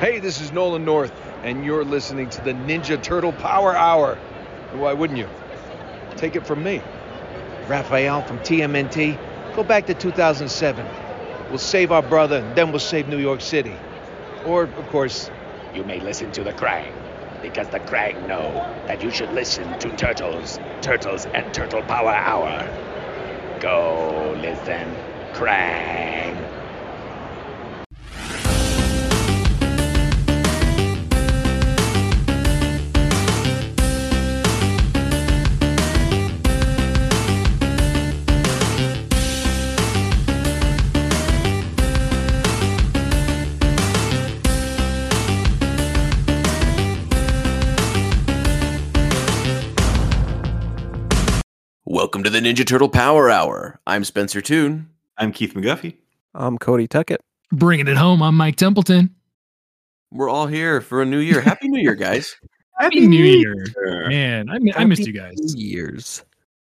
Hey, this is Nolan North, and you're listening to the Ninja Turtle Power Hour. Why wouldn't you? Take it from me. Raphael from TMNT. Go back to 2007. We'll save our brother, and then we'll save New York City. Or, of course, you may listen to the Krang, because the Krang know that you should listen to Turtles, Turtles, and Turtle Power Hour. Go listen, Krang. Welcome to the Ninja Turtle Power Hour. I'm Spencer Toon. I'm Keith McGuffey. I'm Cody Tuckett. Bringing it home, I'm Mike Templeton. We're all here for a new year. Happy New Year, guys. Happy New Year. Man, I, I missed you guys. Years.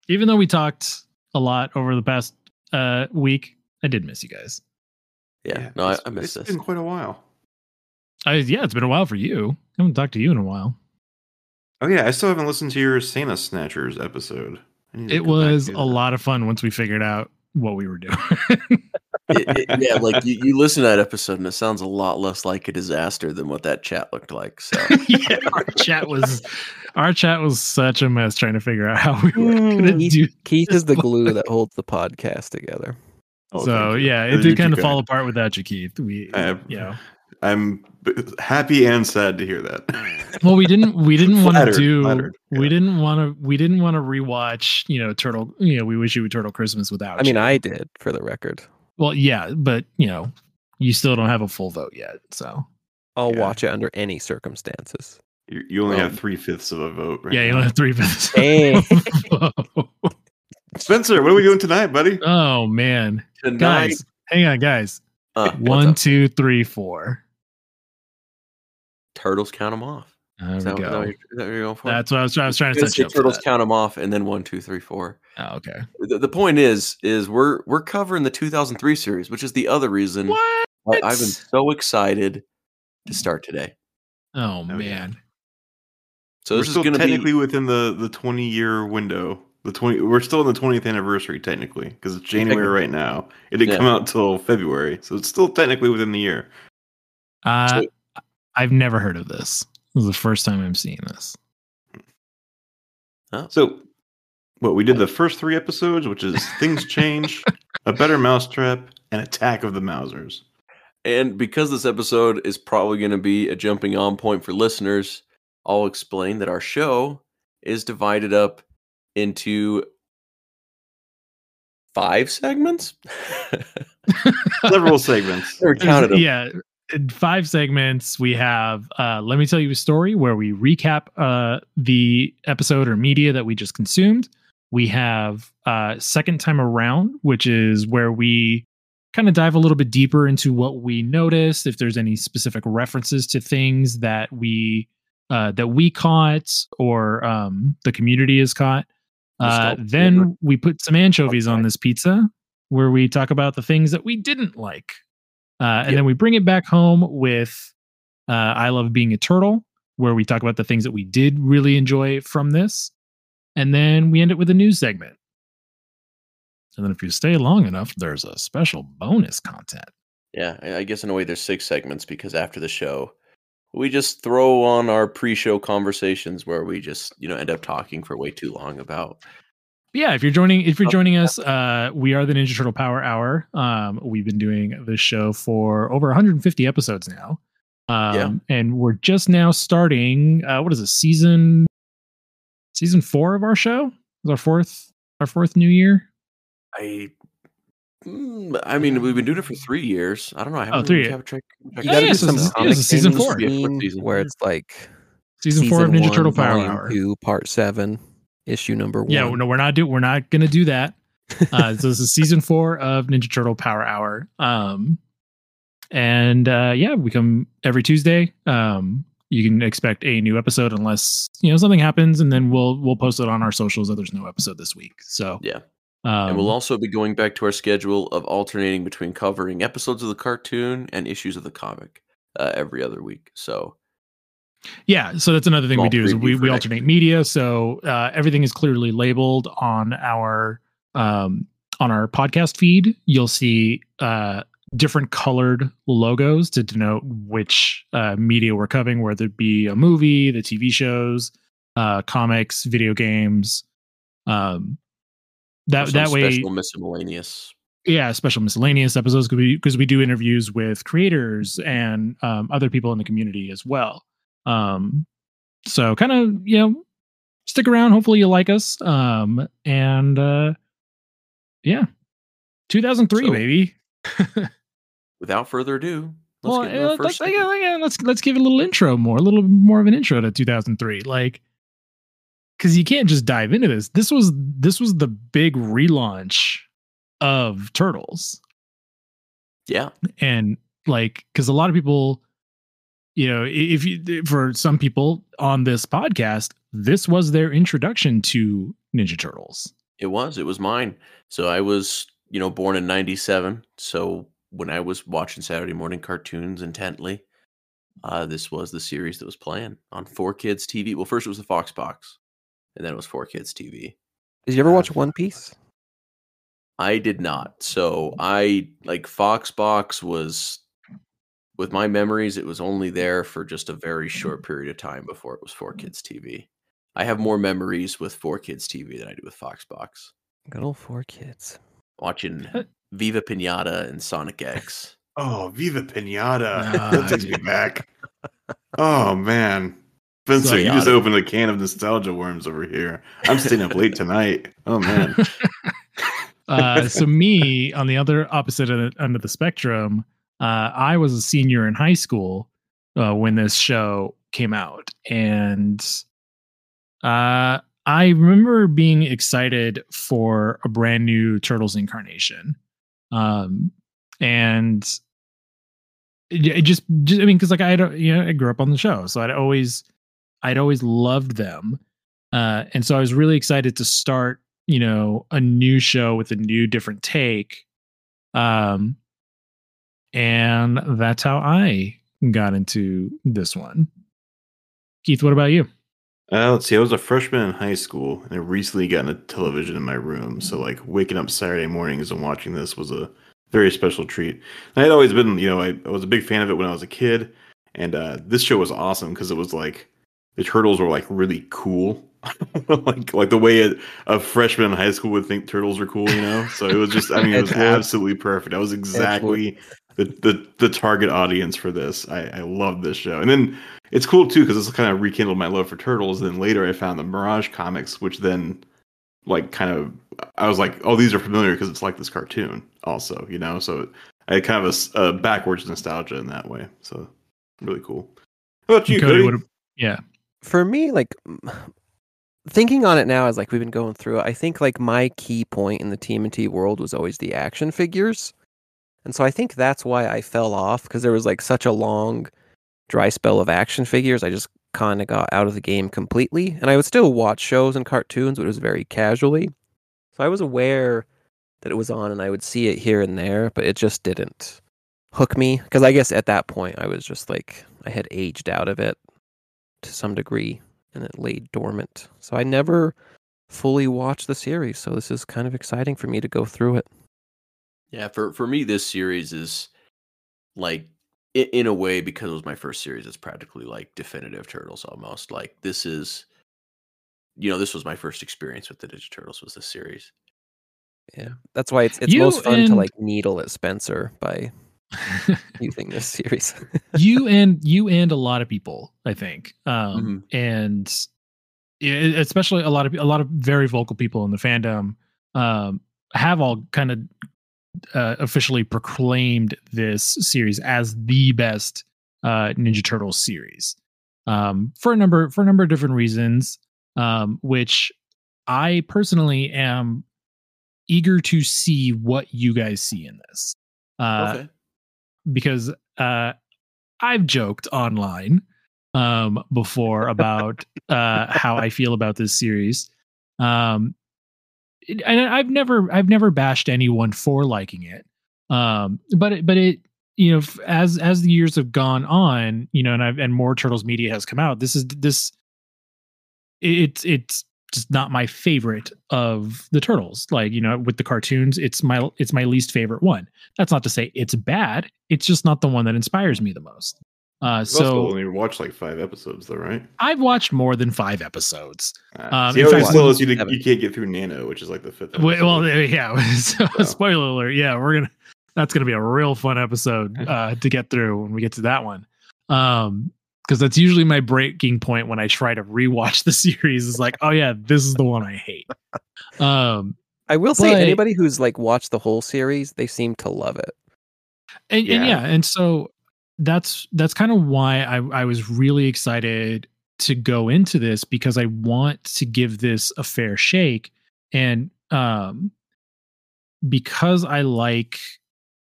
Even though we talked a lot over the past uh, week, I did miss you guys. Yeah, no, I, I missed It's this. been quite a while. I, yeah, it's been a while for you. I haven't talked to you in a while. Oh yeah, I still haven't listened to your Santa Snatchers episode. I need to It was a lot of fun once we figured out what we were doing. It- it- yeah, like you, you listen to that episode and it sounds a lot less like a disaster than what that chat looked like. So yeah, our chat was our chat was such a mess trying to figure out how we were gonna hmm. Keith, do. Keith is the glue that holds the podcast together. Oh, so yeah, it did did kind of guys. fall apart without you, Keith. We, I- you know, I'm happy and sad to hear that. well, we didn't, we didn't want to do, flattered, we didn't want to, we didn't want to rewatch, you know, Turtle, you know, we wish you would Turtle Christmas without. I mean, you. I did for the record. well, yeah, but you know, you still don't have a full vote yet, so I'll Yeah. watch it under any circumstances. You, you only Um, have three fifths of a vote, right? yeah, you only have three fifths. Hey. Spencer, what are we doing tonight, buddy? oh man, tonight, guys, hang on, guys. uh, what's One, up? two, three, four. Turtles count them off. There Is we that, is that go. what is that what you're? That's what I was, I was trying to Gonna say you up for turtles count them off, and then one, two, three, four. Oh, okay. The, the point is, is we're we're covering the 2003 series, which is the other reason What? why I've been so excited to start today. Oh, yeah. man. So we're this is still going technically be within the the 20 year window. The 20 we're still in the 20th anniversary technically because it's January right now. It didn't Yeah. come out till February, so it's still technically within the year. Uh, I've never heard of this. This is the first time I'm seeing this. Oh. So, what we did the first three episodes, which is things change, a better mousetrap, and attack of the Mousers. And because this episode is probably going to be a jumping on point for listeners, I'll explain that our show is divided up into five segments. Several segments. Never counted them. Yeah. In five segments, we have uh, Let Me Tell You a Story, where we recap uh, the episode or media that we just consumed. We have uh, Second Time Around, which is where we kind of dive a little bit deeper into what we noticed, if there's any specific references to things that we uh, that we caught or um, the community has caught. Uh, then we put some anchovies on this pizza, where we talk about the things that we didn't like, uh, and Yep. then we bring it back home with uh, "I Love Being a Turtle," where we talk about the things that we did really enjoy from this, and then we end it with a news segment. And then, if you stay long enough, there's a special bonus content. Yeah, I I guess in a way there's six segments because after the show, we just throw on our pre-show conversations where we just you know end up talking for way too long about. Yeah if you're joining if you're joining us uh we are the ninja turtle power hour um we've been doing this show for over 150 episodes now um Yeah. and we're just now starting uh what is it season season four of our show is our fourth our fourth new year I Mm, I mean, we've been doing it for three years. I don't know. I haven't three really years. kept track. You track- Yeah, yeah, so some this is- comic this is season four. Yeah, fourth between season. where it's like Season, four of Ninja one, Turtle Power Hour. Two, Part Seven, Issue Number One. Yeah, no, we're not do we're not gonna do that. Uh, so this is season four of Ninja Turtle Power Hour. Um, and uh, yeah, we come every Tuesday. Um, you can expect a new episode unless you know something happens, and then we'll we'll post it on our socials that there's no episode this week. So Yeah. um, and we'll also be going back to our schedule of alternating between covering episodes of the cartoon and issues of the comic uh, every other week. So Yeah, so that's another thing we do is we, we alternate media. So uh, everything is clearly labeled on our um, on our podcast feed. You'll see uh, different colored logos to denote which uh, media we're covering, whether it be a movie, the TV shows, uh, comics, video games. Um, that that way, special miscellaneous. yeah special miscellaneous episodes because we because we do interviews with creators and um, other people in the community as well um so kind of you know stick around hopefully you like us. Um and uh yeah. 2003 So- baby. Without further ado, let's well get into uh, let's, yeah, yeah, let's let's give a little intro more a little more of an intro to 2003 like because you can't just dive into this. This was this was the big relaunch of turtles. Yeah, and like because a lot of people you know if you for some people on this podcast this was their introduction to ninja turtles it was. It was mine. So I was, you know, born in '97. So when I was watching Saturday morning cartoons intently, uh, this was the series that was playing on Four Kids TV. Well, first it was the Fox Box, and then it was Four Kids TV. Did you ever watch One Piece? I did not. So I like Fox Box was with my memories, it was only there for just a very short period of time before it was Four Kids TV. I have more memories with Four Kids TV than I do with Fox Box. Good old four kids. Watching Viva Pinata and Sonic X. Oh, Viva Pinata. Ah, that takes me back. Oh man. Spencer, you just opened a can of nostalgia worms over here. I'm staying up late tonight. Oh man. uh so me on the other opposite of the, end of the spectrum uh i was a senior in high school uh, when this show came out and uh i remember being excited for a brand new turtles incarnation. Um and it, just, just i mean because like i had you know i grew up on the show so i'd always i'd always loved them. Uh and so i was really excited to start you know a new show with a new different take. Um and that's how i got into this one keith what about you Uh, let's see. I was a freshman in high school, and I recently got a television in my room. So, like, waking up Saturday mornings and watching this was a very special treat. And I had always been, you know, I, I was a big fan of it when I was a kid, and uh, this show was awesome because it was like the turtles were like really cool, like like the way a, a freshman in high school would think turtles were cool, you know. So it was just, I mean, it was absolutely perfect. I was exactly the, the the target audience for this. I, I love this show, and then it's cool too because it's kind of rekindled my love for turtles. And Then later, I found the Mirage comics, which then like kind of I was like, oh, these are familiar because it's like this cartoon, also, you know. So I had kind of a backwards nostalgia in that way. So really cool. How about you, Cody, Cody? yeah For me, like thinking on it now, as like we've been going through it, I think like my key point in the TMNT world was always the action figures, and so I think that's why I fell off because there was like such a long dry spell of action figures. I just kind of got out of the game completely, and I would still watch shows and cartoons, but it was very casually. So I was aware that it was on, and I would see it here and there, but it just didn't hook me because I guess at that point I was just like I had aged out of it to some degree and it laid dormant. So I never fully watched the series. So this is kind of exciting for me to go through it. Yeah, for for me, this series is like i- in a way because it was my first series. It's practically like definitive Turtles almost. Like this is, you know, this was my first experience with the Ninja Turtles. Was this series? Yeah. That's why it's it's You most fun to like needle at Spencer by using this series. you and you and a lot of people i think um Mm-hmm. and especially a lot of a lot of very vocal people in the fandom um have all kind of uh, officially proclaimed this series as the best uh, Ninja Turtles series um, for a number for a number of different reasons, um, which I personally am eager to see what you guys see in this. Uh, okay. because uh, I've joked online um, before about uh, how I feel about this series. Um, and I've never I've never bashed anyone for liking it. Um, but it, but it you know as as the years have gone on, you know, and I've and more Turtles media has come out. This is this it's it's just not my favorite of the turtles like you know with the cartoons it's my it's my least favorite one that's not to say it's bad it's just not the one that inspires me the most uh You also so only watched like five episodes, though, right? i've watched more than five episodes Uh, Um, see, in fact, always tell you, you can't get through Nano, which is like the fifth. Wait, well yeah so So. spoiler alert yeah we're gonna that's gonna be a real fun episode uh to get through when we get to that one um because that's usually my breaking point when i try to rewatch the series is like oh yeah this is the one i hate um I will say, But- anybody who's like watched the whole series, they seem to love it. and, and Yeah. yeah and so that's that's kind of why I, I was really excited to go into this because i want to give this a fair shake and um because i like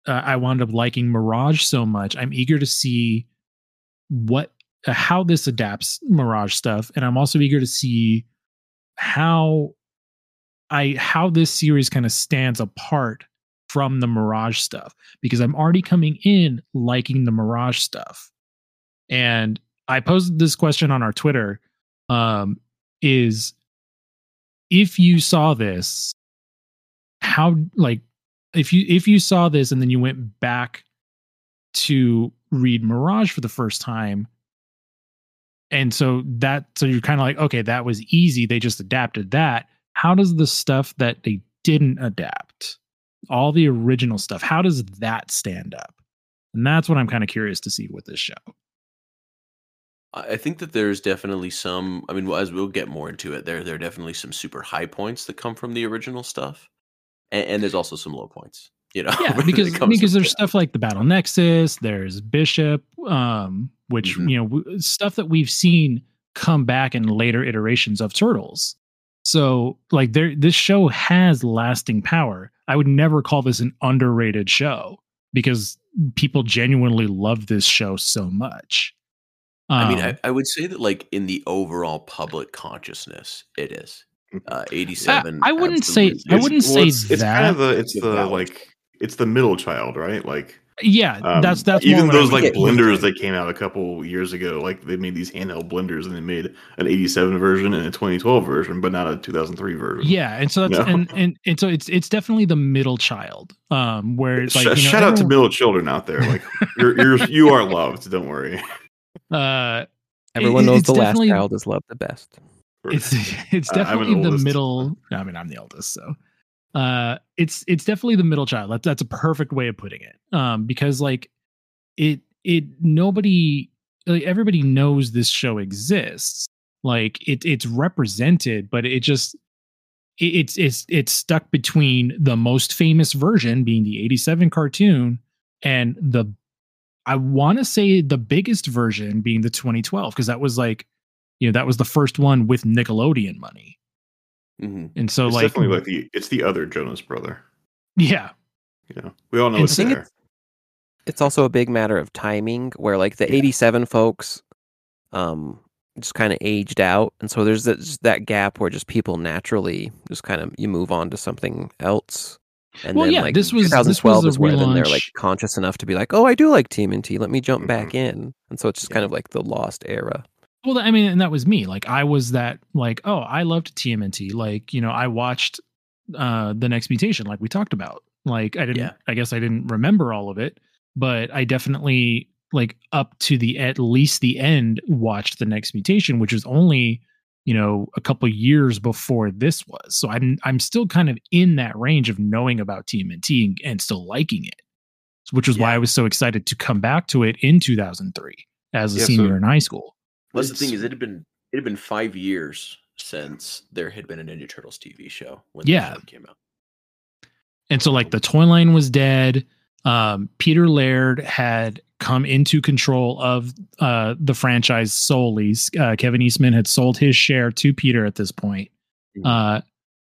uh, i wound up liking mirage so much i'm eager to see what uh, how this adapts mirage stuff and i'm also eager to see how i how this series kind of stands apart from the mirage stuff because I'm already coming in liking the Mirage stuff. And I posed this question on our Twitter um, is if you saw this, how like if you if you saw this and then you went back to read Mirage for the first time, and so that so you're kind of like, okay, that was easy. They just adapted that. How does the stuff that they didn't adapt, all the original stuff, how does that stand up? And that's what I'm kind of curious to see with this show. I think that there's definitely some. I mean, as we'll get more into it, there there are definitely some super high points that come from the original stuff, and, and there's also some low points. You know, Yeah, because because there's stuff like the Battle Nexus, there's Bishop, um, which Mhm. you know w- stuff that we've seen come back in later iterations of Turtles. So like there, this show has lasting power. I would never call this an underrated show because people genuinely love this show so much. I mean, Um, I, I would say that like in the overall public consciousness, it is. Mhm. Uh, 87. I wouldn't say- I wouldn't say it's, it's kind of that. the it's the like it's the middle child, right? Like yeah, um, that's that's even what those like blenders that came out a couple years ago. Like they made these handheld blenders and they made an '87 version and a 2012 version, but not a 2003 version. Yeah, and so that's No. and, and and so it's it's definitely the middle child, um, where it's Sh- like you know, shout out to middle children out there. Like you're, you're you are loved. Don't worry. uh, Everyone it- knows it's the last child is loved the best. it's it's Uh, definitely the oldest. middle. I mean, I'm the oldest, so uh, it's it's definitely the middle child. That's that's a perfect way of putting it. Um, because like it it nobody like everybody knows this show exists. Like it it's represented, but it just it, it's it's it's stuck between the most famous version being the 87 cartoon and the I want to say the biggest version being the 2012 because that was like you know that was the first one with Nickelodeon money. Mhm. And so it's like definitely like the it's the other Jonas brother. yeah. Yeah. we all know And it's there. it's, it's also a big matter of timing where like the 87 folks um just kind of aged out and so there's that, that gap where just people naturally just kind of you move on to something else and Well, then yeah, like this was- this was 2012 a is where then they're like conscious enough to be like oh i do like tmnt let me jump back Mm-hmm. in and so it's just kind of like the lost era Well, I mean, and that was me. Like I was that like, oh, I loved TMNT. Like, you know, I watched uh the next mutation, like we talked about. Like I didn't Yeah. I guess I didn't remember all of it, but I definitely like up to the at least the end watched the next mutation, which was only, you know, a couple years before this was. So I'm I'm still kind of in that range of knowing about TMNT and, and still liking it. Which was why I was so excited to come back to it in 2003 as a Yeah, so- senior in high school. Well, the thing is, it had been it had been five years since there had been a Ninja Turtles TV show when Yeah. the show came out. and so like the toy line was dead. Um, Peter Laird had come into control of uh, the franchise solely. Uh, Kevin Eastman had sold his share to Peter at this point. Mhm. Uh,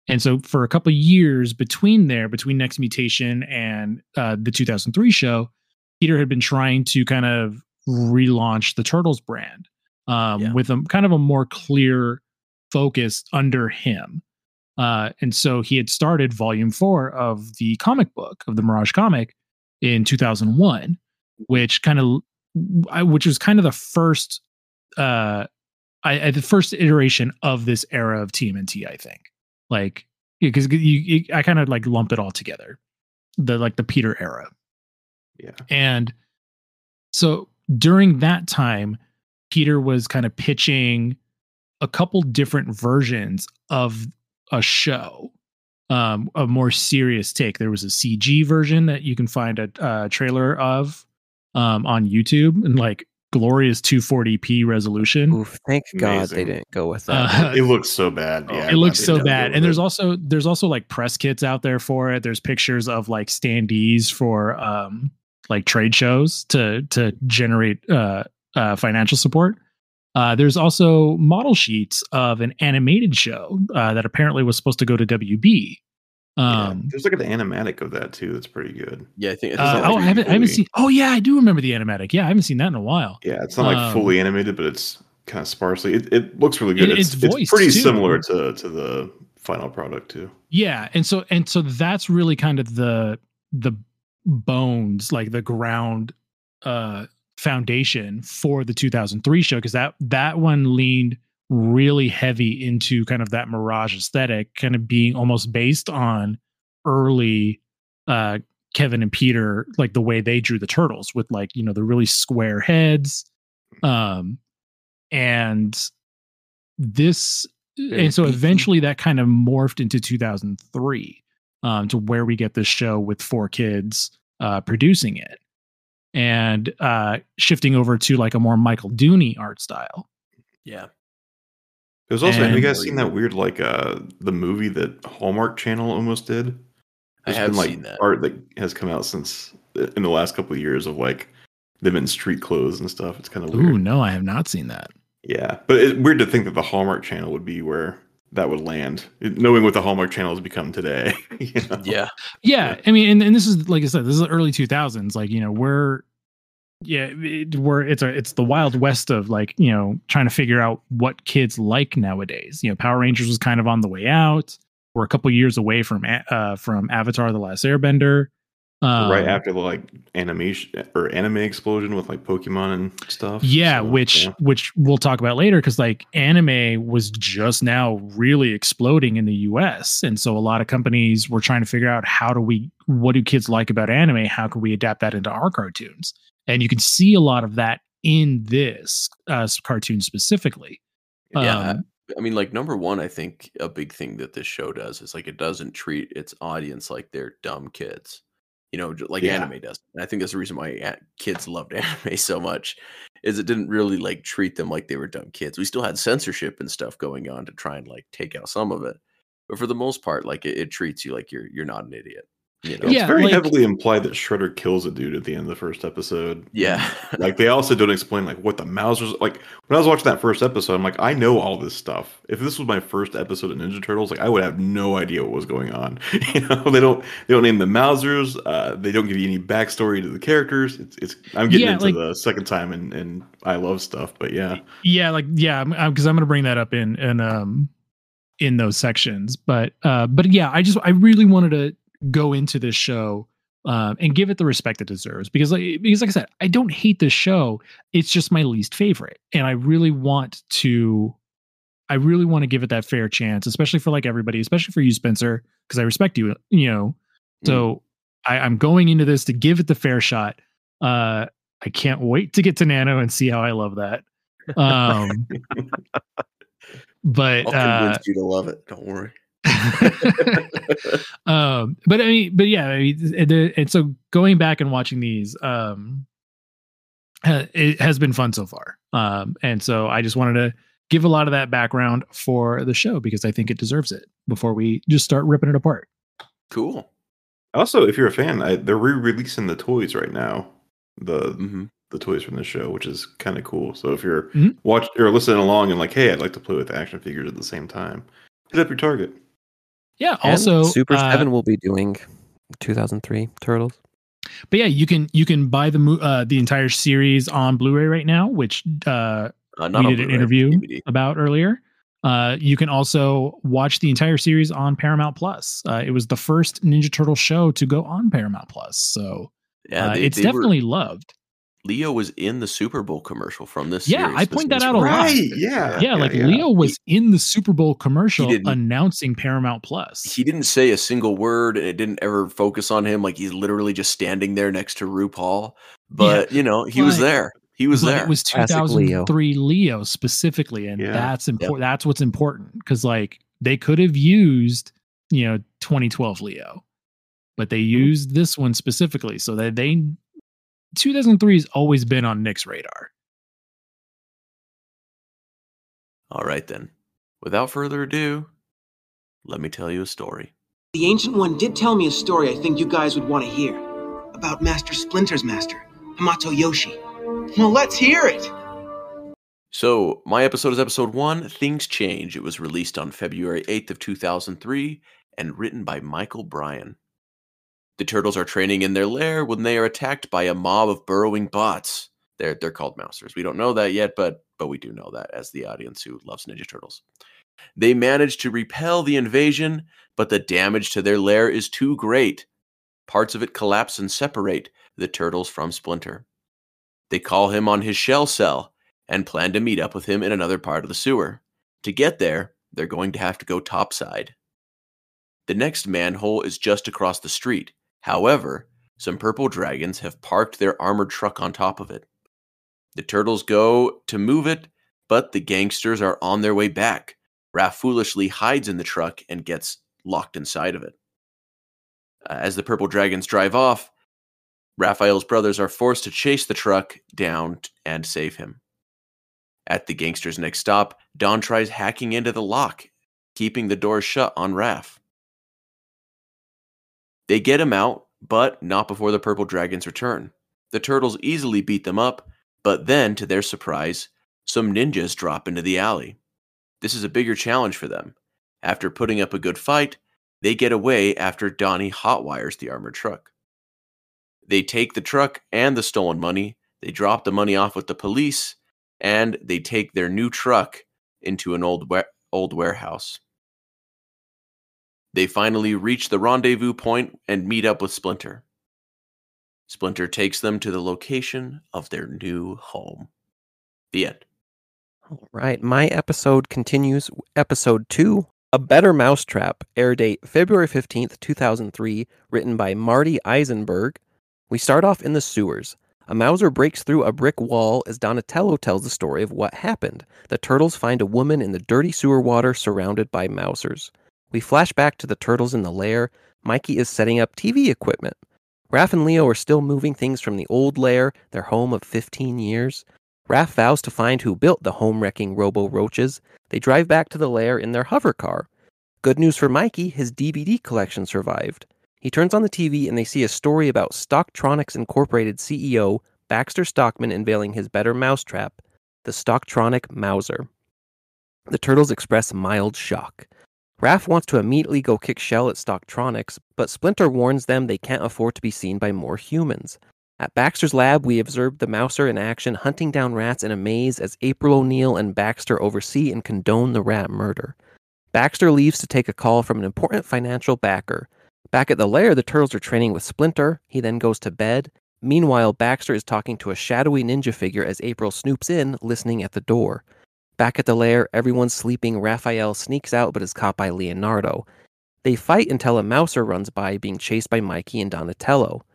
and so for a couple of years between there, between Next Mutation and uh, the 2003 show, Peter had been trying to kind of relaunch the Turtles brand um, Yeah. with a kind of a more clear focus under him. Uh, and so he had started volume four of the comic book of the Mirage comic in 2001, which kind of, which was kind of the first, uh, I, I the first iteration of this era of TMNT. I think, like, because you, you, I kind of like lump it all together, the like the Peter era. Yeah. And so during that time, Peter was kind of pitching a couple different versions of a show, um, a more serious take. There was a CG version that you can find a, uh trailer of um, on YouTube and like glorious 240p resolution. Oof, thank God they didn't go with that. Uh, It looks so bad. Oh, Yeah, it looks so bad and there's with also there's also like press kits out there for it there's pictures of like standees for um like trade shows to to generate uh uh financial support uh there's also model sheets of an animated show uh that apparently was supposed to go to wb Yeah, um there's like an animatic of that too. That's pretty good. Yeah, I think. I uh, that oh was i haven't i haven't seen oh yeah i do remember the animatic yeah i haven't seen that in a while Yeah, it's not like Um, fully animated, but it's kind of sparsely. It, it looks really good. It- it's, it's it's, pretty too. similar to to the final product too. Yeah, and so and so that's really kind of the the bones, like the ground uh foundation for the 2003 show because that that one leaned really heavy into kind of that mirage aesthetic, kind of being almost based on early uh Kevin and Peter, like the way they drew the turtles with like, you know, the really square heads. Um and this and so eventually that kind of morphed into 2003 um, to where we get this show with four kids uh, producing it and uh, shifting over to like a more michael dooney art style Yeah. It was also have you guys seen that weird like uh the movie that Hallmark Channel almost did? I There's have been, like seen that. art that has come out since uh, in the last couple of years of like them in street clothes and stuff. It's kind of weird. ooh no i have not seen that Yeah, but it's weird to think that the Hallmark Channel would be where that would land, It- knowing what the Hallmark Channel has become today. you know? Yeah. yeah i mean and, and this is like i said this is the early 2000s like you know we're yeah it, we're it's a it's the wild west of like you know trying to figure out what kids like nowadays you know power rangers was kind of on the way out we're a couple years away from uh from avatar the last airbender um, right after the like animation or anime explosion with like Pokemon and stuff. yeah So, which yeah. which we'll talk about later because like anime was just now really exploding in the us and so a lot of companies were trying to figure out how do we what do kids like about anime how can we adapt that into our cartoons and you can see a lot of that in this uh, cartoon specifically Yeah. Um, I mean, like number one, I think a big thing that this show does is like it doesn't treat its audience like they're dumb kids, you know, like Yeah. anime does. And I think that's the reason why kids loved anime so much, is it didn't really like treat them like they were dumb kids. We still had censorship and stuff going on to try and like take out some of it, but for the most part, like it, it treats you like you're you're not an idiot. You know? it's very like- heavily implied that Shredder kills a dude at the end of the first episode. Yeah. like they also don't explain like what the Mousers like. When I was watching that first episode, I'm like, I know all this stuff. If this was my first episode of Ninja Turtles, like I would have no idea what was going on. you know, they don't they don't name the Mousers. Uh, they don't give you any backstory to the characters. It's it's. I'm getting Yeah, into like- the second time and and I love stuff, but yeah, yeah like yeah because i'm going to bring that up in in um in those sections but uh but yeah i just i really wanted to go into this show um and give it the respect it deserves. Because like because like i said i don't hate this show it's just my least favorite. And i really want to i really want to give it that fair chance especially for like everybody especially for you spencer because i respect you you know? So I, i'm going into this to give it the fair shot. Uh i can't wait to get to nano and see how i love that. Um but I'll uh convince you to love it. Don't worry. um but i mean but yeah I mean, and, the- and so going back and watching these um ha- it has been fun so far um and so i just wanted to give a lot of that background for the show because i think it deserves it before we just start ripping it apart Cool. Also, if you're a fan, I, they're re-releasing the toys right now. The hmm the toys from the show, which is kind of cool. So if you're Mhm. watch or listening along and like, hey, I'd like to play with the action figures at the same time, hit up your Target. Yeah. And Also, Super uh, Seven will be doing 2003 Turtles. but yeah, you can you can buy the mo- uh, the entire series on Blu-ray right now, which uh, Uh, not we did an interview DVD. about earlier. Uh, you can also watch the entire series on Paramount Plus. Uh, it was the first Ninja Turtle show to go on Paramount Plus, so Yeah, uh, they- it's they were- definitely loved. Leo was in the Super Bowl commercial from this. Yeah, series, I point that out a Turtle lot. Right, series. yeah. Yeah, like yeah. Leo was in the Super Bowl commercial announcing Paramount Plus. He didn't say a single word, and it didn't ever focus on him. Like he's literally just standing there next to RuPaul. But you know, he was there. He was but there. It was Classic Leo. 2003 Leo. specifically, and Yeah. that's important. That's what's important because like they could have used you know 2012 Leo, but they mm-hmm. used this one specifically so that they 2003 has always been on Nick's radar. All right then. Without further ado, let me tell you a story. The Ancient One did tell me a story I think you guys would want to hear. About Master Splinter's master, Hamato Yoshi. Well, let's hear it! So, my episode is episode 1, Things Change. It was released on February 8th of 2003 and written by Michael Bryan. The turtles are training in their lair when they are attacked by a mob of burrowing bots. They're they're called mousers. We don't know that yet, but but we do know that as the audience who loves Ninja Turtles. They manage to repel the invasion, but the damage to their lair is too great. Parts of it collapse and separate the turtles from Splinter. They call him on his shell cell and plan to meet up with him in another part of the sewer. To get there, they're going to have to go topside. The next manhole is just across the street. However, some purple dragons have parked their armored truck on top of it. The turtles go to move it, but the gangsters are on their way back. Raph foolishly hides in the truck and gets locked inside of it. Uh, as the purple dragons drive off, Raphael's brothers are forced to chase the truck down and save him. At the gangster's next stop, Don tries hacking into the lock, keeping the door shut on Raph. They get him out, but not before the purple dragons return. The turtles easily beat them up, but then, to their surprise, some ninjas drop into the alley. This is a bigger challenge for them. After putting up a good fight, they get away after Donnie hotwires the armored truck. They take the truck and the stolen money, they drop the money off with the police, and they take their new truck into an old wa- old warehouse. They finally reach the rendezvous point and meet up with Splinter. Splinter takes them to the location of their new home. The end. All right, my episode continues. Episode two, A Better Mousetrap, air date February 15th, 2003, written by Marty Isenberg. We start off in the sewers. A Mouser breaks through a brick wall as Donatello tells the story of what happened. The turtles find a woman in the dirty sewer water surrounded by Mousers. We flash back to the turtles in the lair. Mikey is setting up TV equipment. Raph and Leo are still moving things from the old lair, their home of 15 years. Raph vows to find who built the home wrecking robo roaches. They drive back to the lair in their hover car. Good news for Mikey, his DVD collection survived. He turns on the TV and they see a story about Stocktronics Incorporated CEO Baxter Stockman unveiling his better mousetrap, the Stocktronic Mouser. The turtles express mild shock. Raph wants to immediately go kick shell at Stocktronics, but Splinter warns them they can't afford to be seen by more humans. At Baxter's lab, we observe the Mouser in action hunting down rats in a maze as April O'Neil and Baxter oversee and condone the rat murder. Baxter leaves to take a call from an important financial backer. Back at the lair, the turtles are training with Splinter. He then goes to bed. Meanwhile, Baxter is talking to a shadowy ninja figure as April snoops in, listening at the door. Back at the lair, everyone's sleeping. Raphael sneaks out but is caught by Leonardo. They fight until a mouser runs by, being chased by Mikey and Donatello.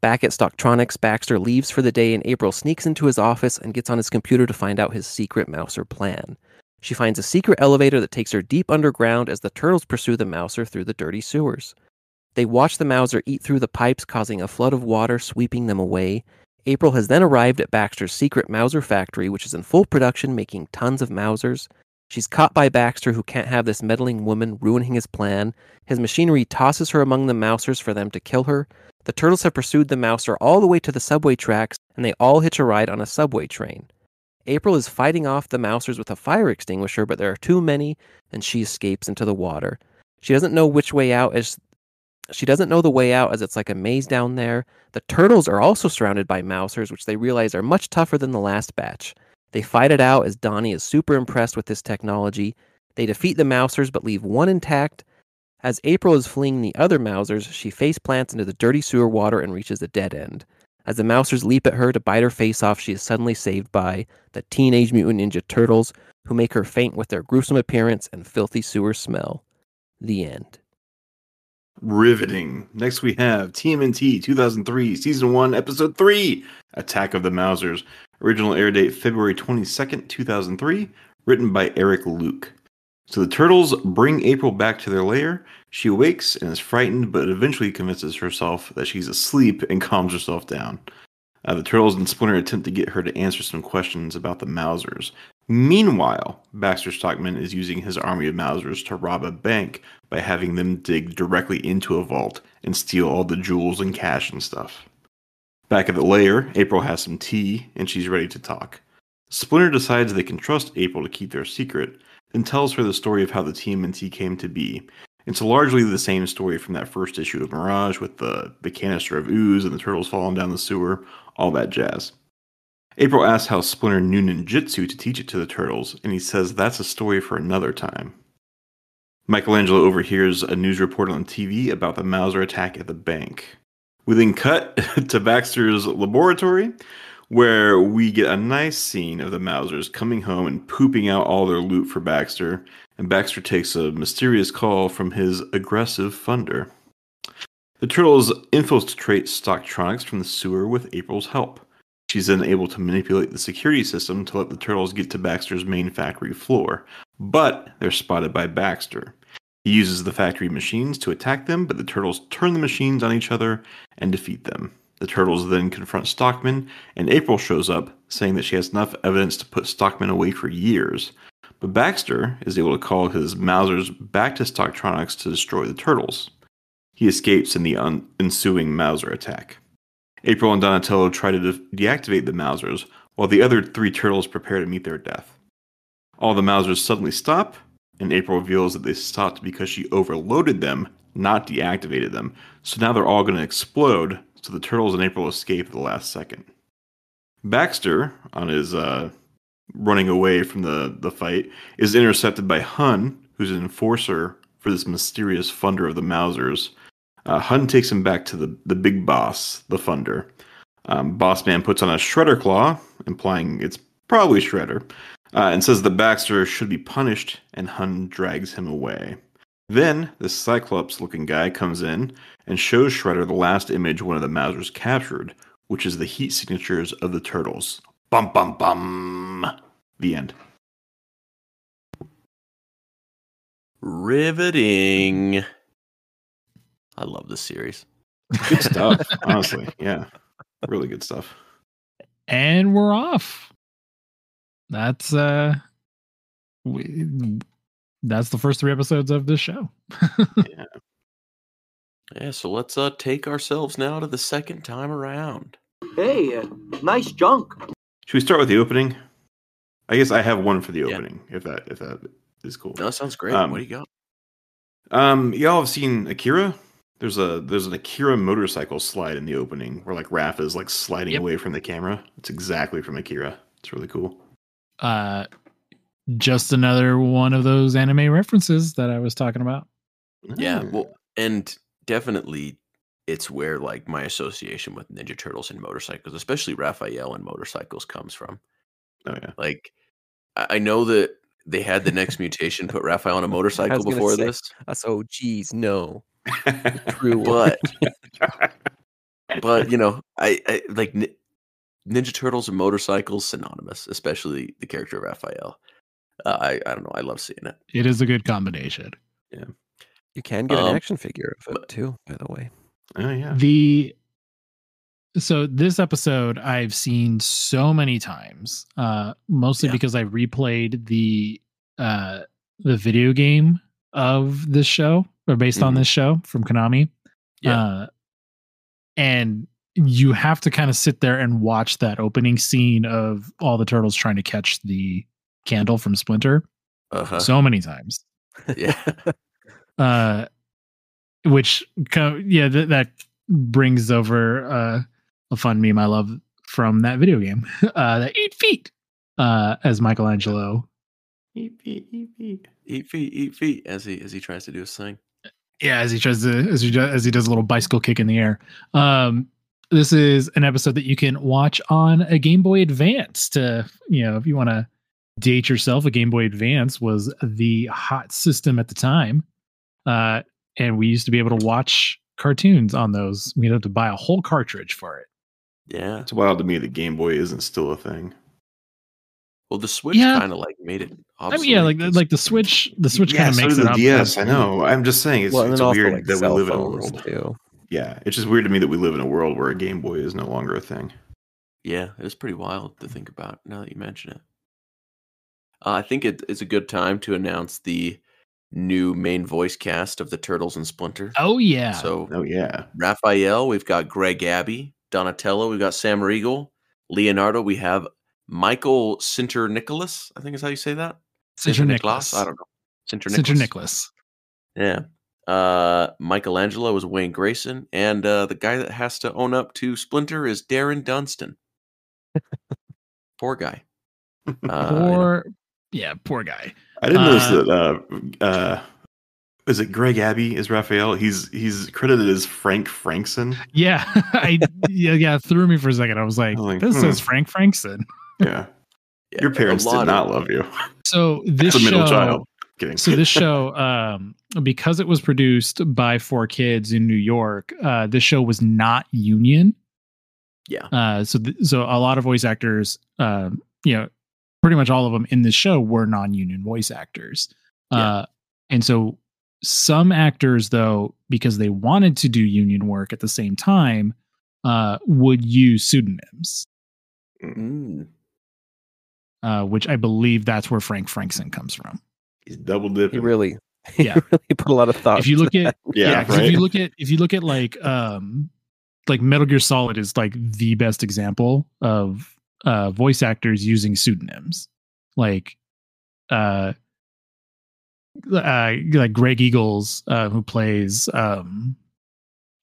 Back at Stocktronics, Baxter leaves for the day and April sneaks into his office and gets on his computer to find out his secret mouser plan. She finds a secret elevator that takes her deep underground as the turtles pursue the mouser through the dirty sewers. They watch the mouser eat through the pipes, causing a flood of water sweeping them away. April has then arrived at Baxter's secret Mouser factory, which is in full production, making tons of Mousers. She's caught by Baxter, who can't have this meddling woman ruining his plan. His machinery tosses her among the Mousers for them to kill her. The turtles have pursued the Mouser all the way to the subway tracks, and they all hitch a ride on a subway train. April is fighting off the Mousers with a fire extinguisher, but there are too many, and she escapes into the water. She doesn't know which way out as she doesn't know the way out as it's like a maze down there. The turtles are also surrounded by Mousers, which they realize are much tougher than the last batch. They fight it out as Donnie is super impressed with this technology. They defeat the Mousers but leave one intact. As April is fleeing the other Mousers, she face plants into the dirty sewer water and reaches a dead end. As the Mousers leap at her to bite her face off, she is suddenly saved by the Teenage Mutant Ninja Turtles, who make her faint with their gruesome appearance and filthy sewer smell. The end. Riveting. Next, we have TMNT 2003, Season 1, Episode 3 Attack of the Mousers. Original air date February 22nd, 2003. Written by Eric Luke. So the turtles bring April back to their lair. She awakes and is frightened, but eventually convinces herself that she's asleep and calms herself down. Uh, the turtles and Splinter attempt to get her to answer some questions about the Mousers. Meanwhile, Baxter Stockman is using his army of Mousers to rob a bank by having them dig directly into a vault and steal all the jewels and cash and stuff. Back at the lair, April has some tea and she's ready to talk. Splinter decides they can trust April to keep their secret, then tells her the story of how the TMNT came to be. It's largely the same story from that first issue of Mirage with the, the canister of ooze and the turtles falling down the sewer, all that jazz. April asks how Splinter knew ninjutsu to teach it to the turtles, and he says that's a story for another time. Michelangelo overhears a news report on TV about the Mouser attack at the bank. We then cut to Baxter's laboratory, where we get a nice scene of the Mousers coming home and pooping out all their loot for Baxter, and Baxter takes a mysterious call from his aggressive funder. The turtles infiltrate Stocktronics from the sewer with April's help. She's then able to manipulate the security system to let the turtles get to Baxter's main factory floor, but they're spotted by Baxter. He uses the factory machines to attack them, but the turtles turn the machines on each other and defeat them. The turtles then confront Stockman, and April shows up, saying that she has enough evidence to put Stockman away for years. But Baxter is able to call his Mousers back to Stocktronics to destroy the turtles. He escapes in the un- ensuing Mouser attack. April and Donatello try to de- deactivate the Mousers, while the other three turtles prepare to meet their death. All the Mousers suddenly stop, and April reveals that they stopped because she overloaded them, not deactivated them. So now they're all going to explode, so the turtles and April escape at the last second. Baxter, on his uh, running away from the, the fight, is intercepted by Hun, who's an enforcer for this mysterious funder of the Mousers. Uh, Hun takes him back to the, the big boss, the funder. Um, boss man puts on a shredder claw, implying it's probably Shredder, uh, and says the Baxter should be punished, and Hun drags him away. Then this Cyclops looking guy comes in and shows Shredder the last image one of the Mousers captured, which is the heat signatures of the turtles. Bum bum bum. The end. Riveting. I love this series. Good stuff, honestly. Yeah. Really good stuff. and we're off. That's uh, we, that's the first three episodes of this show. Yeah, Yeah. so let's uh take ourselves now to the second time around. Hey, uh, nice junk. Should we start with the opening? I guess I have one for the Yeah. opening, if that if that is cool. No, that sounds great. Um, what do you got? Um, y'all have seen Akira? There's a there's an Akira motorcycle slide in the opening where like Raph is like sliding Yep. away from the camera. It's exactly from Akira. It's really cool. Uh, just another one of those anime references that I was talking about. Yeah, Ah. well, and definitely it's where like my association with Ninja Turtles and motorcycles, especially Raphael and motorcycles, comes from. oh yeah. Like, I I know that they had the next mutation put Raphael on a motorcycle before say- this, Us oh geez, no. True one. but but you know, I, I like Ni- Ninja Turtles and motorcycles synonymous, especially the character of Raphael. Uh, I I don't know, I love seeing it. It is a good combination. Yeah, you can get Um, an action figure of but- it too, by the way. oh yeah. The so this episode I've seen so many times, uh, mostly Yeah. because I replayed the uh the video game of this show or based on Mhm. this show from Konami. Yeah. Uh, and you have to kind of sit there and watch that opening scene of all the turtles trying to catch the candle from Splinter Uh-huh. so many times. yeah. Uh, which co- yeah, th- that brings over uh, a fun meme I love from that video game. Uh, the eight feet, uh, as Michelangelo. Eep, eep, eep, eep. Eat feet, eat feet as he as he tries to do his thing. Yeah, as he tries to as he does, as he does a little bicycle kick in the air. Um, this is an episode that you can watch on a Game Boy Advance. To you know, if you want to date yourself, a Game Boy Advance was the hot system at the time, uh, and we used to be able to watch cartoons on those. We'd have to buy a whole cartridge for it. Yeah. It's wild to me that Game Boy isn't still a thing. Well, the Switch Yeah. kind of like made it. I mean, yeah, like the, like the Switch, the Switch yeah, kind of so makes does it the up. DS. I know. I'm just saying it's, well, it's weird like that we cell live in a phones world. too. Yeah, it's just weird to me that we live in a world where a Game Boy is no longer a thing. Yeah, it is pretty wild to think about now that you mention it. Uh, I think it is a good time to announce the new main voice cast of the Turtles and Splinter. Oh yeah. So Oh yeah, Raphael, we've got Greg Abbey, Donatello, we've got Sam Riegel, Leonardo, we have Michael Sinterniklaas. I think is how you say that. Sinter Nicholas? Nicholas. I don't know. Sinter Sinter Nicholas. Nicholas. Yeah. Uh, Michelangelo is Wayne Grayson, and uh, the guy that has to own up to Splinter is Darren Dunstan. Poor guy. Uh, Poor, yeah, poor guy. I didn't notice Uh, that. Uh, uh, is it Greg Abbey is Raphael? He's he's credited as Frank Frankson. Yeah, I yeah yeah threw me for a second. I was like, I'm like, this hmm. is Frank Frankson. Yeah, yeah, your parents did not of- love you. So this As a middle show, child. Kidding. so this show, um, because it was produced by 4Kids in New York, uh, this show was not union. Yeah. Uh, so th- so a lot of voice actors, um, you know, pretty much all of them in this show were non-union voice actors. Yeah. Uh, and so some actors, though, because they wanted to do union work at the same time, uh, would use pseudonyms. Mm. Uh, which I believe that's where Frank Frankson comes from. he's double dipping. He really, he Yeah. really put a lot of thought. if you look at yeah, yeah, 'cause right. if you look at if you look at like um like Metal Gear Solid is like the best example of uh voice actors using pseudonyms. Like uh uh like Greg Eagles uh who plays um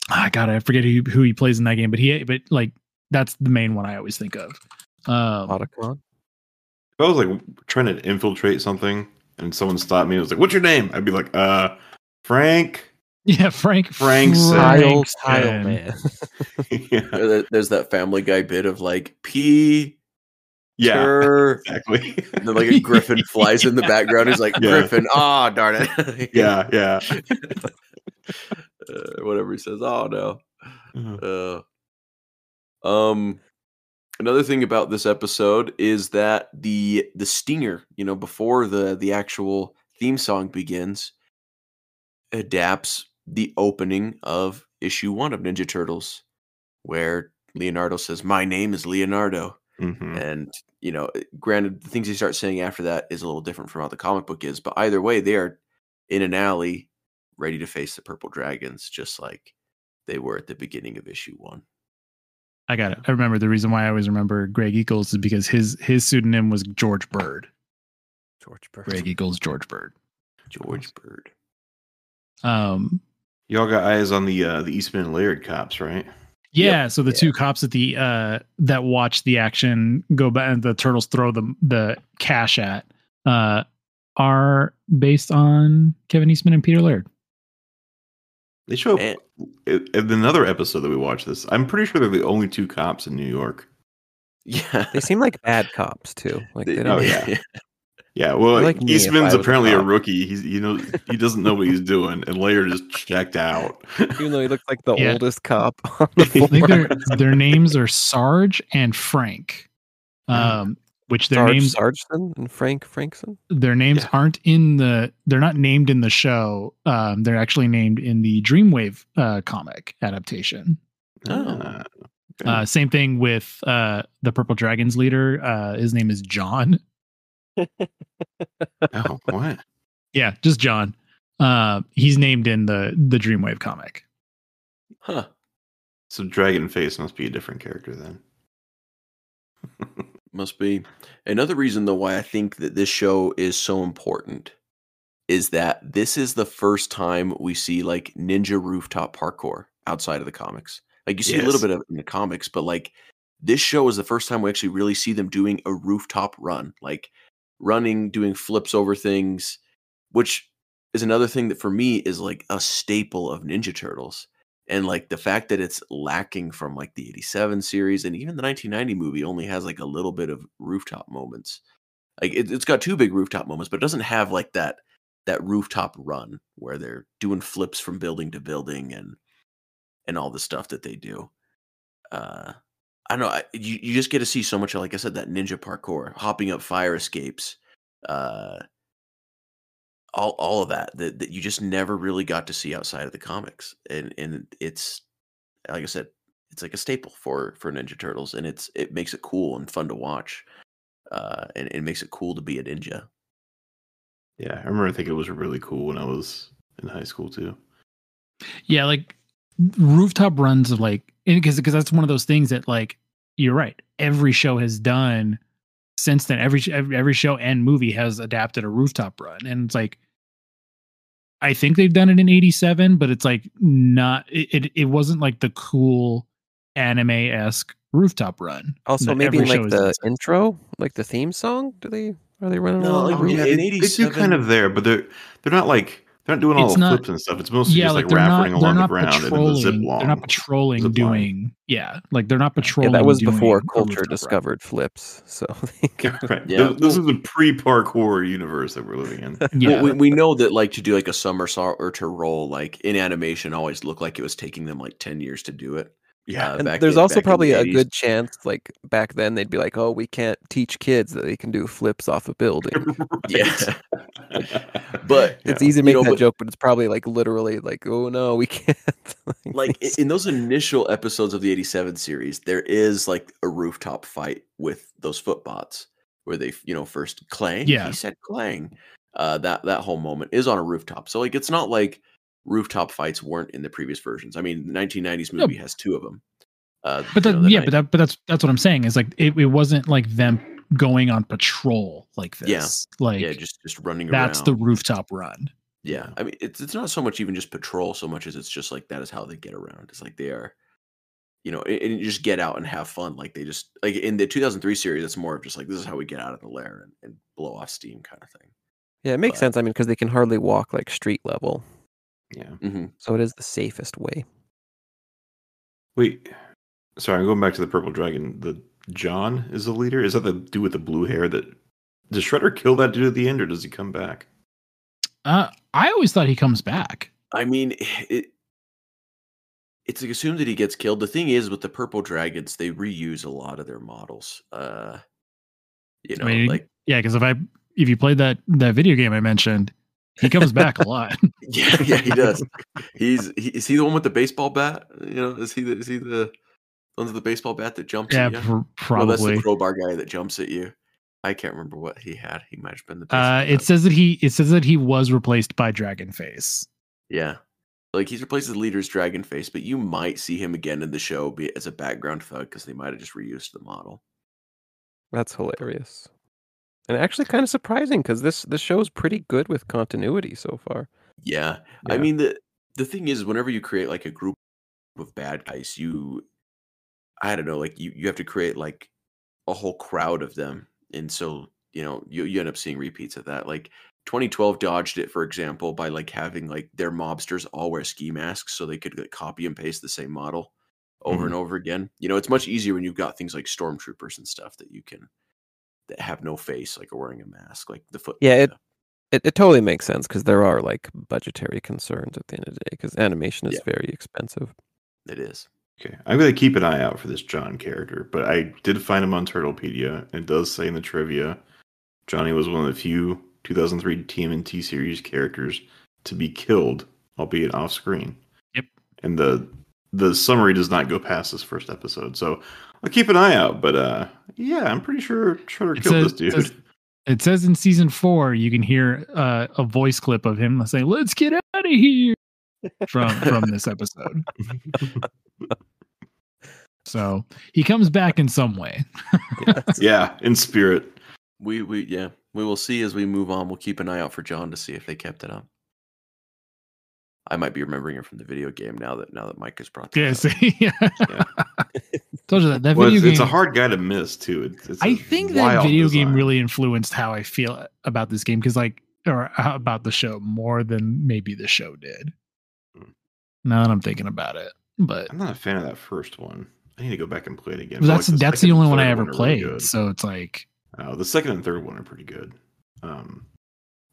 I got I forget who, who he plays in that game, but he but like that's the main one I always think of. Um Otacon. If I was like trying to infiltrate something and someone stopped me and was like, "What's your name?" I'd be like, "Uh, Frank." yeah, Frank Frankson. Tile, Frankson. tile man. yeah, There's that Family Guy bit of like P. yeah, Tur- exactly. and then like a griffin flies in the background. He's like Griffin. Ah, darn it. yeah, yeah. uh, whatever he says. Oh no. Uh, Uh, um, another thing about this episode is that the the stinger, you know, before the the actual theme song begins, adapts the opening of issue one of Ninja Turtles, where Leonardo says, "My name is Leonardo," mhm. and you know, granted, the things he starts saying after that is a little different from how the comic book is, but either way, they are in an alley, ready to face the purple dragons, just like they were at the beginning of issue one. I got it. I remember the reason why I always remember Greg Eagles is because his his pseudonym was George Byrd. George Byrd. Greg Eagles, George Byrd. George Byrd. Um, Y'all got eyes on the uh, the Eastman and Laird cops, right? yeah. So the two cops at the uh that watch the action go back and the turtles throw the the cash at uh are based on Kevin Eastman and Peter Laird. They show up And- in in another episode that we watched this. I'm pretty sure they're the only two cops in New York. Yeah. They seem like bad cops too. Like they They- don't. Oh, yeah. Yeah, well, They're like Eastman's I was a apparently a rookie. He's you know he doesn't know what he's doing, and Laird just checked out. Even though he looks like the Yeah. oldest cop on the I think their their names are Sarge and Frank. Um, which their Sarge names Sargson and Frank Frankson. their names Yeah. aren't in the they're not named in the show um they're actually named in the dreamwave uh comic adaptation Ah, okay. uh same thing with uh the purple dragons leader uh his name is john Oh, what? Yeah, just John. Uh, he's named in the the Dreamwave comic. Huh. So Dragon Face must be a different character then. Must be. Another reason, though, why I think that this show is so important is that this is the first time we see like ninja rooftop parkour outside of the comics. Like you see a little bit of it in the comics, but like this show is the first time we actually really see them doing a rooftop run, like running, doing flips over things, which is another thing that for me is like a staple of Ninja Turtles. And like the fact that it's lacking from like the 87 series and even the 1990 movie only has like a little bit of rooftop moments. Like it, it's got two big rooftop moments, but it doesn't have like that that rooftop run where they're doing flips from building to building and and all the stuff that they do. Uh I don't know. I, you, you just get to see so much, like I said, that ninja parkour, hopping up fire escapes, uh, all all of that, that that you just never really got to see outside of the comics, and and it's like I said, it's like a staple for for Ninja Turtles, and it's it makes it cool and fun to watch, uh, and it makes it cool to be a ninja. Yeah, I remember thinking it was really cool when I was in high school too. Yeah, like rooftop runs of like because because that's one of those things that like you're right. Every show has done since then. Every every, every show and movie has adapted a rooftop run, and it's like I think they've done it in '87, but it's like not. It it, it wasn't like the cool anime esque rooftop run. Also, maybe every in show like the done. intro, like the theme song. Do they are they running No, along? like, the roof? yeah, they, in they do kind of there, but they're they're not like they're not doing all It's the not- flips and stuff. It's mostly yeah, just like like, they're not rapping they're along the not ground and then the zip patrolling. line. They're not patrolling Zip line. doing yeah, like they're not Yeah, patrolling. that was doing before culture rooftop run. discovered flips. So right. Yeah, This, this is a pre-parkour universe that we're living in. Yeah, Well, we, we know that like to do like a somersault or to roll like in animation always looked like it was taking them like 10 years to do it. Yeah. Uh, there's in- also in the probably a good chance, like back then, they'd be like, "Oh, we can't teach kids that they can do flips off a building." Yeah. But It's Yeah. easy to You make know, that but- joke, but it's probably like literally like, "Oh no, we can't." like i- in those initial episodes of the 87 series there is like a rooftop fight with those footbots where they you know first clang Yeah. he said clang uh that that whole moment is on a rooftop so like it's not like rooftop fights weren't in the previous versions i mean the 1990s No. movie has two of them uh but you know, the yeah, nine- but that, but that's that's what I'm saying is like it, it wasn't like them going on patrol like this. Yeah. this. Like yeah just just running that's around the rooftop run. Yeah, I mean, it's it's not so much even just patrol, so much as it's just like that is how they get around. It's like they are, you know, and, and you just get out and have fun. Like they just like in the 2003 series, it's more of just like this is how we get out of the lair and, and blow off steam kind of thing. yeah, it makes but- sense. I mean, because they can hardly walk like street level, yeah. hmm so it is the safest way. Wait. Sorry, I'm going back to the purple dragon. The John is the leader. Is that the dude with the blue hair? That does Shredder kill that dude at the end, or does he come back? Uh, I always thought he comes back. I mean, it it's assumed that he gets killed. The thing is, with the purple dragons, they reuse a lot of their models. Uh, you know, I mean, like yeah, because if I if you played that that video game I mentioned, he comes back a lot. yeah, yeah, he does. He's he, is he the one with the baseball bat? You know, is he the is he the one with the baseball bat that jumps yeah, at you? pr- No, that's the crowbar guy that jumps at you. I can't remember what he had. He might have been the. uh, it bat. says that he it says that he was replaced by Dragonface. yeah, like he's replaced the leader's dragon face, but you might see him again in the show be as a background thug because they might have just reused the model. That's hilarious, and actually kind of surprising because this this show is pretty good with continuity so far. Yeah. I mean the the thing is whenever you create like a group of bad guys, you I don't know, like you you have to create like a whole crowd of them. And so, you know, you you end up seeing repeats of that. Like 2012 dodged it for example by like having like their mobsters all wear ski masks so they could like, copy and paste the same model over and mm-hmm. over again. You know, it's much easier when you've got things like stormtroopers and stuff that you can that have no face like are wearing a mask like the foot Yeah, it- It, it totally makes sense because there are like budgetary concerns at the end of the day because animation is Yeah. very expensive. it is. Okay, I'm gonna keep an eye out for this John character, but I did find him on Turtlepedia. and It does say in the trivia, Johnny was one of the few 2003 TMNT series characters to be killed, albeit off screen. Yep. And the the summary does not go past this first episode, so I'll keep an eye out. But uh, yeah, I'm pretty sure Shredder It killed says- this dude. it says- It says in season four, you can hear uh, a voice clip of him saying, "Let's get out of here." From from this episode, so he comes back in some way. Yeah, in spirit. We we yeah, we will see as we move on. We'll keep an eye out for John to see if they kept it up. I might be remembering it from the video game now that now that Mike has brought that Yeah, up. see, yeah. Told you that that Well, video it's, game. it's a hard guy to miss too. It's, it's I a think that wild video game really influenced how I feel about this game because, like, or about the show more than maybe the show did. Hmm. Now that I'm thinking about it, but I'm not a fan of that first one. I need to go back and play it again. but, like, that's that's the only one I ever are really played. good. so it's like, Uh, the second and third one are pretty good. Um,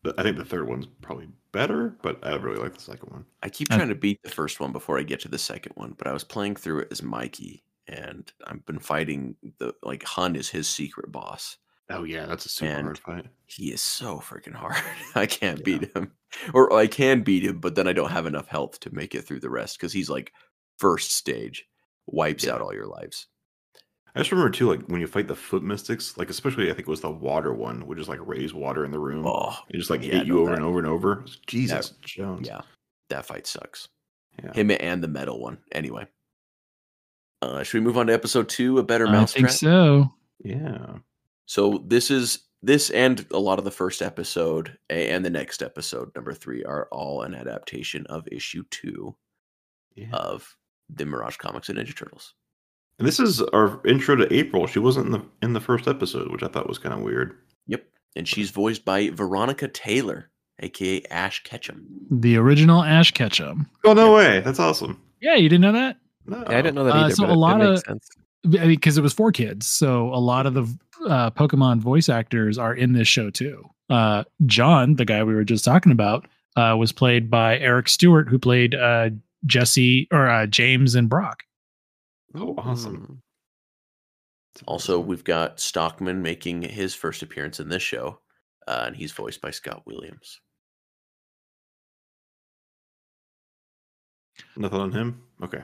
but I think the third one's probably better, but I really like the second one. I keep Uh, trying to beat the first one before I get to the second one, but I was playing through it as Mikey, and I've been fighting the like Hun is his secret boss. Oh yeah, that's a super And- hard fight. He is so freaking hard. I can't beat him, or I can beat him, but then I don't have enough health to make it through the rest because he's like first stage, wipes Yeah. out all your lives. I just remember too, like when you fight the foot mystics, like especially I think it was the water one, which is like raise water in the room. Oh, it just like yeah, hit you over that- and over and over. Jesus that- Jones. yeah, that fight sucks. Yeah. Him and the metal one. Anyway, uh, should we move on to episode two? A better mouse. I think so. Yeah. So this is this and a lot of the first episode and the next episode, number three, are all an adaptation of issue two Yeah. of the Mirage Comics and Ninja Turtles. And this is our intro to April. She wasn't in the in the first episode, which I thought was kind of weird. Yep, and she's voiced by Veronica Taylor, aka Ash Ketchum. The original Ash Ketchum. Oh no way! That's awesome. Yeah, you didn't know that? No, Yeah, I didn't know that Uh, either. so but a it- it lot of- sense. I mean, because it was for kids, so a lot of the uh, Pokemon voice actors are in this show too. Uh, John, the guy we were just talking about, uh, was played by Eric Stuart, who played uh, Jesse or uh, James and Brock. Oh, awesome. Mm. Also, we've got Stockman making his first appearance in this show, uh, and he's voiced by Scott Williams. nothing on him. Okay.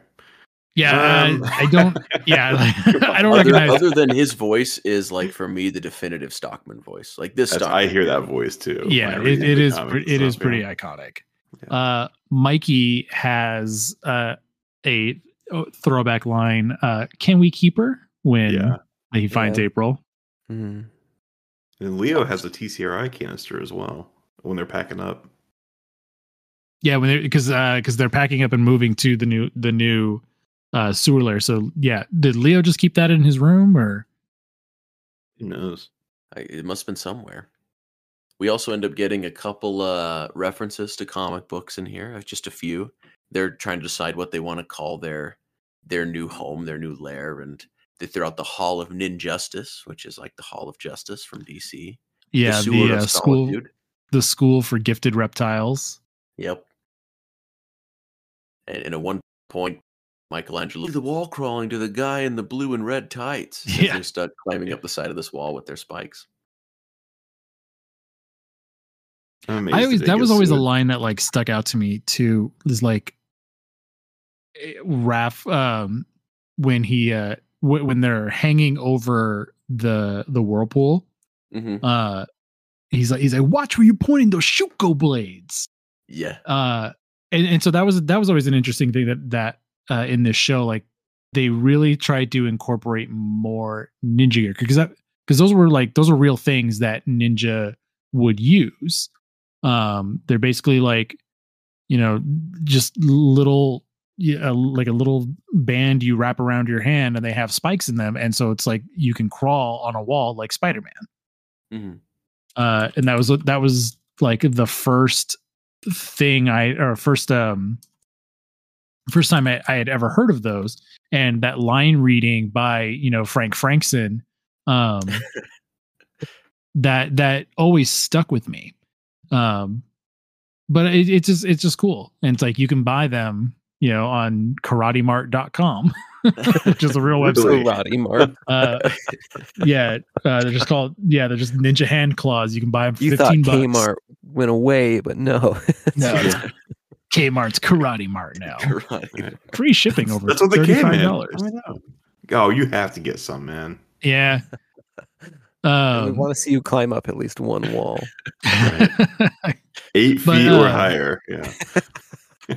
Yeah, Um, I, I don't. Yeah, I don't Other, recognize. other than his voice is like for me the definitive Stockman voice. Like this Stockman. I hear that voice too. yeah, whenever it, you it do is. comics Pre- and it is pretty yeah. iconic. Yeah. Uh, Mikey has uh, a oh, throwback line. Uh, Can we keep her when Yeah. he finds Yeah. April? Mm. And Leo has a TCRI canister as well when they're packing up. Yeah, when they because because they're packing up and moving to the new the new uh, sewer lair. So yeah, did Leo just keep that in his room or? Who knows? I, it must have been somewhere. We also end up getting a couple uh, references to comic books in here, uh, just a few. They're trying to decide what they want to call their their new home, their new lair, and they throw out the Hall of Ninjustice, which is like the Hall of Justice from DC. Yeah, Sewer the, uh, school the school for gifted reptiles. Yep. And, and at one point, Michelangelo, the wall crawling to the guy in the blue and red tights. Yeah. They start climbing up the side of this wall with their spikes. I'm amazed I always that was always a line that like stuck out to me too. Is like eh, Raph um when he uh w- when they're hanging over the the whirlpool hmm uh he's like he's like watch where you're pointing those shuko blades Yeah. uh and, and so that was that was always an interesting thing that that uh in this show like they really tried to incorporate more ninja gear because that because those were like those were real things that ninja would use. Um they're basically like you know just little yeah, like a little band you wrap around your hand and they have spikes in them and so it's like you can crawl on a wall like spider-man. Hmm uh and that was that was like the first thing i or first um first time I, I had ever heard of those. And that line reading by you know frank frankson um that that always stuck with me. Um but it, it's just it's just cool. And it's like you can buy them you know on karatemart.com which is a real website. Karate Mart. uh yeah uh, they're just called yeah they're just ninja hand claws. You can buy them for You thought 15 bucks. Kmart went away, but no. no. it's kmart's karate mart now Karate. free shipping over That's what they came in. $35 Oh, you have to get some, man. yeah I Um, want to see you climb up at least one wall. Eight But, feet or uh, higher. Yeah.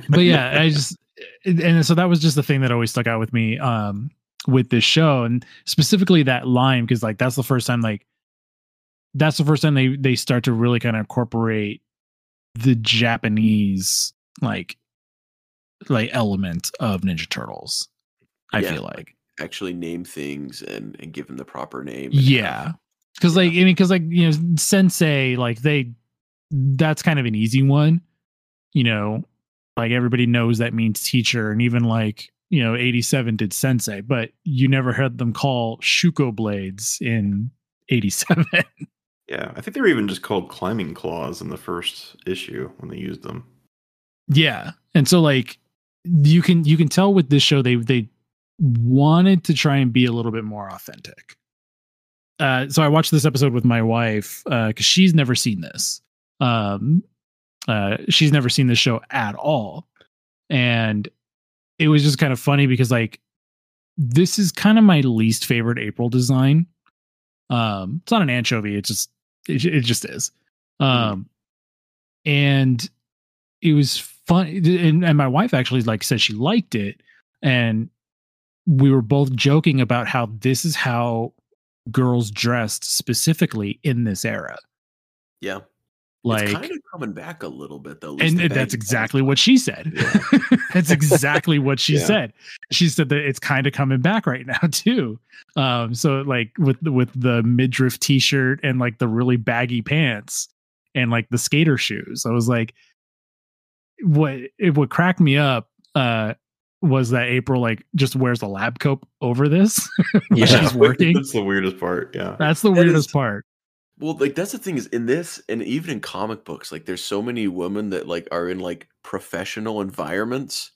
but yeah, I just and so that was just the thing that always stuck out with me um with this show and specifically that line because like that's the first time like that's the first time they they start to really kind of incorporate the Japanese like like element of Ninja Turtles. I Yeah, feel like Actually, name things and and give them the proper name. yeah have- because like i mean because like you know sensei like they that's kind of an easy one you know like everybody knows that means teacher and even like you know 87 did sensei but you never heard them call shuko blades in 87 Yeah. I think they were even just called climbing claws in the first issue when they used them. Yeah. And so like you can you can tell with this show they they wanted to try and be a little bit more authentic. Uh so i watched this episode with my wife uh because she's never seen this. Um uh she's never seen this show at all. And it was just kind of funny because like this is kind of my least favorite april design. Um it's not an anchovy it just it, it just is. Um and it was fun and, and my wife actually like said she liked it and we were both joking about how this is how girls dressed specifically in this era yeah. like it's kind of coming back a little bit though. and that's exactly what she said that's exactly what she Yeah. said she said that it's kind of coming back right now too um so like with with the midriff t-shirt and like the really baggy pants and like the skater shoes i was like what it would crack me up uh was that april like just wears a lab coat over this Yeah. she's working That's the weirdest part. Yeah. that's the weirdest is- part Well, like that's the thing is in this and even in comic books, like there's so many women that like are in like professional environments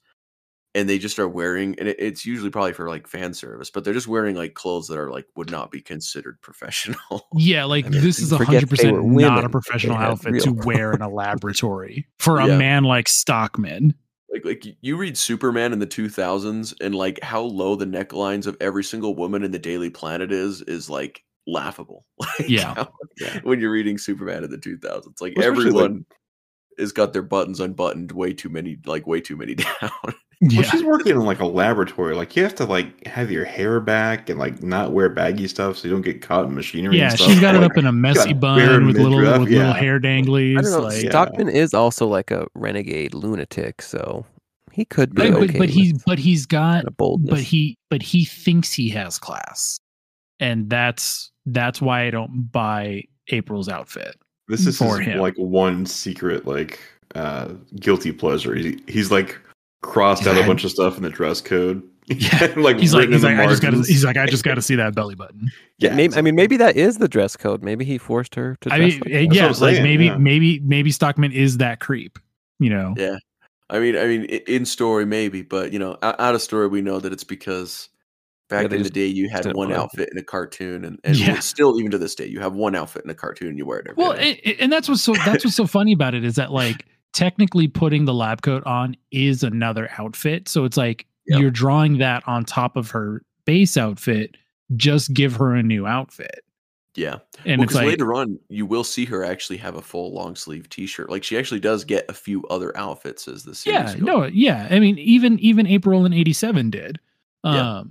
and they just are wearing and it, it's usually probably for like fan service, but they're just wearing like clothes that are like would not be considered professional. Yeah, like I mean, this is a 100% not women, a professional outfit to real wear in a laboratory for a Yeah. man like Stockman. like like you read Superman in the 2000s and like how low the necklines of every single woman in the Daily Planet is is like laughable. Like, Yeah. how- when you're reading Superman in the 2000s, like Well, especially, like- everyone has got their buttons unbuttoned way too many like way too many down. Well, she's working in like a laboratory. Like you have to like have your hair back and like not wear baggy stuff so you don't get caught in machinery. yeah. and stuff. She's got it Like, up in a messy bun with little midriff, with little hair danglies. I don't know. like, Yeah. Stockman is also like a renegade lunatic, so he could be but, but, okay. but he's but he's got kind of boldness. but he but he thinks he has class, and that's that's why I don't buy April's outfit. This is for his, him. like one secret like uh guilty pleasure. He, he's like crossed out a bunch of stuff in the dress code. Yeah. like He's like he's like I just got to he's like I just got to see that belly button. yeah. maybe, I mean, maybe that is the dress code. Maybe he forced her to. I Dress mean, like yeah, like saying, maybe yeah. maybe maybe Stockman is that creep. You know, Yeah. I mean, I mean, in story maybe, but you know, out of story, we know that it's because back Yeah, in the day you had one outfit in a cartoon, and, and Yeah. still even to this day, you have one outfit in a cartoon, you wear it every Well, day. a- a- and that's what's so that's what's so funny about it is that like technically putting the lab coat on is another outfit. So it's like Yeah. you're drawing that on top of her base outfit. Just give her a new outfit, yeah. and well, it's like later on, you will see her actually have a full long sleeve T-shirt. Like she actually does get a few other outfits as the series yeah, goes. no, yeah. I mean, even even April in '87 did. Um, Yeah.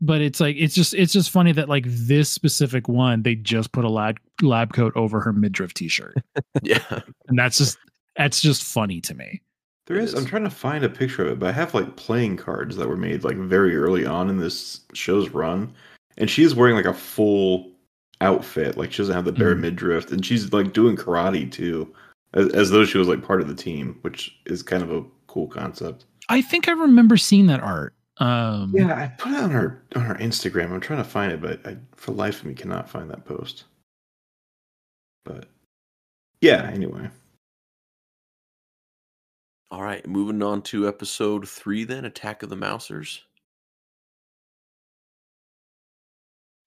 But it's like it's just it's just funny that like this specific one they just put a lab lab coat over her midriff t-shirt, yeah, and that's just that's just funny to me. there is, It is. I'm trying to find a picture of it, but I have like playing cards that were made like very early on in this show's run, and she's wearing like a full outfit. Like she doesn't have the bare Mhm. midriff, and she's like doing karate too, as, as though she was like part of the team, which is kind of a cool concept. I think I remember seeing that art. Um, Yeah, I put it on our on our Instagram. I'm trying to find it, but I, for life of me, cannot find that post. But yeah, anyway. All right, moving on to episode three, then Attack of the Mousers.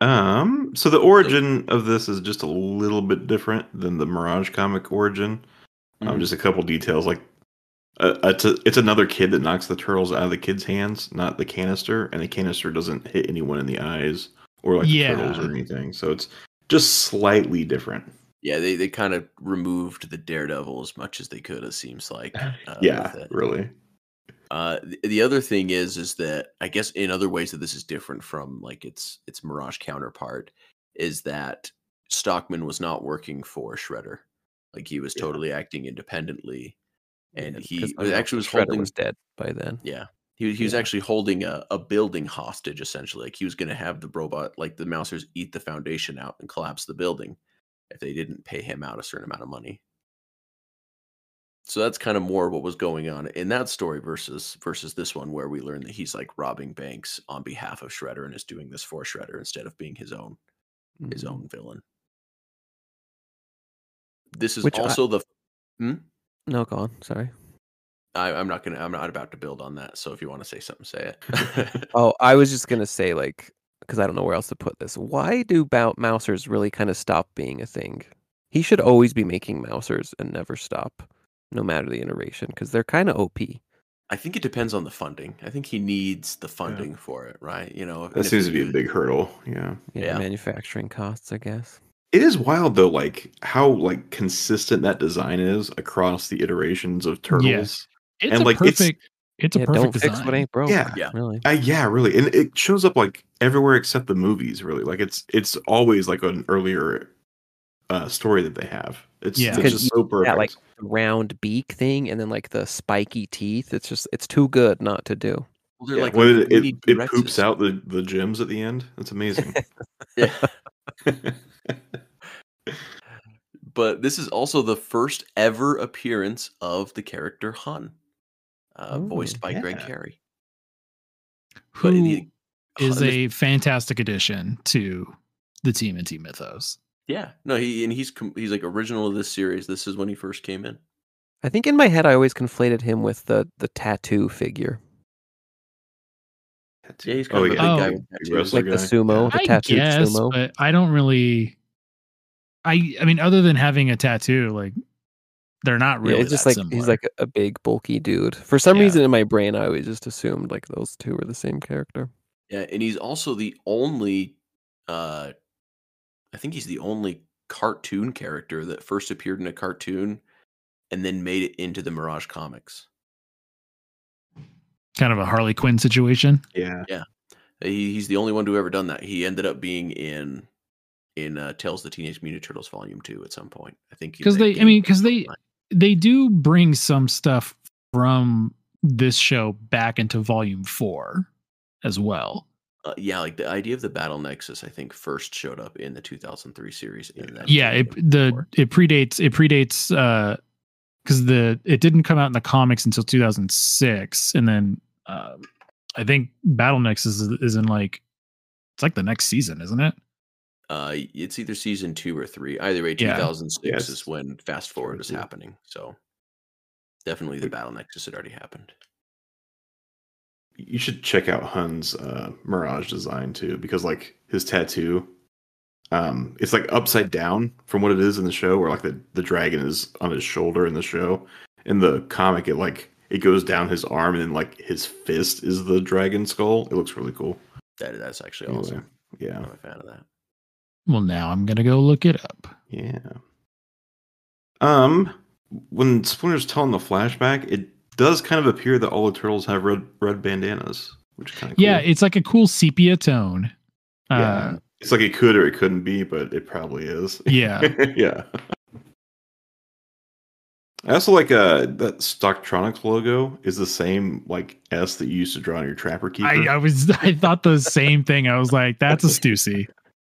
Um, so the origin of this is just a little bit different than the Mirage comic origin. Um, Mhm. just a couple details, like uh, it's a, it's another kid that knocks the turtles out of the kid's hands, not the canister, and the canister doesn't hit anyone in the eyes or like Yeah. the turtles or anything. So it's just slightly different. Yeah, they, they kind of removed the Daredevil as much as they could. It seems like. Uh, yeah, really. Uh, the, the other thing is, is that I guess in other ways that this is different from like its its Mirage counterpart is that Stockman was not working for Shredder, like he was Yeah. totally acting independently, and Yeah, he actually was Shredder holding was dead by then. Yeah. He, he was Yeah. actually holding a, a building hostage, essentially. Like he was going to have the robot, like the Mousers, eat the foundation out and collapse the building if they didn't pay him out a certain amount of money. So that's kind of more what was going on in that story versus versus this one, where we learn that he's like robbing banks on behalf of Shredder and is doing this for Shredder instead of being his own his Mhm. own villain. This is Which I- also the. Hmm? No, go on. Sorry. I, I'm not gonna. I'm not about to build on that. So if you want to say something, say it. Oh, I was just gonna say like because I don't know where else to put this. Why do Bout Mousers really kind of stop being a thing? He should always be making Mousers and never stop, no matter the iteration, because they're kind of OP. I think it depends on the funding. I think he needs the funding for it, right? You know, That seems to be a big hurdle. Yeah. Yeah, Yeah. manufacturing costs, I guess. It is wild though, like how like consistent that design is across the iterations of turtles. Yes. It's And, a like, it's- perfect. It's, a yeah, perfect don't design. fix what ain't broke. Yeah. Yeah. really. Uh, yeah, really, and it shows up like everywhere except the movies. Really, like it's it's always like an earlier uh, story that they have. It's, Yeah. it's just so perfect. That like round beak thing, and then like the spiky teeth. It's just it's too good not to do. Well, they're Yeah, like when it, it, it poops out the the gems at the end. That's amazing. Yeah. but this is also the first ever appearance of the character Hun, uh, voiced Ooh, by Greg yeah. Carey. Who But is the- Hun a fantastic addition to the team and team mythos. yeah, no, he and he's he's like original of this series. This is when he first came in. I think in my head I always conflated him with the the tattoo figure, Yeah, he's Oh, kind of yeah. a big guy Oh. with Big tattoos. wrestler like the guy. sumo, the I tattooed guess, sumo. but I don't really. I I mean, other than having a tattoo, like they're not Yeah, really. it's just that like similar. he's like a big bulky dude. For some Yeah. reason in my brain, I always just assumed like those two were the same character. Yeah, and he's also the only uh I think he's the only cartoon character that first appeared in a cartoon and then made it into the Mirage comics. kind of a Harley Quinn situation. Yeah. Yeah, He, he's the only one to ever done that. He ended up being in in uh, Tales of the Teenage Mutant Turtles Volume 2 at some point. I think because they, I mean, because they point. they do bring some stuff from this show back into Volume Four as well. uh, yeah, like the idea of the Battle Nexus I think first showed up in the 2003 series in that yeah it the it predates it predates uh because the it didn't come out in the comics until 2006 and then um i think battle nexus is, is in like it's like the next season isn't it Uh, it's either season two or three. Either way, Yeah. 2006 Yes. is when Fast Forward is True. happening. So definitely the Battle Nexus had already happened. you should check out Hun's uh, Mirage design too, because like his tattoo, um, it's like upside down from what it is in the show, where like the the dragon is on his shoulder in the show. In the comic, it like it goes down his arm, and then like his fist is the dragon skull. It looks really cool. That that's actually Anyway, awesome. yeah, I'm a fan of that. Well now i'm gonna go look it up yeah. Um, when Splinter's telling the flashback, it does kind of appear that all the turtles have red red bandanas, which kind of cool. yeah it's like a cool sepia tone Yeah. uh It's like it could or it couldn't be, but it probably is. yeah yeah. I also like uh that Stocktronics logo is the same like S that you used to draw on your Trapper Keeper. I, I was i thought the same thing i was like that's a stussy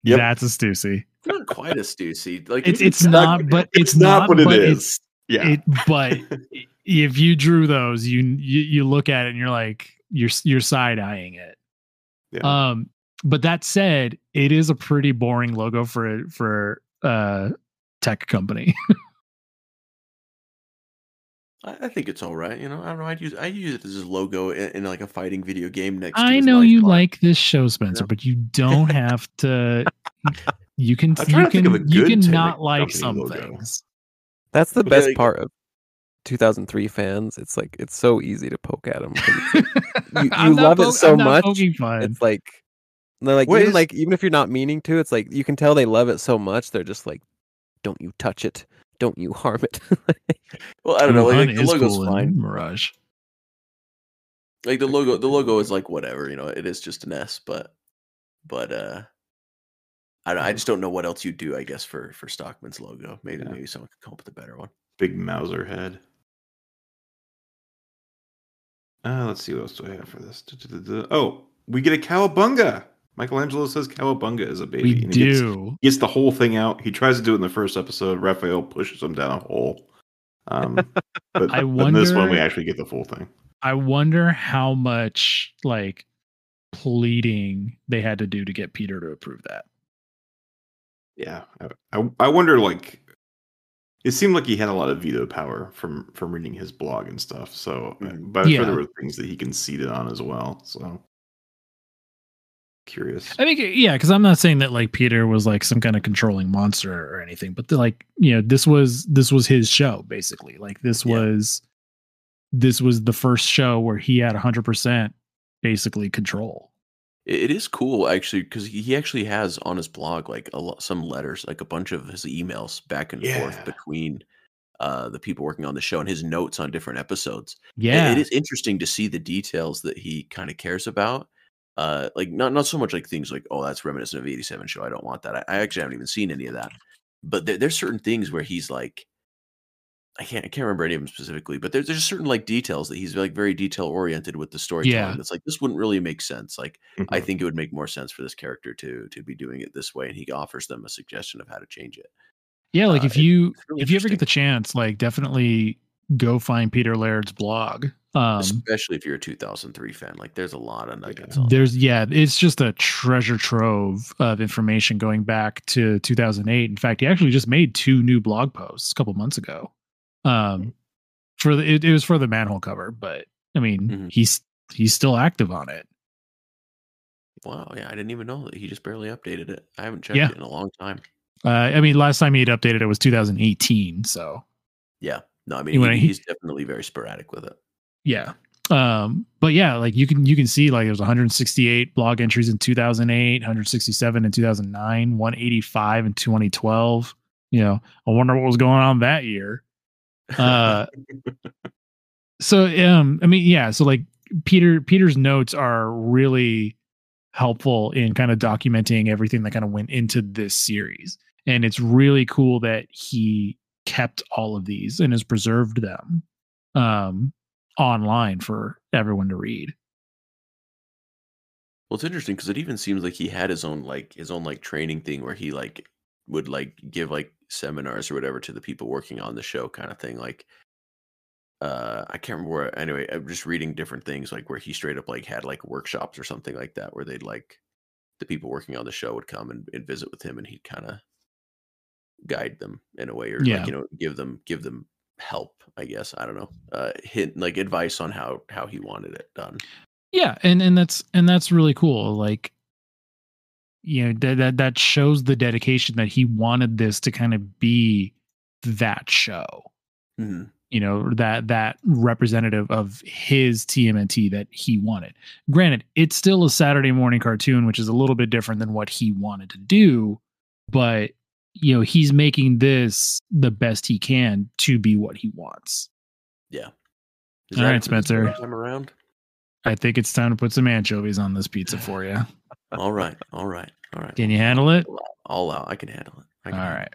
Yep. that's a stussy It's not quite a Stussy. Like it's it's it's not but it's, not, what it but it's yeah. it but if you drew those you, you you look at it and you're like you're you're side eyeing it yeah. um but that said it is a pretty boring logo for a for uh tech company I, I think it's all right. You know, I don't know. I use I use it as a logo in, in like a fighting video game next. i know you line. like this show spencer know? but you don't have to you can you to think of can you can not like company some logo. things That's the But, best like- part of 2003 fans. It's like it's so easy to poke at them. you- you I'm not love it so much. It's like they're like, What even is- like even if you're not meaning to, it's like you can tell they love it so much. They're just like, "Don't you touch it? Don't you harm it?" Well, I don't know. Like, Wuhan like, the is logo's cool fine. Mirage. Like the logo, the logo is like whatever. You know, it is just an S, but but uh, I don't- I just don't know what else you do. I guess for for Stockman's logo, maybe Yeah. maybe someone could come up with a better one. Big Mouser head. Uh, let's see what else do I have for this. Oh, we get a cowabunga. Michelangelo says cowabunga is a baby. We and he gets- do. gets the whole thing out. He tries to do it in the first episode. Raphael pushes him down a hole. Um, but, I but in this one, we actually get the full thing. I wonder how much like pleading they had to do to get Peter to approve that. Yeah, I, I, I wonder. Like, it seemed like he had a lot of veto power from from reading his blog and stuff. So, Mhm. but I'm sure there were things that he conceded on as well. So, curious. I think yeah, because I'm not saying that like Peter was like some kind of controlling monster or anything, but the, like you know this was this was his show basically. Like this Yeah. was this was the first show where he had 100 percent basically control. It, is cool actually because he actually has on his blog like a lot, some letters, like a bunch of his emails back and Yeah. forth between uh, the people working on the show and his notes on different episodes. Yeah, it is interesting to see the details that he kind of cares about. Uh, like not not so much like things like oh that's reminiscent of eighty seven show. I don't want that. I, I actually haven't even seen any of that. But there, there's certain things where he's like, I can't I can't remember any of them specifically. But there's there's certain like details that he's like very detail oriented with the storytelling. Yeah. That's like this wouldn't really make sense. Like I Mhm. think it would make more sense for this character to to be doing it this way, and he offers them a suggestion of how to change it. yeah. Like uh, if you really if you ever get the chance, like definitely go find Peter Laird's blog. Um, Especially if you're a 2003 fan, like there's a lot of nuggets. on there. there's yeah it's just a treasure trove of information going back to 2008 in fact he actually just made two new blog posts a couple months ago um for the it, it was for the manhole cover but i mean Mhm. he's he's still active on it Wow, yeah, I didn't even know that he just barely updated it. I haven't checked Yeah. it in a long time. uh i mean last time he'd updated it was 2018 so Yeah, no, I mean he, he- he's definitely very sporadic with it. Yeah. Um but yeah like you can you can see like there's 168 blog entries in 2008 167 in 2009 185 in 2012 you know i wonder what was going on that year. Uh so um i mean yeah so like peter peter's notes are really helpful in kind of documenting everything that kind of went into this series. And it's really cool that he kept all of these and has preserved them. Um online for everyone to read Well, it's interesting because it even seems like he had his own like his own like training thing where he like would like give like seminars or whatever to the people working on the show, kind of thing. Like, uh, I can't remember where. Anyway, I'm just reading different things like where he straight up like had like workshops or something like that where they'd like the people working on the show would come and, and visit with him and he'd kind of guide them in a way or Yeah. like you know give them give them help i guess i don't know uh hint like advice on how how he wanted it done yeah and and that's and that's really cool like you know that that, that shows the dedication that he wanted this to kind of be that show Mhm. you know that that representative of his TMNT that he wanted. Granted, it's still a Saturday morning cartoon, which is a little bit different than what he wanted to do, but you know he's making this the best he can to be what he wants. yeah All that right, Spencer. time around I think it's time to put some anchovies on this pizza for you. all right all right all right Can you handle it? all out i can handle it I All handle right.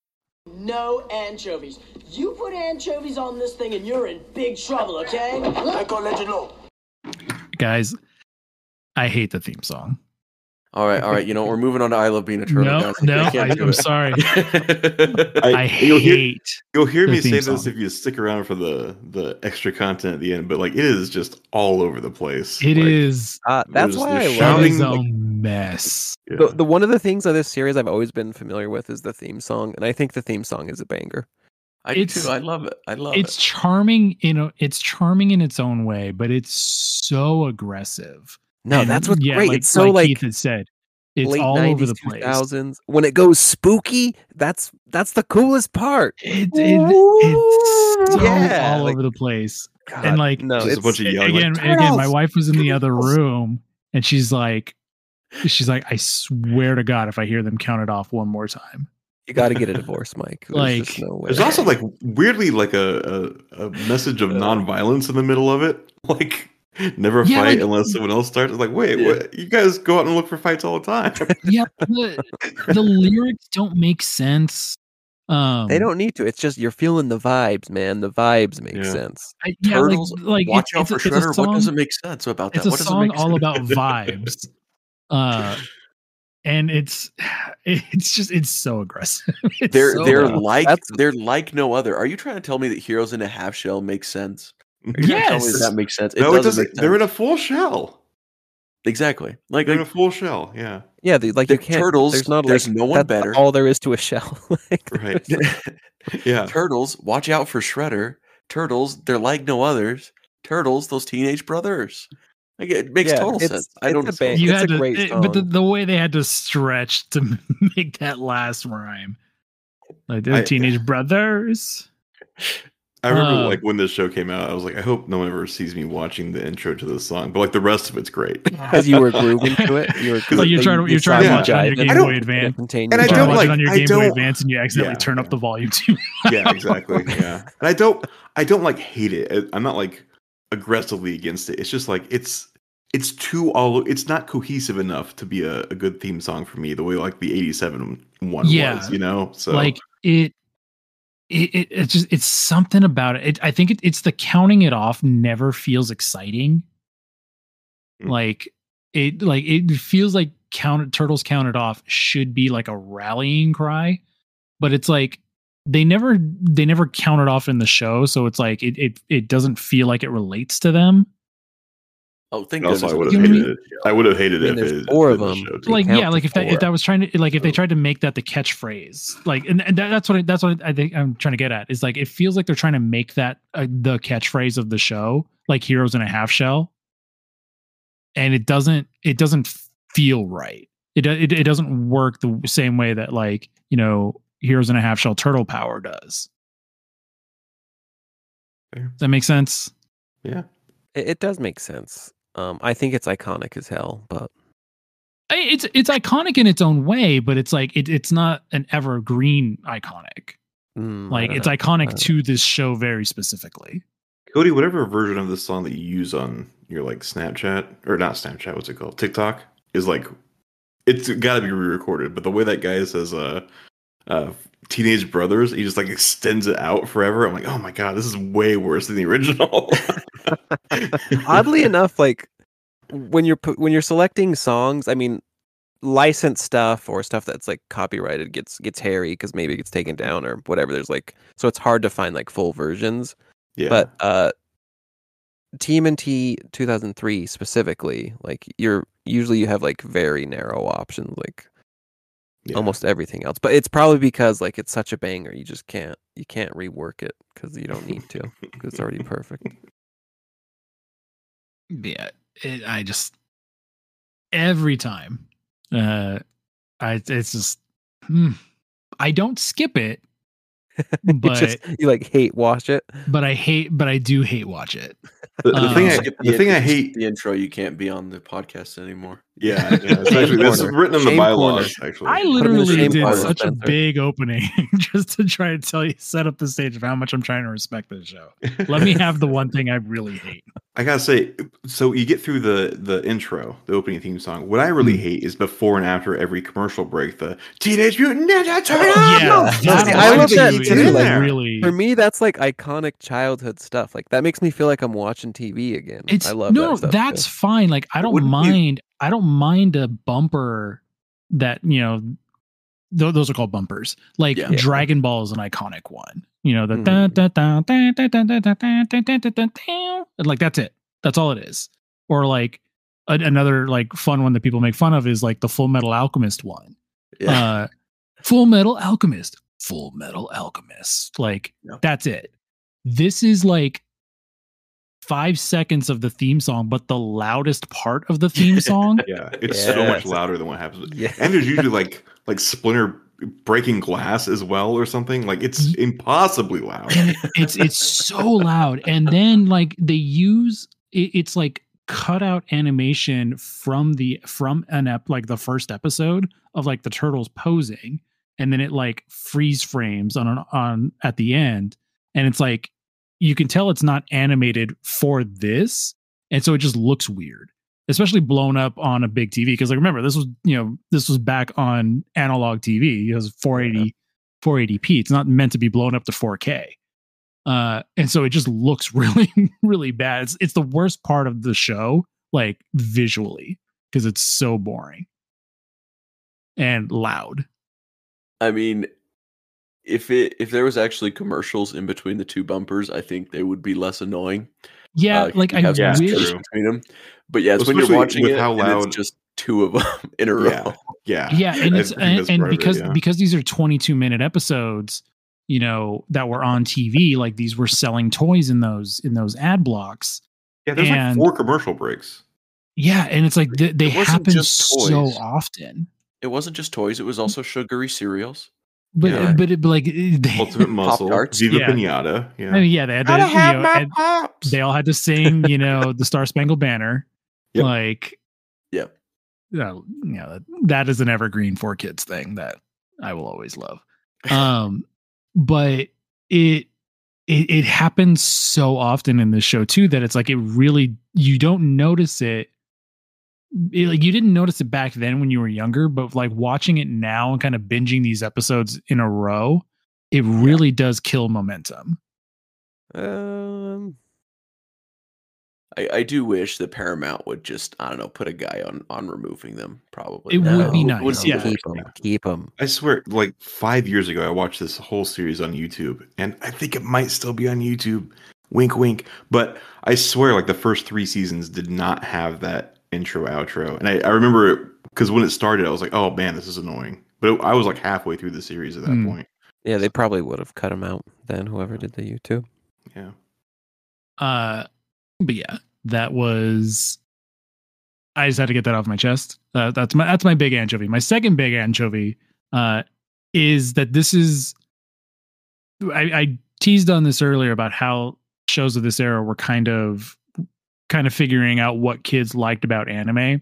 No anchovies. You put anchovies on this thing and you're in big trouble, okay? I can let. Guys, I hate the theme song. All right all right you know we're moving on to i love being a turtle No, guys. no, can't I, do I'm sorry. I, I you'll hear, hate you'll hear the me say theme this if you stick around for the the extra content at the end, but like it is just all over the place. It Like, is Uh, that's why I there's love it it. is a like- mess. The, the one of the things of this series I've always been familiar with is the theme song, and I think the theme song is a banger. I do It's- too. I love it. I love it's it. It's charming you know it's charming in its own way but it's so aggressive No, And that's what's yeah, great. like, it's so like, keith had said it's late all 90s, over the place 2000s. When it goes spooky, that's that's the coolest part. it, it, it's so Yeah, all like- over the place God, and like no, Just a bunch of a- yelling. again like, again my wife was in the other room and she's like she's like i swear to god if i hear them count it off one more time you got to get a divorce, Mike. There's Like, no way. There's also like weirdly like a, a, a message of nonviolence in the middle of it. Like never Yeah, fight like- unless someone else starts. It's like, wait, what? you guys go out and look for fights all the time. yeah the, the lyrics don't make sense um they don't need to. It's just you're feeling the vibes, man. The vibes make Yeah. sense. I, yeah, Turtles. like, like watch it- out it's for a- it's a Shredder. What doesn't make sense about that? it's a what song make all about vibes uh and it's it's just it's so aggressive It's They're so they're bad. like That's- they're like no other. Are you trying to tell me that Heroes in a Half Shell makes sense? Are you trying to tell me that, Yes. that makes sense? no, it doesn't doesn't. make They're in a full shell. exactly. Like, They're in a full shell. Yeah. Yeah, the, like The you can't. turtles, There's not there's like, no one that's better. All there is to a shell. like, Right. there's- Yeah. turtles. Watch out for Shredder. Turtles. They're like no others. Turtles. Those teenage brothers. Like it makes Yeah, total it's- sense. I don't. a ba- you it's had a to great it- but the, the way they had to stretch to make that last rhyme like the I- teenage brothers I remember Uh, like when this show came out, I was like, I hope no one ever sees me watching the intro to this song. But like the rest of it's great. Because you were grooving to it. You were Like, you're trying to- you're trying to watch the it on your Game Boy Advance. And I You yourself. don't like- on your I Game Boy don't- Advance and you accidentally Yeah, turn yeah. up the volume too yeah, exactly. Yeah, and I don't, I don't like hate it. I'm not like aggressively against it. It's just like it's, it's too all. It's not cohesive enough to be a, a good theme song for me. The way like the '87 one Yeah. was, you know. So like it it, it it's just it's something about it, it i think it, it's the counting it off never feels exciting. Mm. like it like it feels like count turtles counted off should be like a rallying cry but it's like they never they never count it off in the show so it's like it it, it doesn't feel like it relates to them Oh, thank also, I goodness. would have know what I hated it. I would have hated I it if four of them. They like yeah like if that if that was trying to like if they tried to make that the catchphrase like and, and that, that's what I, that's what i think i'm trying to get at is like it feels like they're trying to make that uh, the catchphrase of the show like heroes in a half shell and it doesn't it doesn't feel right it, it it doesn't work the same way that like you know heroes in a half shell turtle power does Fair. does that make sense Yeah, It, it does make sense. Um, I think it's iconic as hell, but it's it's iconic in its own way but it's like it, it's not an evergreen iconic mm, like it's know. iconic to this show very specifically Cody, whatever version of this song that you use on your like Snapchat or not Snapchat, what's it called? TikTok is like it's got to be re-recorded. But the way that guy says uh, uh, teenage brothers, he just like extends it out forever. I'm like, oh my god, this is way worse than the original. oddly enough, like when you're when you're selecting songs, I mean, licensed stuff or stuff that's like copyrighted gets gets hairy because maybe it gets taken down or whatever. There's like so it's hard to find like full versions. yeah, But uh, TMNT 2003 specifically, like you're usually you have like very narrow options, like yeah. almost everything else. But it's probably because like it's such a banger, you just can't you can't rework it because you don't need to 'cause it's already perfect. yeah it, i just every time uh i it's just hmm, i don't skip it you but just you like hate watch it. but i hate but i do hate watch it The, the uh, thing, I, Skip the thing I hate. the intro. You can't be on the podcast anymore. Yeah, yeah it's actually this is written in the Shame bylaws. Actually, i him in the literally did corner, such a big opening just to try to tell you set up the stage of how much i'm trying to respect this show let me have the one thing i really hate I gotta say, so you get through the the intro, the opening theme song. What I really Hmm. hate is before and after every commercial break, the Teenage Mutant Ninja Turtles. yeah See, I love that too too, like, really For me, that's like iconic childhood stuff. Like that makes me feel like I'm watching TV again. It's I love no, that stuff, that's too. fine. Like I don't Wouldn't you- mind. I don't mind a bumper that, you know, th- those are called bumpers. Like yeah. Dragon Ball is an iconic one. You know, like that's it. That's all it is. Or like a- another like fun one that people make fun of is like the Full Metal Alchemist one. Yeah. Uh, Full Metal Alchemist, Full Metal Alchemist. Like yeah. that's it. This is like five seconds of the theme song, but the loudest part of the theme song. Yeah, it's so much louder than what happens. Yeah. And there's usually like like Splinter breaking glass as well or something. Like it's impossibly loud. and it- it's it's so loud and then like they use it, it's like cut out animation from the from an ep like the first episode of like the turtles posing and then it like freeze frames on an, on at the end and it's like you can tell it's not animated for this and so it just looks weird especially blown up on a big tv because like remember this was you know this was back on analog tv it was 480 480p it's not meant to be blown up to 4k uh and so it just looks really really bad. It's, it's the worst part of the show like visually because it's so boring and loud. I mean, if it if there was actually commercials in between the two bumpers, I think they would be less annoying. yeah Uh, like i have some Yeah, wish space between them. But yeah, it's when you're Especially watching with it how and it's loud- just two of them in a row. Yeah. Yeah. yeah and it's and, and part of it, because yeah. because these are 22 minute episodes you know that were on tv like these were selling toys in those in those ad blocks Yeah, there's and- like four commercial breaks. yeah and it's like they, they It wasn't happen just so often It wasn't just toys; it was also sugary cereals. But Yeah. but it like it- they, Ultimate Muscle, Pop-Tarts? Viva Yeah. Pinata. Yeah. I mean, yeah they had to, Gotta you have know, my and pops. they all had to sing you know the star spangled banner Yep. like Yep. yeah, you know that, that is an evergreen for kids thing that I will always love. Um, but it it it happens so often in this show too that it's like it really you don't notice it. It- like you didn't notice it back then when you were younger, but like watching it now and kind of binging these episodes in a row, it really does kill momentum. Um, I, I do wish that Paramount would just I don't know put a guy on on removing them. Probably It would be nice, be yeah. keep them, keep them. I swear, like five years ago, I watched this whole series on YouTube, and I think it might still be on YouTube. Wink, wink. But I swear, like the first three seasons did not have that intro outro, and I, I remember it because when it started, I was like, "Oh man, this is annoying." But it, I was like halfway through the series at that Hmm. point. Yeah, they probably would have cut them out then. Whoever did the YouTube. Yeah. Uh, but yeah, that was. I just had to get that off my chest. Uh, that's my that's my big anchovy. My second big anchovy uh, is that this is. I, I teased on this earlier about how shows of this era were kind of kind of figuring out what kids liked about anime.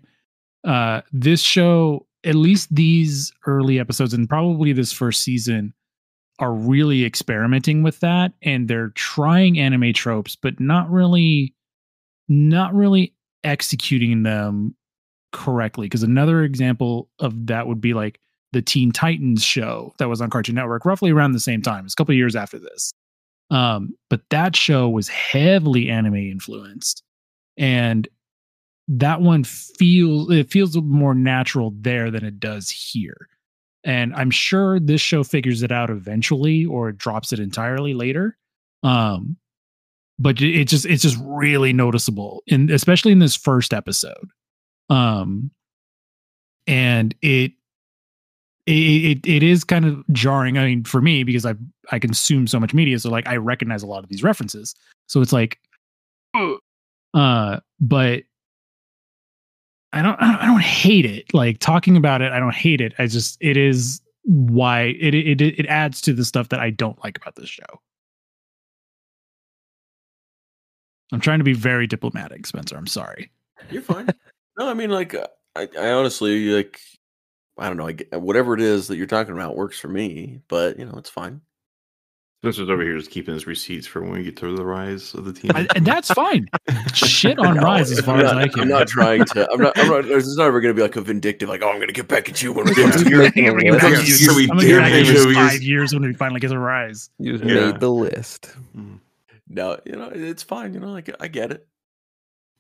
Uh, this show, at least these early episodes, and probably this first season, are really experimenting with that and they're trying anime tropes but not really not really executing them correctly. Because another example of that would be like the teen titans show that was on cartoon network roughly around the same time it's a couple years after this. Um, but that show was heavily anime influenced and that one feels it feels more natural there than it does here. And i'm sure this show figures it out eventually or drops it entirely later um but it, just it's just really noticeable in especially in this first episode. Um and it it, it it is kind of jarring i mean for me because i i consume so much media so like i recognize a lot of these references. So it's like uh but I don't, I don't hate it. Like talking about it, I don't hate it. I just it is why it it it adds to the stuff that I don't like about this show. I'm trying to be very diplomatic, Spencer. I'm sorry. You're fine. no, I mean like I, I honestly like I don't know. I get, whatever it is that you're talking about works for me, but you know it's fine. Spencer's over here just keeping his receipts for when we get to the rise of the team. I, and that's fine. Shit on No, Rise as far I'm as I can. I'm not trying to. I'm not. I'm not. There's not ever going to be like a vindictive, like, oh, I'm going to get back at you when we come Just to making a I'm gonna list. give Yeah, you- so I'm gonna give dare you five years when we finally get to Rise. You just Yeah. made the list. Mm-hmm. No, you know, it's fine. You know, like I get it.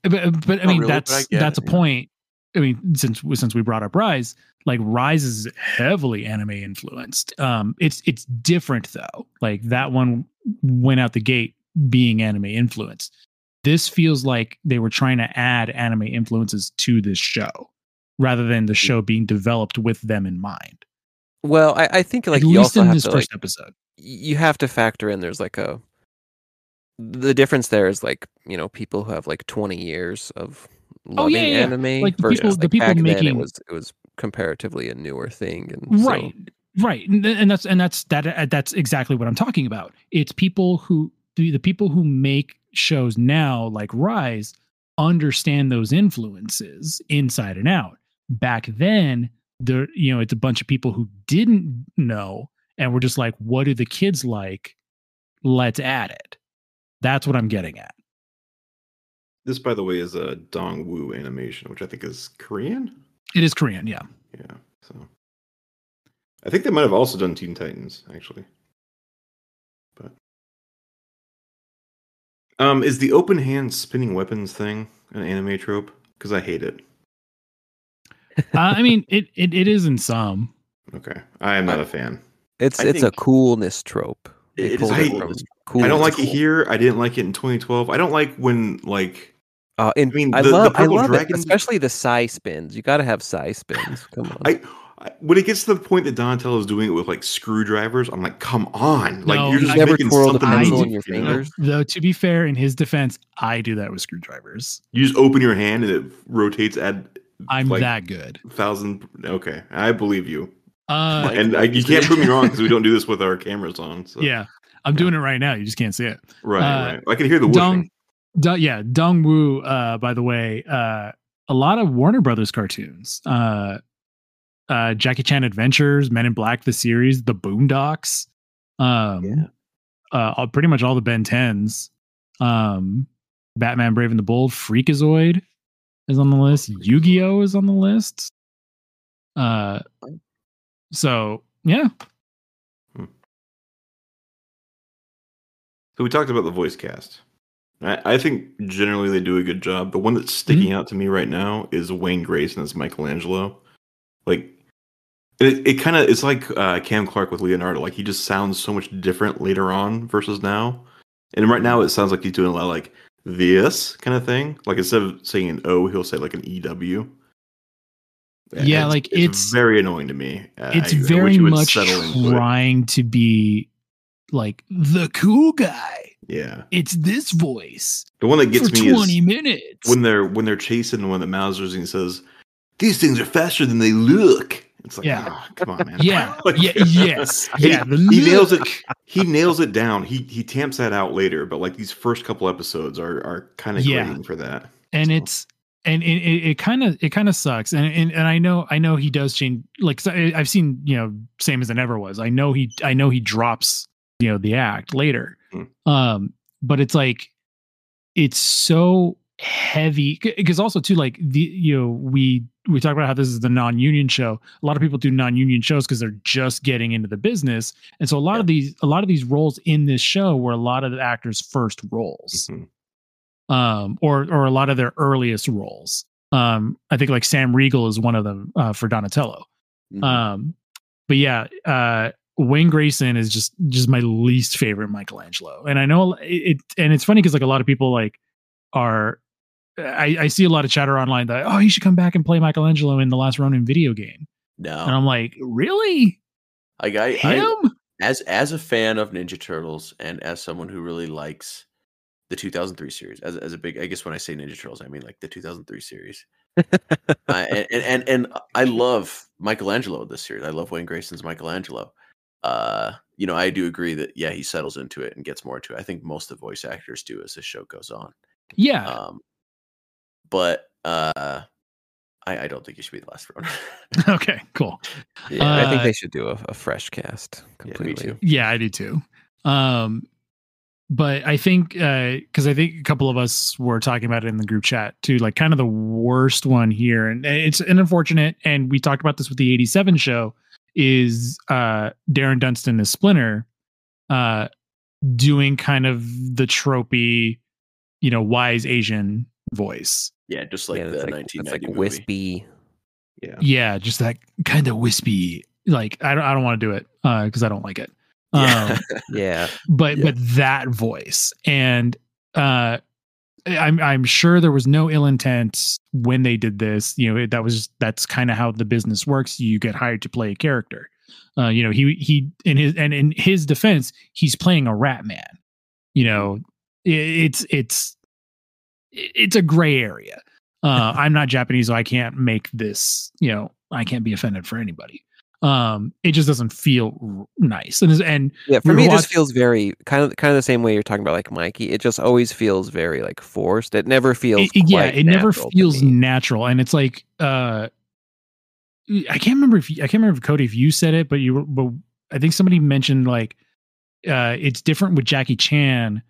But but I mean really, but that's I that's it, a point. I mean, since since we brought up Rise, like Rise is heavily anime influenced. Um, it's it's different though. Like that one went out the gate being anime influenced. this feels like they were trying to add anime influences to this show rather than the show being developed with them in mind. Well, I, I think like At you least also in have this to first like, episode. you have to factor in there's like a the difference there is like you know people who have like 20 years of Oh, loving yeah, yeah, yeah. anime Like, versus people- the people making- it was it was comparatively a newer thing and so- right right and, and that's and that's that uh, that's exactly what i'm talking about. It's people who the, the people who make shows now like rise understand those influences inside and out. Back then there you know it's a bunch of people who didn't know and we're just like what do the kids like? Let's add it. That's what i'm getting at. This, by the way, is a Dong Woo animation, which I think is Korean. It is korean yeah Yeah. So I think they might have also done Teen Titans, actually. But um, is the open hand spinning weapons thing an anime trope? Because I hate it. uh, i mean it, it it is in some Okay, I am not a fan. it's I it's a coolness trope They It is pulled it coolness from I don't Coolness. like it here. I didn't like it in 2012. I don't like when like Uh, and I mean, I the- the love, I Purple love it, especially the psi spins. You got to have psi spins. Come on. I, I when it gets to the point that Donatello is doing it with like screwdrivers, I'm like, come on! Like No, you're just never making twirl the something pencil in your you know? fingers. though to be fair in his defense i do that with screwdrivers You just open your hand and it rotates at i'm like, that good thousand. Okay, I believe you. uh and I, you can't prove me wrong because we don't do this with our cameras on. So. yeah i'm doing it right now you just can't see it right, Uh, right. I can hear the Dong, whooshing. Dong, yeah, Dong Woo. Uh, by the way, uh, a lot of Warner Brothers cartoons. Uh, uh, Jackie Chan Adventures, Men in Black, the series, The Boondocks. Um, Yeah. uh, all, pretty much all the Ben Tens. Um, Batman Brave and the Bold, Freakazoid is on the list. Yu Gi Oh is on the list. Uh, so yeah, So we talked about the voice cast. I, I think generally they do a good job. The one that's sticking out to me right now is Wayne Grayson as Michelangelo. Like it, it kind of it's like uh, Cam Clark with Leonardo. Like he just sounds so much different later on versus now. And right now it sounds like he's doing a lot of like this kind of thing. Like instead of saying an O, he'll say like an EW. And Yeah, like, it's- very annoying to me. Uh, it's I- I very would much trying to be like the cool guy. Yeah, It's this voice the one that gets me 20 is minutes. when they're when they're chasing the one of the Mousers and he says, "These things are faster than they look." It's like, Yeah. "Ah, come on, man. yeah, Like, yeah, yes, yeah. he, he nails it. He nails it down. He he tamps that out later, but like these first couple episodes are are kind of Yeah. for that. and So, it's and it it kind of it kind of sucks and, and and i know i know he does change like i've seen you know same as it ever was i know he i know he drops you know the act later Hmm. um but it's like it's so heavy because also too like the you know we we talk about how this is the non-union show a lot of people do non-union shows because they're just getting into the business and so a lot of these a lot of these roles in this show were a lot of the actors first roles mhm. um, or or a lot of their earliest roles. Um, I think like Sam Riegel is one of them uh, for Donatello. Mhm. Um, but yeah, uh, Wayne Grayson is just just my least favorite Michelangelo, and I know it. it and it's funny because like a lot of people like are. I, I see a lot of chatter online that oh you should come back and play Michelangelo in the Last Ronin video game, no, and I'm like really like I, I him? as as a fan of Ninja Turtles and as someone who really likes the 2003 series, as as a big, I guess when I say Ninja Turtles, I mean like the 2003 series. uh, and, and and and I love Michelangelo in this series. I love Wayne Grayson's Michelangelo. Uh, you know, I do agree that yeah, he settles into it and gets more into it. I think most of the voice actors do as the show goes on. yeah, Um, but uh, I, I don't think he should be the last one. okay, cool. yeah, I think uh, they should do a, a fresh cast completely. too. Yeah, I do too. Um, but I think because I think a couple of us were talking about it in the group chat too, like kind of the worst one here, and it's an unfortunate. And we talked about this with the '87 show. Is uh, Darren Dunstan as Splinter, uh, doing kind of the tropey, you know, wise Asian voice? yeah, just like yeah, the it's like, 1990 it's like movie. wispy. Yeah. Yeah, just that kind of wispy. Like I don't, I don't want to do it because I don't like it. Yeah. Um, Yeah, but Yeah. but that voice and uh I'm I'm sure there was no ill intent when they did this. You know, that was that's kind of how the business works. You get hired to play a character. Uh, you know, he he in his and in his defense, he's playing a rat man. You know, it, it's it's it's a gray area. Uh, I'm not Japanese, so I can't make this. You know, I can't be offended for anybody. Um, it just doesn't feel nice. And and Yeah, for we me, were it just feels very kind of kind of the same way you're talking about, like Mikey. It just always feels very like forced. It never feels. it- yeah it never feels natural and it's like uh i can't remember if you, i can't remember if cody if you said it but you were but i think somebody mentioned like uh it's different with jackie chan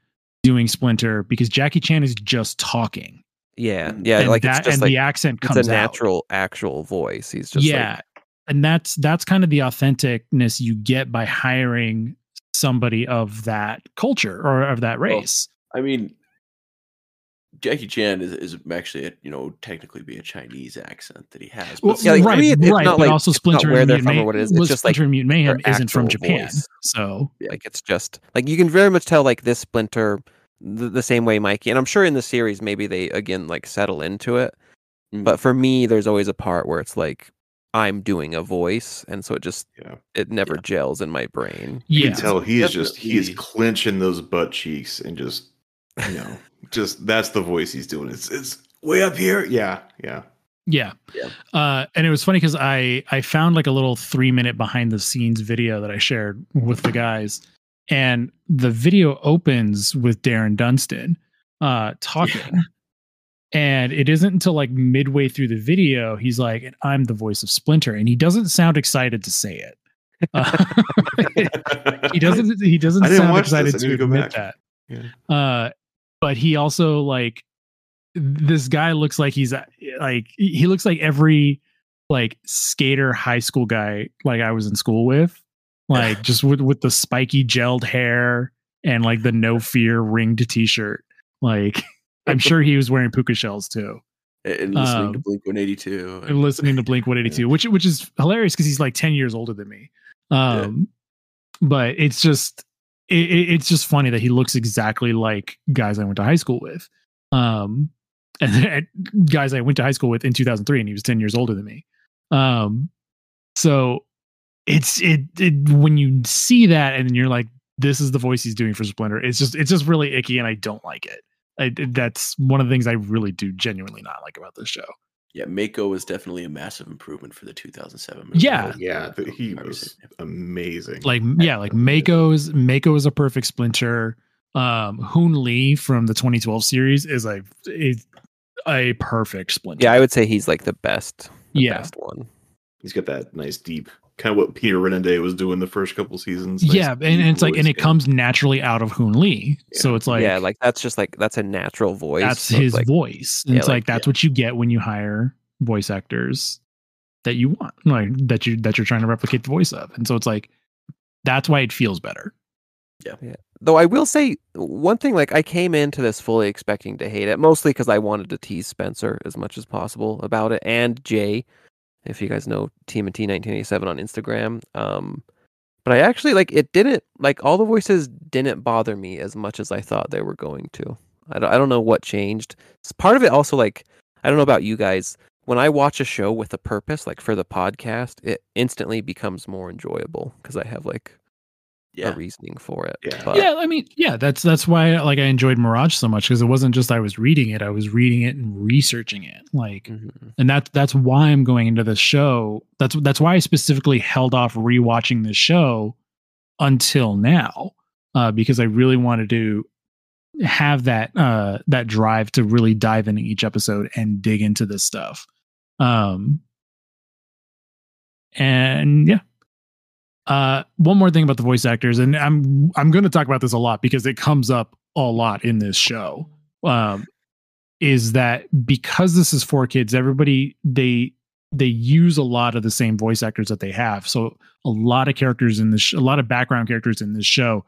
doing splinter because jackie chan is just talking Yeah, yeah, and like that it's just and like the accent it's comes a out natural, actual voice. He's just yeah like, and that's that's kind of the authenticness you get by hiring somebody of that culture or of that race I mean, Jackie Chan is, is actually, a, you know, technically be a Chinese accent that he has. Well, Yeah, like, right, me, it- it's right, not but like- also Splinter and Mutant from or what it is, it's just, like, Splinter and Mutant Mayhem isn't from Japan, voice. so like it's just like you can very much tell like this Splinter the, the same way Mikey, and I'm sure in the series maybe they again like settle into it. Mhm. But for me, there's always a part where it's like I'm doing a voice, and so it just Yeah. it never Yeah. gels in my brain. You yeah, can tell he is just he is Definitely. clenching those butt cheeks and just you know just that's the voice he's doing. It's it's way up here. Yeah, yeah. Yeah. Yeah. Uh, and it was funny because I I found like a little three minute behind the scenes video that I shared with the guys, and the video opens with Darren Dunstan uh, talking. And it isn't until like midway through the video he's like, "And "I'm the voice of Splinter," and he doesn't sound excited to say it. Uh, he doesn't. He doesn't sound watch this. I excited to to admit back. that. Yeah. Uh, but he also like this guy looks like he's uh, like he looks like every like skater high school guy like I was in school with, like just with with the spiky gelled hair and like the no fear ringed t-shirt. Like I'm sure he was wearing puka shells too. and listening to um, Blink 182. And listening to Blink 182, which which is hilarious because he's like 10 years older than me. Um but it's just it, it- it's just funny that he looks exactly like guys I went to high school with. Um and, and guys I went to high school with in 2003 and he was 10 years older than me. Um so it's it, it when you see that and then you're like this is the voice he's doing for Splinter. It's just it's just really icky and I don't like it. I, that's one of the things I really do genuinely not like about this show. Yeah, Mako was definitely a massive improvement for the 2007 movie. Yeah. Yeah, the, he was was- amazing. like yeah like mako's mako is a perfect splinter um hoon lee from the 2012 series is a is a perfect splinter Yeah, I would say he's like the best. The Yeah. best one. He's got that nice deep kind of what Peter Renaday was doing the first couple seasons. Nice yeah and, and it's like and it comes naturally out of hoon lee so it's like yeah, like that's just like that's a natural voice. that's so his like, voice and yeah, it's like, like, that's what you get when you hire voice actors that you want like that you that you're trying to replicate the voice of and so it's like that's why it feels better Yeah. yeah. Though I will say one thing, like I came into this fully expecting to hate it, mostly because I wanted to tease Spencer as much as possible about it, and Jay, if you guys know Team T 1987 on Instagram. Um, but I actually like it didn't like all the voices didn't bother me as much as I thought they were going to. I don't, I don't know what changed. S- Part of it also like I don't know about you guys. When I watch a show with a purpose, like for the podcast, it instantly becomes more enjoyable because I have like Yeah. a reasoning for it. Yeah. But, yeah i mean yeah that's that's why like i enjoyed mirage so much because it wasn't just i was reading it i was reading it and researching it like Mhm. and that's that's why i'm going into this show that's that's why i specifically held off rewatching this show until now uh because i really wanted to have that uh that drive to really dive into each episode and dig into this stuff um and yeah uh, one more thing about the voice actors, and I'm I'm going to talk about this a lot because it comes up a lot in this show. Um, is that because this is for kids, everybody they they use a lot of the same voice actors that they have. So a lot of characters in this, sh- a lot of background characters in this show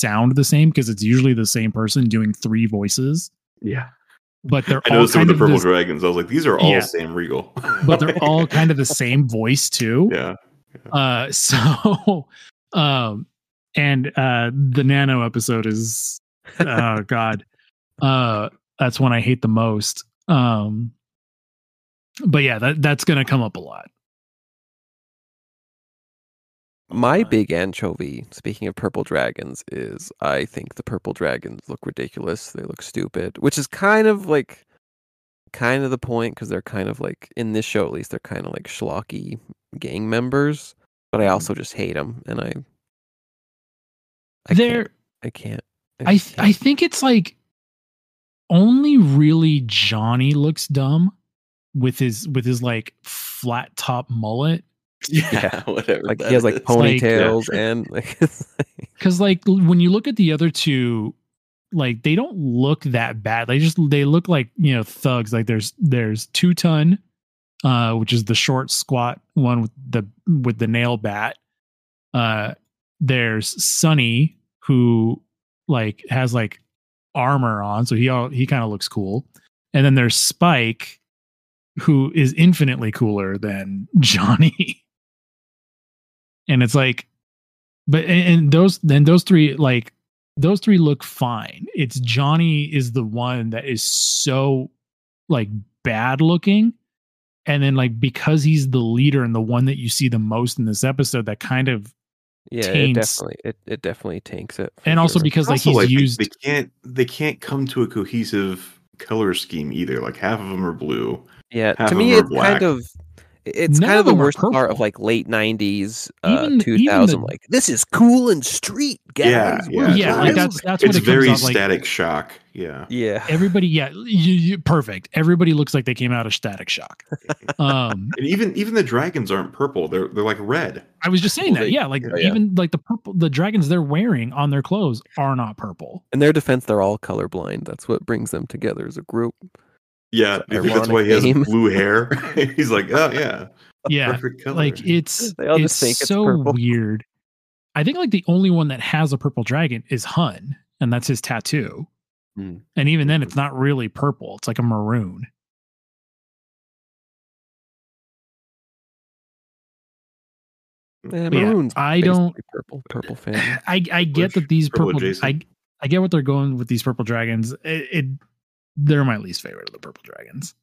sound the same because it's usually the same person doing three voices, Yeah. but they're I all noticed some kind of the of Purple this, Dragons. I was like, these are all Yeah. Sam Riegel. but they're all kind of the same voice too. Yeah. Uh, so, um, and uh, the Nano episode is, oh god, uh, that's when I hate the most. Um, but yeah, that that's gonna come up a lot. My big anchovy, speaking of purple dragons, is I think the purple dragons look ridiculous. They look stupid, which is kind of like kind of the point because they're kind of like in this show at least they're kind of like schlocky gang members. But I mm-hmm. also just hate them, and I I They're can't, I can't. I th- I think it's like only really Johnny looks dumb with his with his like flat top mullet. Yeah, whatever. like he has like is. ponytails and like it's like- Because like l- when you look at the other two, like they don't look that bad. They just they look like you know thugs. Like there's there's two ton, uh, which is the short squat one with the with the nail bat. Uh, there's Sunny who like has like armor on, so he all he kind of looks cool. And then there's Spike, who is infinitely cooler than Johnny. and it's like, but and, and those then those three like those three look fine. It's Johnny is the one that is so like bad looking. And then like because he's the leader and the one that you see the most in this episode, that kind of yeah, it definitely it, it definitely tanks it. for and also sure. because like Also, he's like, they- used They, can't. They can't come to a cohesive color scheme either. Like half of them are blue. Yeah, half to of me them are it's black. kind of it's None kind of of the them are worst part of like late '90s, uh, Even- even 2000. the- like this is cool and street, guys. Yeah, yeah, yeah, it's- like wild." that's that's what it's it comes very off like. static shock. Yeah. yeah. Everybody, yeah, you, you, perfect. Everybody looks like they came out of Static Shock. Um, And even even the dragons aren't purple. They're they're like red. I was just saying Well, that, they- yeah, like yeah, yeah. even like the purple, the dragons they're wearing on their clothes are not purple. In their defense, they're all colorblind. That's what brings them together as a group. Yeah, It's an maybe that's why he has name. blue hair. He's like, oh yeah, Yeah, perfect color. like it's They all it's just think it's so purple. weird. I think like the only one that has a purple dragon is Hun, and that's his tattoo. Hmm. And even then, it's not really purple; it's like a maroon. Yeah, But yeah, I don't- purple. Purple family. I I get Bush, that these purple purple. I I get what they're going with these purple dragons. It, it they're my least favorite of the purple dragons.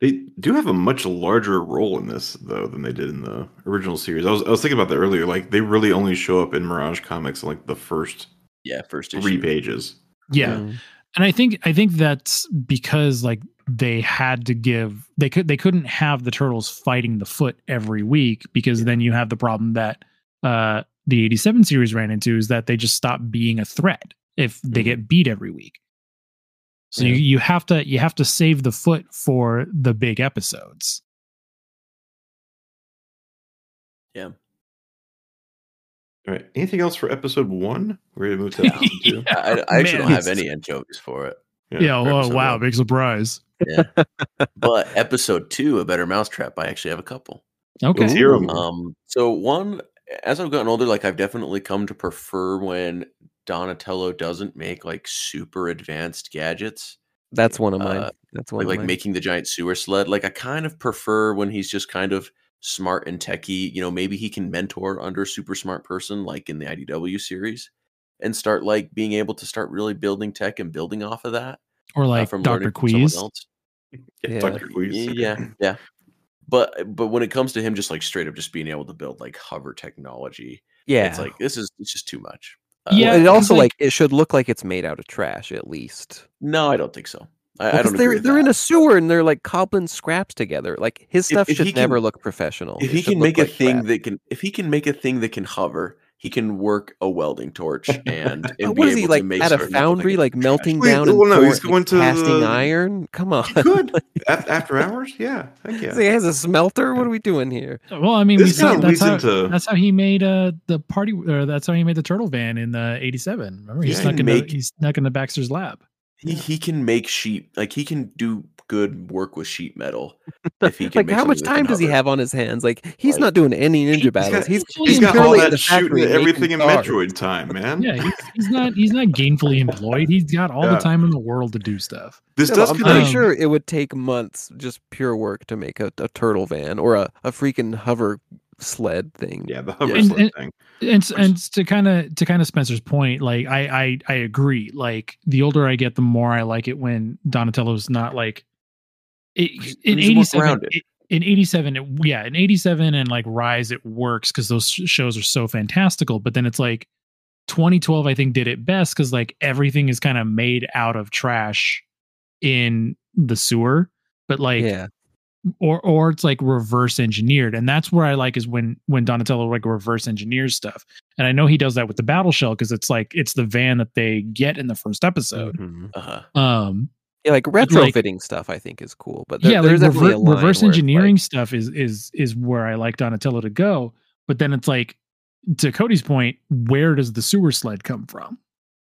They do have a much larger role in this though than they did in the original series. I was I was thinking about that earlier. Like they really only show up in Mirage Comics in like the first Yeah, first three pages. Yeah, Mm. and I think I think that's because like they had to give they could they couldn't have the turtles fighting the foot every week because then you have the problem that uh the 87 series ran into is that they just stop being a threat if they Mhm. get beat every week. So you, Yeah. you have to you have to save the foot for the big episodes. Yeah. All right. Anything else for episode one? We're gonna move to episode two. Yeah, I, I actually Man, don't have it's- any anchovies for it. Yeah, for oh wow, one. big surprise. Yeah. but episode two, a better mousetrap, I actually have a couple. Okay. Let's hear 'em. Um, so one, as I've gotten older, like I've definitely come to prefer when Donatello doesn't make like super advanced gadgets, That's one of mine. Uh, That's one like of like making the giant sewer sled. Like I kind of prefer when he's just kind of smart and techie. You know, maybe he can mentor under a super smart person, like in the IDW series, and start like being able to start really building tech and building off of that. Or uh, like from Dr. learning from Queez. Yeah. Dr. Queez. Yeah, yeah. But but when it comes to him just like straight up just being able to build like hover technology, yeah. it's like this is it's just too much. Uh, Yeah, it also like- like, it should look like it's made out of trash at least. No, I don't think so. I, I don't they're they're in a sewer and they're like cobbling scraps together. Like his stuff if should never can- look professional. if It he can make a thing crap. that can if he can make a thing that can hover, he can work a welding torch and, and Uh, be what is he able like to make at a foundry, like melting Wait, down and no, he's going to casting the- iron? Come on, He could after hours. Yeah, heck yeah. he has a smelter. What are we doing here? Well, I mean, we saw that's how, into- that's how he made uh the party or that's how he made the turtle van in the 87. Remember? He He snuck can into make- he snuck into Baxter's lab. He he can make sheet like he can do good work with sheet metal. If he can Like, make how much time does he have on his hands? Like, he's Like, not doing any ninja he's battles. got- he's he's He's got all that shooting everything in making cars. Metroid time, man. Yeah, he's, he's not he's not gainfully employed. He's got all Yeah. the time in the world to do stuff. This No, does I'm pretty Um, sure it would take months, just pure work, to make a, a turtle van or a, a freaking hover sled thing. Yeah, the hover And- sled and- thing. and and to kind of to kind of Spencer's point, like I I I agree. Like the older I get, the more I like it when Donatello's not like it, in eighty seven. grounded. In eighty seven, yeah, in eighty seven and like Rise, it works because those shows are so fantastical. But then it's like 2012, I think, did it best because like everything is kind of made out of trash in the sewer. But like yeah. or or it's like reverse engineered and that's where i like is when when donatello like reverse engineers stuff and i know he does that with the battle shell because it's like it's the van that they get in the first episode Mhm. Uh-huh. um Yeah, like But, like- retrofitting stuff, I think is cool. But there, yeah like there's definitely rever- reverse engineering like- stuff is is is where i like donatello to go but then it's like to cody's point where does the sewer sled come from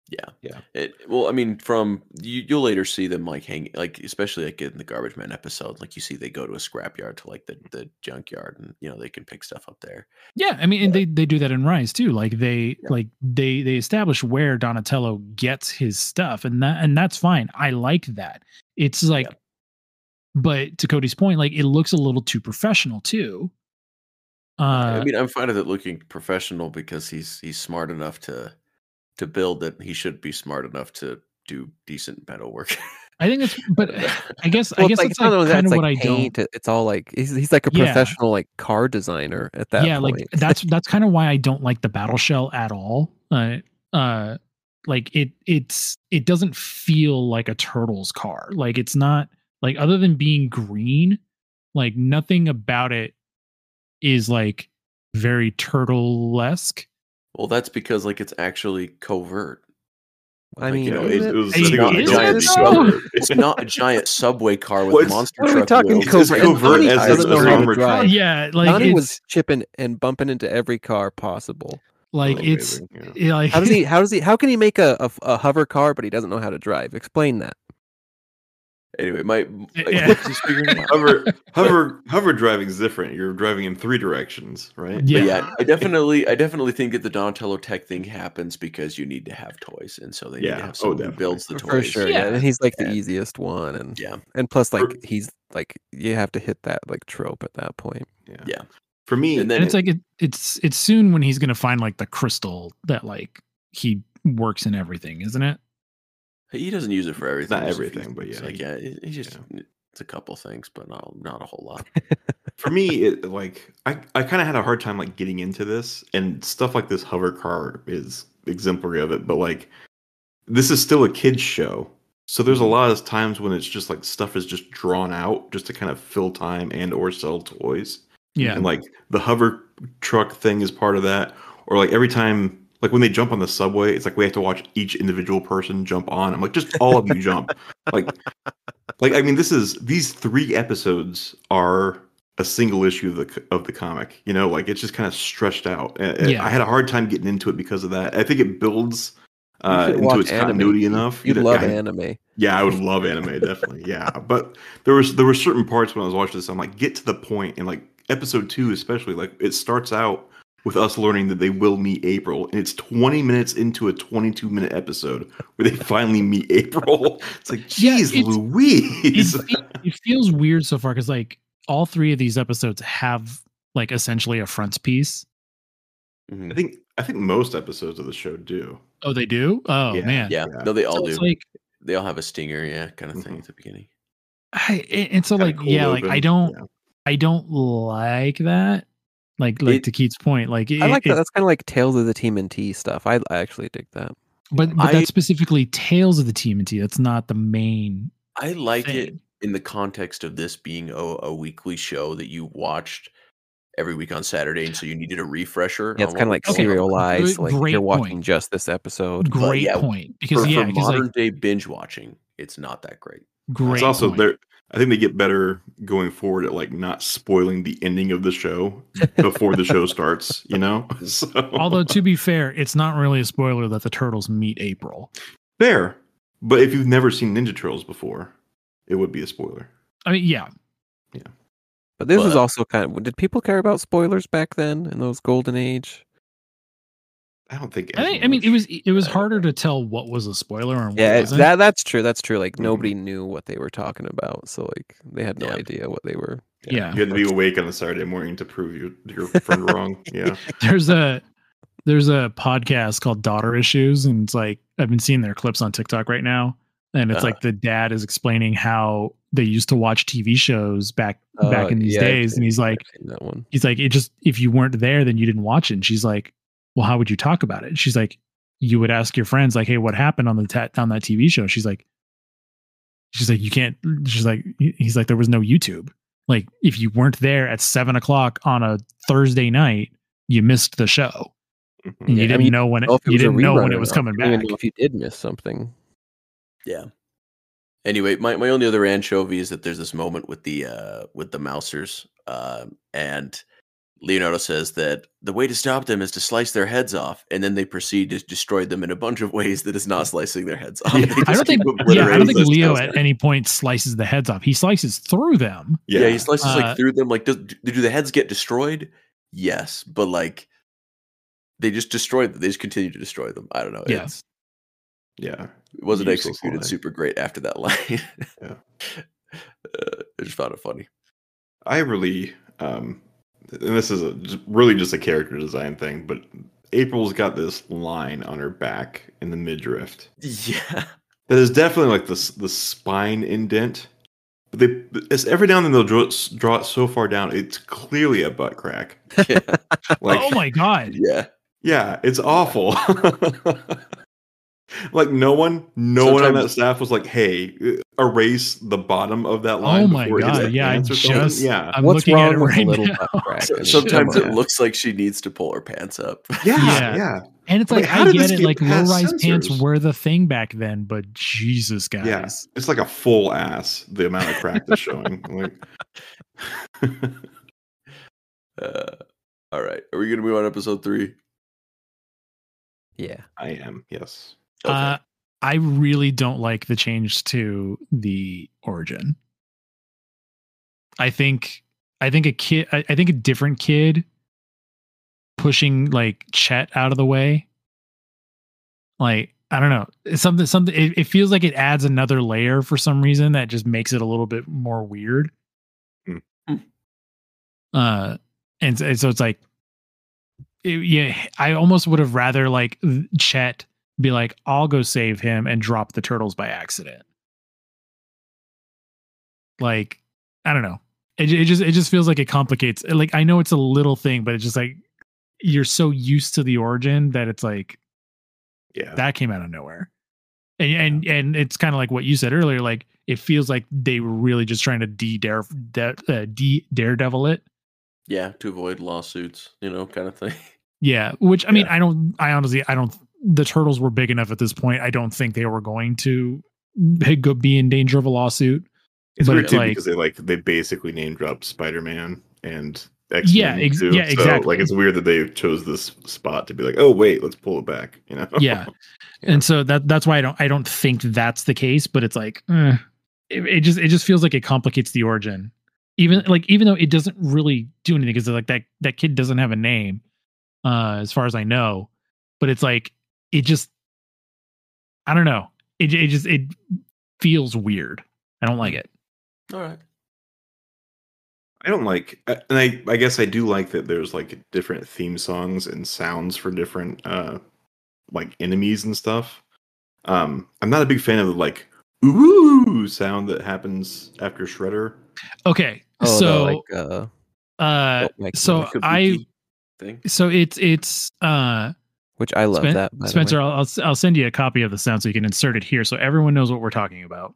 Yeah. Yeah. It, well, I mean, from you, you'll later see them like hang, like especially like in the Garbage Man episode, like you see they go to a scrapyard to like the the junkyard, and you know they can pick stuff up there. Yeah, I mean, and they they do that in Rise too. Like they Yeah. like they they establish where Donatello gets his stuff, and that and that's fine. I like that. It's like, but to Cody's point, like it looks a little too professional too. Uh, I mean, I'm fine with it looking professional because he's he's smart enough to to build that he should be smart enough to do decent metal work. I think it's, but I guess I guess it's like, that's it's like kind it's of like what I don't. It's all like he's he's like a Yeah. professional like car designer at that yeah, point. like that's that's kind of why I don't like the battle shell at all. Uh, uh, like it it's it doesn't feel like a turtles car. Like it's not like other than being green, like nothing about it is like very turtle esque. Well, that's because like it's actually covert. I Like, mean, you know, it- it- was- Hey, It's not a giant it Ghost though? sub- It's not a giant subway car with Well, it's- monster what are we truck talking wheels. It's covert? covert Donnie as doesn't a- know as how to armored drive. Yeah, like Donnie it's was chipping and bumping into every car possible. like it's yeah. yeah, like How does he? How does he? How can he make a, a, a hover car, but he doesn't know how to drive? Explain that. Anyway, my like, Yeah. what's he's figuring it out. Hover, hover, hover driving is different. You're driving in three directions, right? Yeah. Yeah, I definitely, I definitely think that the Donatello Tech thing happens because you need to have toys, and so they need Yeah. to have Oh, someone who builds the toys. For sure, yeah. Yeah. And he's like the And- easiest one, and Yeah, and plus, like For- he's like you have to hit that like trope at that point. Yeah. Yeah. For me, And then and it's it- like it, it's it's soon when he's gonna find like the crystal that like he works in everything, isn't it? He doesn't use it for everything. Not just a few everything, but yeah, like he- yeah, he, he just it's a couple things, but not not a whole lot. for me, it like I, I kind of had a hard time like getting into this, and stuff like this hover car is exemplary of it. But like, this is still a kids show, so there's a mm-hmm. lot of times when it's just like stuff is just drawn out just to kind of fill time and or sell toys. Yeah. and like the hover truck thing is part of that or like every time like when they jump on the subway it's like we have to watch each individual person jump on i'm like just all of you jump like like i mean this is these three episodes are a single issue of the of the comic you know like it's just kind of stretched out And- and Yeah. i had a hard time getting into it because of that i think it builds uh, into watch its anime. continuity enough You'd You know, love I- anime. yeah, I would love anime, definitely. Yeah, but there was there were certain parts when I was watching this, I'm like, get to the point, and like episode two, especially, like it starts out with us learning that they will meet April, and it's 20 minutes into a 22 minute episode where they finally meet April. It's like, Yeah, geez, it's- Louise. it, fe- it feels weird so far because like all three of these episodes have like essentially a frontispiece. Mhm. I think I think most episodes of the show do. Oh, they do. Oh Yeah. man. Yeah, Yeah. no, they all So do. it's like they all have a stinger, yeah, kind of thing Mhm. at the beginning. I and and so Kinda like cold yeah, like I don't yeah. I don't like that. Like like It- to Keith's point, like it, I like it- that. That's kind of like Tales of the TMNT stuff. I I actually dig that. but but I- that's specifically Tales of the TMNT. That's not the main I like it in the context of this being a, a weekly show that you watched every week on Saturday, and so you needed a refresher. Yeah, it's kind of like was serialized. Good- Like great you're watching point. just this episode. Great yeah, point. Because For, yeah, for 'cause, modern like day binge watching, it's not that great. great. it's also point. there. I think they get better going forward at like not spoiling the ending of the show before the show starts. You know, so, Although to be fair, it's not really a spoiler that the turtles meet April. Fair. But if you've never seen Ninja Turtles before, it would be a spoiler. I mean, yeah, Yeah. But this was But- also kind of. Did people care about spoilers back then in those golden age? I don't think. I think. I mean, it was it was harder to tell what was a spoiler and what Yeah, wasn't. that that's true. That's true. Like Mhm. nobody knew what they were talking about, so like they had no Yeah. idea what they were Yeah. You had to be awake on a Saturday morning to prove your your friend wrong. Yeah. there's a there's a podcast called Daughter Issues, and it's like I've been seeing their clips on TikTok right now, and it's Uh-huh. like the dad is explaining how they used to watch TV shows back back Uh, in these yeah, days, and he's like, that one. he's like, it just if you weren't there, then you didn't watch it. And she's like, well, how would you talk about it? She's like, you would ask your friends like, hey, what happened on the ta- on that TV show? She's like, she's like, you can't. She's like, he's like, there was no YouTube. Like, if you weren't there at seven o'clock on a Thursday night, you missed the show. Mhm. And you Yeah, didn't mean, know when it, know if it you didn't know when it was not. coming You don't even back. know if you did miss something. Yeah. Anyway, my, my only other anchovy is that there's this moment with the uh with the mousers, um, and Leonardo says that the way to stop them is to slice their heads off, and then they proceed to destroy them in a bunch of ways that is not slicing their heads off. Yeah. I don't think, yeah, I don't think Leo at any point slices the heads off. He slices through them. Yeah, he slices Uh, like through them. Like, does, do do the heads get destroyed? Yes, but like they just destroy. them. They just continue to destroy them. I don't know. Yeah. It's, Yeah. it wasn't Useless executed line. super great after that line. Yeah. uh, I just found it funny. I really, um, and this is a, really just a character design thing, but April's got this line on her back in the midriff Yeah. that is definitely like the the spine indent. But they, it's every now and then they'll draw, it- draw it so far down, it's clearly a butt crack. Yeah. Like, oh my god! yeah. yeah, it's awful. like no one, no one on that staff was like, "Hey, uh, erase the bottom of that line." Oh my before god! Yeah, I pants or something." just yeah, I'm What's looking wrong it with a right little now. So- sometimes it looks like she needs to pull her pants up. yeah, Yeah. yeah. And it's Like, like, how I get it, like low rise pants were the thing back then, but Jesus, guys. Yeah, it's like a full ass. The amount of crack that's showing. Like, Uh, all right. Are we going to move on to episode three? Yeah. I am. Yes. Okay. Uh, I really don't like the change to the origin. I think I think a kid I, I think a different kid pushing like Chet out of the way. Like, I don't know. It's something something it, it feels like it adds another layer for some reason that just makes it a little bit more weird. Hmm. Uh and, and so it's like it- yeah, I almost would have rather like Chet be like, I'll go save him and drop the turtles by accident. Like, I don't know. It, it just it just feels like it complicates. Like I know it's a little thing, but it's just like you're so used to the origin that it's like Yeah. that came out of nowhere. And and and it's kind of like what you said earlier. Like it feels like they were really just trying to de dare de, uh, daredevil it. yeah, to avoid lawsuits, you know, kind of thing. Yeah, which I mean, I don't. I honestly, I don't. The turtles were big enough at this point. I don't think they were going to be go- be in danger of a lawsuit. it's but weird too like- because they like they basically name dropped Spider Man and X Yeah, ex- yeah, So, exactly. like it's weird that they chose this spot to be like, oh wait, let's pull it back. You know? Yeah. And so that that's why I don't. I don't think that's the case. But it's like, eh, it, it just it just feels like it complicates the origin. Even like even though it doesn't really do anything because like that that kid doesn't have a name, uh, as far as I know. But it's like it just, I don't know. It it just it feels weird. I don't like it. All right. I don't like, uh, and I I guess I do like that there's like different theme songs and sounds for different uh like enemies and stuff. Um, I'm not a big fan of the like ooh sound that happens after Shredder. Okay, Oh, the, so like, uh, uh, like, so like a I thing. so it's it's uh which I love Spen- that. by the way. Spencer, I'll, I'll I'll send you a copy of the sound so you can insert it here, so everyone knows what we're talking about.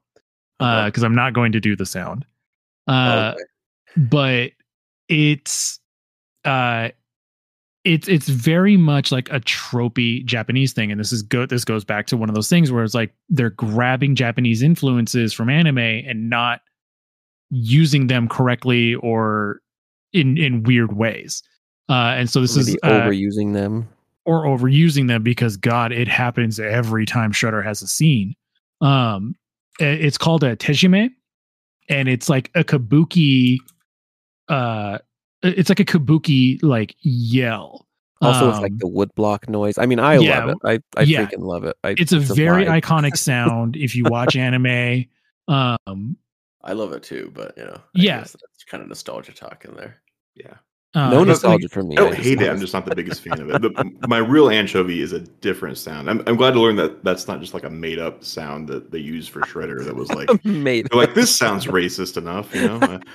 Because I'm not going to do the sound, uh, Okay. but it's uh, it's it's very much like a tropey Japanese thing, and this is go this goes back to one of those things where it's like they're grabbing Japanese influences from anime and not using them correctly or in in weird ways. Uh, and so this Maybe is uh, overusing them. Or overusing them because God, it happens every time Shredder has a scene. Um, it's called a tejime, and it's like a kabuki. Uh, it's like a kabuki like yell. Also, with like Um, the woodblock noise. I mean, I yeah, love it. I I yeah. freaking love it. I, it's a very vibe. iconic sound if you watch anime. Um, I love it too, but you know, I Yeah. guess that's kind of nostalgia talk in there. Yeah. Uh, no but, nostalgia like, for me. I don't just hate it. love I'm just not the biggest fan of it. The, my real anchovy is a different sound. I'm, I'm glad to learn that that's not just like a made up sound that they use for Shredder. That was like, made. like this sounds racist enough, you know.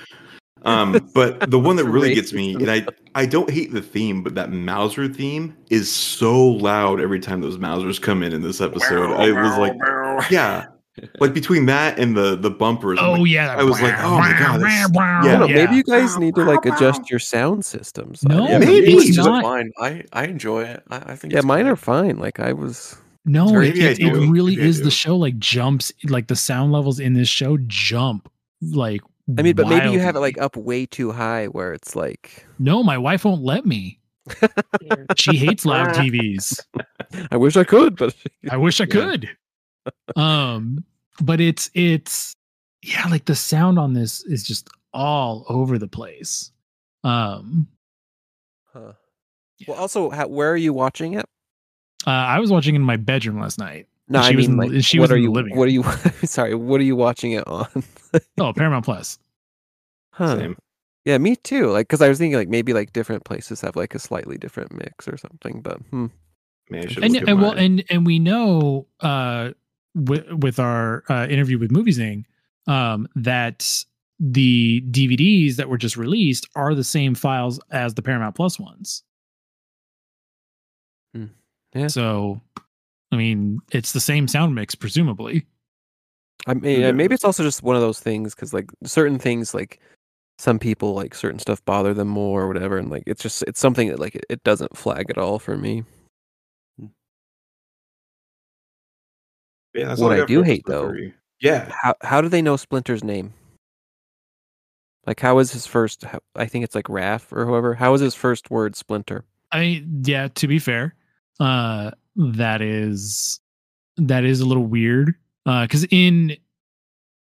Uh, Um, but the one that really gets me, and I I don't hate the theme, but that Mouser theme is so loud every time those Mousers come in in this episode. I was like, yeah, like between that and the the bumpers. Oh like- yeah, I was like, oh my god, that's- yeah. know, yeah. Maybe you guys need to like adjust your sound systems. I No, Yeah, maybe. it's it's not. fine. I I enjoy it. I, I think Yeah, it's mine great. are fine. Like I was. No, it, it, it really Maybe is the show like jumps like the sound levels in this show jump like I mean, but maybe you have it like up way too high where it's like. no my wife won't let me she hates loud tvs I wish I could, but i wish i could um but it's it's yeah like the sound on this is just all over the place um Huh. Well, also, how, where are you watching it? uh, i was watching in my bedroom last night No, She I was mean, in like, she what was are in the you? living What are you? sorry, what are you watching it on? oh paramount plus huh. Same. Yeah, me too. Like, because I was thinking like maybe like different places have like a slightly different mix or something. But hmm. Man, I should and, look at and well mine. and and we know uh with, with our uh, interview with moviesing um that the dvds that were just released are the same files as the paramount plus ones Hmm. Yeah. so i mean it's the same sound mix presumably I mean, maybe it's also just one of those things because like certain things like some people like certain stuff bother them more or whatever, and like it's just it's something that like it, it doesn't flag at all for me. Yeah, that's what all I got do hate, though- three. Yeah, How how do they know Splinter's name? Like, how is his first? I think it's like Raph or whoever. How is his first word Splinter? i yeah to be fair uh that is that is a little weird uh because in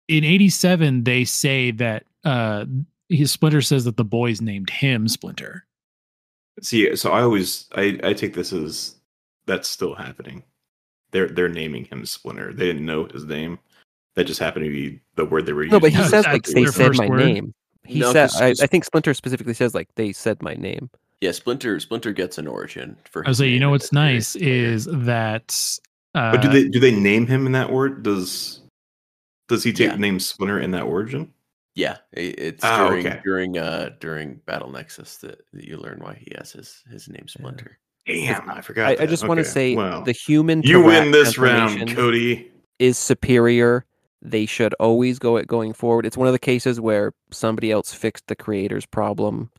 in 87 they say that uh his splinter says that the boys named him splinter See, so I always I I take this as that's still happening. They're they're naming him Splinter. They didn't know his name. That just happened to be the word they were using. No, but he says like they said my word. name. He No, said 'cause- I, 'cause- I think Splinter specifically says like they said my name. Yeah, Splinter Splinter gets an origin for. I was his like, you know what's nice later. is that uh But do they do they name him in that word? Does does he take Yeah. the name Splinter in that origin? Yeah, it's Ah, during okay. during uh during Battle Nexus that, that you learn why he has his his name Splinter. Damn, I forgot. I, I that. just want to say well, the human you win this round, transformation Cody. is superior. They should always go it going forward. It's one of the cases where somebody else fixed the creator's problem.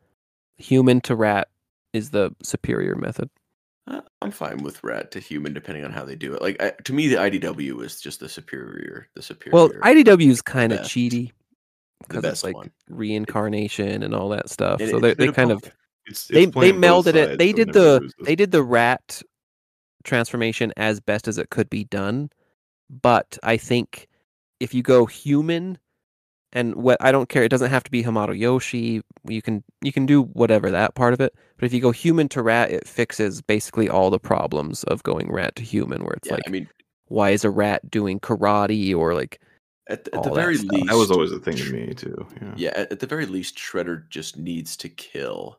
Human to rat is the superior method. Uh, I'm fine with rat to human depending on how they do it. Like I, to me, the IDW is just the superior, the superior. Well, IDW is kind of best. cheaty the because it's best like one. reincarnation and all that stuff. And so it's they, been they kind of punk. It's, they it's they playing melded it. They did the they did the rat transformation as best as it could be done, but I think if you go human and what I don't care, it doesn't have to be Hamato Yoshi. You can you can do whatever that part of it. But if you go human to rat, it fixes basically all the problems of going rat to human, where it's Yeah, like, I mean, why is a rat doing karate or like at, the- at the very stuff. least, That was always a thing to me too. Yeah. yeah. At, at the very least, Shredder just needs to kill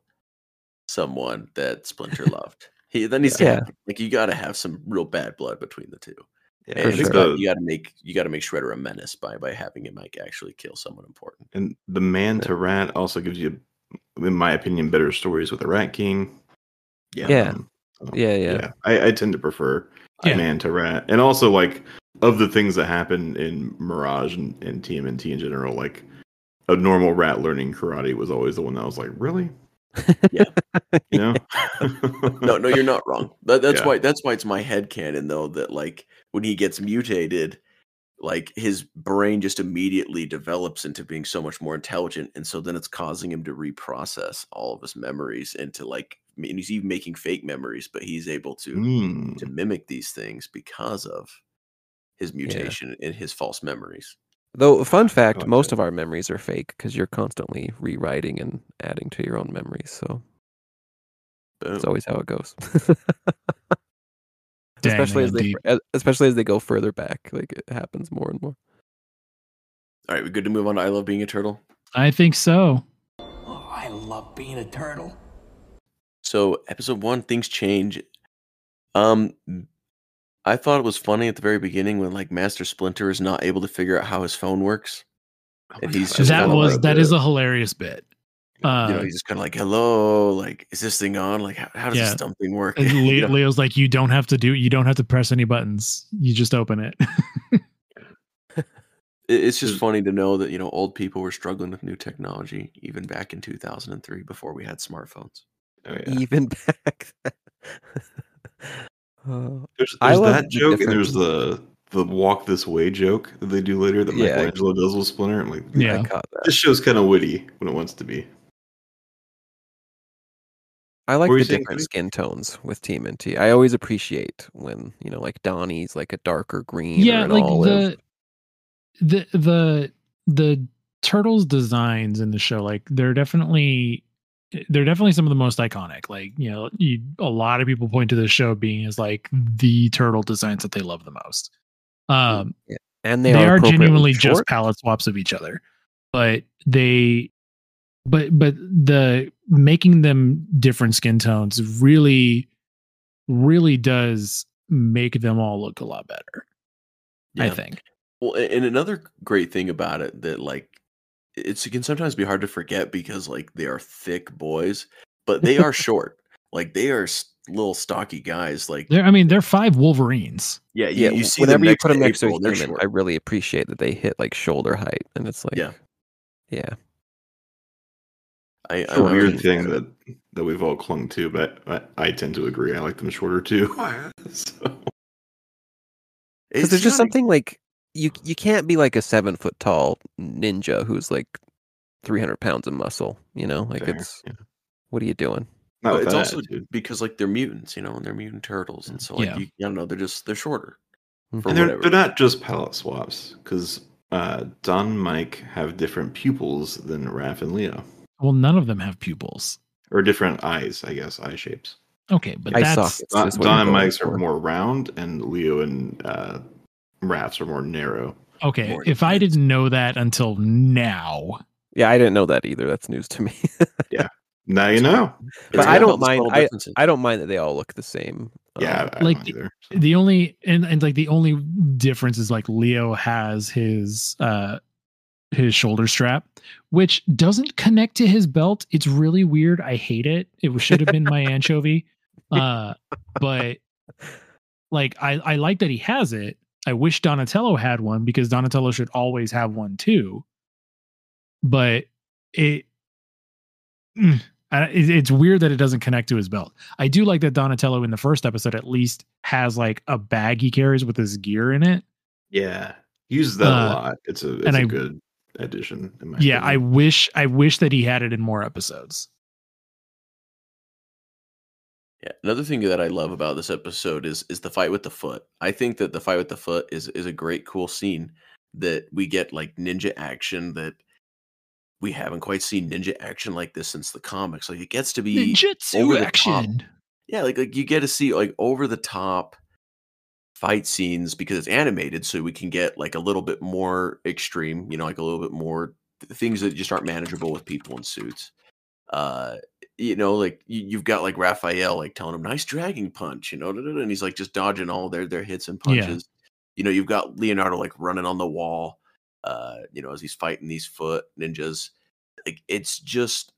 someone that Splinter loved. He that needs to Yeah. happen. like you got to have some real bad blood between the two. Yeah, And I got- you got to make you got to make Shredder a menace by by having him like actually kill someone important. And the man to rat also gives you, in my opinion, better stories with the Rat King. Yeah. Yeah. Um, so, Yeah, yeah. I, I tend to prefer Yeah. man to rat, and also like of the things that happen in Mirage and, and TMNT in general, like a normal rat learning karate was always the one that was like, really, Yeah. you know? no, no, you're not wrong. That, that's Yeah. why that's why it's my head canon though that like when he gets mutated, like his brain just immediately develops into being so much more intelligent, and so then it's causing him to reprocess all of his memories into like I mean, he's even making fake memories, but he's able to Mm. to mimic these things because of his mutation and his false memories. Though, fun fact, like most of our memories are fake because you're constantly rewriting and adding to your own memories. So Boom. that's always how it goes. Dang, especially they as got they deep. especially as they go further back, like it happens more and more. All right, we good to move on to I Love Being a Turtle. I think so. Oh, I love being a turtle. So episode one, things change. Um, I thought it was funny at the very beginning when like Master Splinter is not able to figure out how his phone works, and he's just that was like, that is a hilarious bit. Uh, you know he's just kind of like hello, like is this thing on? Like how, how does Yeah. this dumb thing work? and You know? Leo's like, you don't have to do, you don't have to press any buttons. You just open it. It- It's just funny to know that you know old people were struggling with new technology even back in 2003 before we had smartphones. Oh, yeah. Even back then. Uh, There's, there's love that the joke, and there's the the walk this way joke that they do later that Yeah. Michelangelo does with Splinter. I'm like, Yeah. I caught that. this show's kind of witty when it wants to be. I like the different Cody? skin tones with TMNT. I always appreciate when you know, like Donnie's like a darker green. yeah, or an like olive. the the the the turtles designs in the show, like they're definitely they're definitely some of the most iconic. Like you know, you, a lot of people point to this show being as like the turtle designs that they love the most. Um, Yeah. and they, they, are, appropriately genuinely just palette swaps of each other but they but but the making them different skin tones really really does make them all look a lot better i think Well, and another great thing about it that like it's it can sometimes be hard to forget because like they are thick boys, but they are short. Like they are s- little stocky guys. Like they're i mean they're five wolverines yeah, Yeah, you see whenever you put them to next to April, a human, short. I really appreciate that they hit like shoulder height, and it's like, Yeah. yeah, I, It's I a I weird was- thing that that we've all clung to, but I, I tend to agree. I like them shorter too. so, because It's there's just something like you you can't be like a seven foot tall ninja who's like three hundred pounds of muscle. You know, like Fair, it's yeah. what are you doing? not Well, with it's that also attitude. because like they're mutants, you know, and they're mutant turtles, and so like Yeah. you, I don't know, they're just they're shorter. Mhm. And they're, they're not just palette swaps because uh, Don and Mike have different pupils than Raph and Leo, well none of them have pupils or different eyes, I guess, eye shapes. okay but Eye that's sockets Don, is Don and going Mike's for. are more round, and Leo and uh, Raph's are more narrow. okay More if i didn't know that until now Yeah, I didn't know that either. That's news to me. Yeah. Now you know. But all I don't mind. I. I don't mind that they all look the same. Yeah, Um, I, I like the- either. the only and, and like the only difference is like leo has his uh his shoulder strap which doesn't connect to his belt it's really weird i hate it it should have been my anchovy uh but like i i like that he has it i wish donatello had one because donatello should always have one too but it Mm, it- it's weird that it doesn't connect to his belt. I do like that Donatello in the first episode at least has like a bag he carries with his gear in it. Yeah, he uses that Uh, a lot. It's a it's and a I- good addition. In my Yeah, I wish I wish that he had it in more episodes. Yeah, another thing that I love about this episode is is the fight with the foot. I think that the fight with the foot is is a great cool scene that we get like ninja action that we haven't quite seen ninja action like this since the comics. Like it gets to be over Ninjutsu the top. action. Yeah, like like you get to see like over the top fight scenes because it's animated, so we can get like a little bit more extreme. You know, like a little bit more th- things that just aren't manageable with people in suits. Uh, you know, like you, you've got like Raphael like telling him nice dragging punch, you know, and he's like just dodging all their their hits and Yeah. punches. You know, you've got Leonardo like running on the wall, uh, you know, as he's fighting these foot ninjas. Like it's just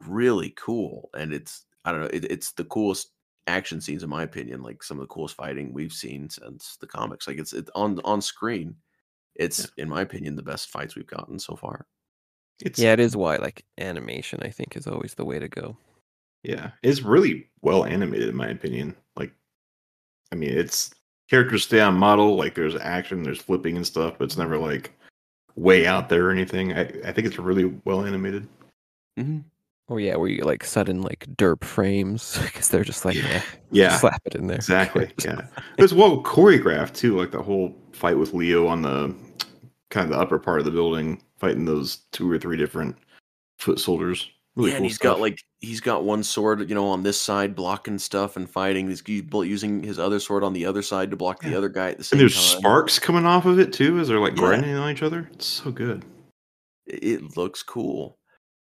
really cool, and it's I don't know, it, it's the coolest action scenes in my opinion. Like some of the coolest fighting we've seen since the comics. Like it's it's on on screen. It's in my opinion the best fights we've gotten so far. It's yeah, it is why like animation. I think is always the way to go. Yeah, it's really well animated in my opinion. Like, I mean, it's characters stay on model. Like, there's action, there's flipping and stuff, but it's never like way out there or anything. I I think it's really well animated. Mm-hmm. Or yeah, where you like sudden like derp frames because they're just like yeah, Yeah, slap it in there. exactly. Yeah, it's well choreographed too. Like the whole fight with Leo on the kind of the upper part of the building, fighting those two or three different foot soldiers. Really yeah, cool and he's stuff. got like he's got one sword, you know, on this side blocking stuff and fighting. He's he's using his other sword on the other side to block the other guy at the same and there's time. sparks coming off of it too as they're like Yeah. grinding on each other. It's so good. it it looks cool.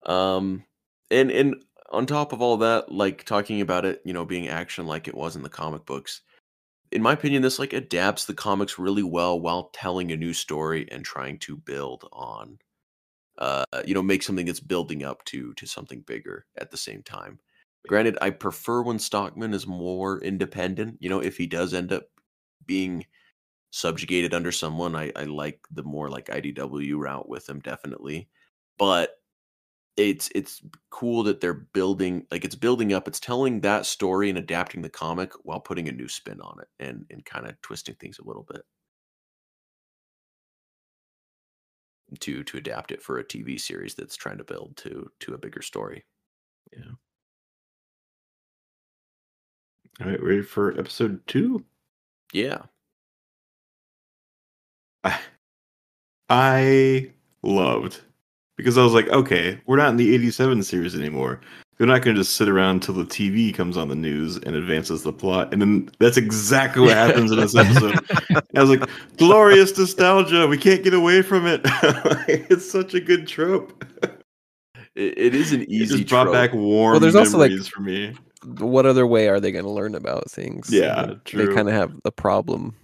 Um, and and on top of all that, like talking about it, you know, being action like it was in the comic books. In my opinion, this like adapts the comics really well while telling a new story and trying to build on, uh, you know, make something that's building up to to something bigger at the same time. Granted, I prefer when Stockman is more independent. You know, if he does end up being subjugated under someone. I, I like the more like IDW route with him definitely, but it's it's cool that they're building like it's building up. It's telling that story and adapting the comic while putting a new spin on it and and kind of twisting things a little bit to to adapt it for a TV series that's trying to build to to a bigger story. Yeah. All right, ready for episode two? Yeah, I, I loved because I was like, okay, we're not in the 87 series anymore. They're not going to just sit around until the TV comes on the news and advances the plot. And then that's exactly what happens in this episode. I was like, glorious nostalgia. We can't get away from it. it's such a good trope. it, it is an It easy just brought trope. back warm there's also, like, memories for me. What other way are they going to learn about things? Yeah, Like, true. They kind of have a problem.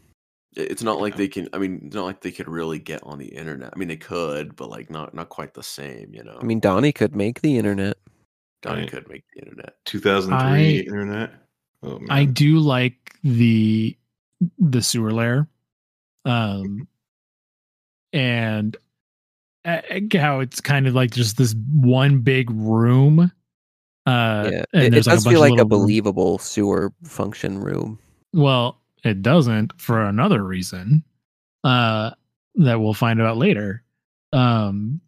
It's not like they can. I mean, it's not like they could really get on the internet. I mean, they could, but like not not quite the same. You know, I mean, Donnie could make the internet. Donnie Right. could make the internet. 2003 I- internet. Oh, man. I do like the the sewer layer, um, and uh, how it's kind of like just this one big room. Uh, yeah, and it, it there's does like a feel like a little room- believable sewer function room. Well, it doesn't for another reason uh that we'll find out later. Um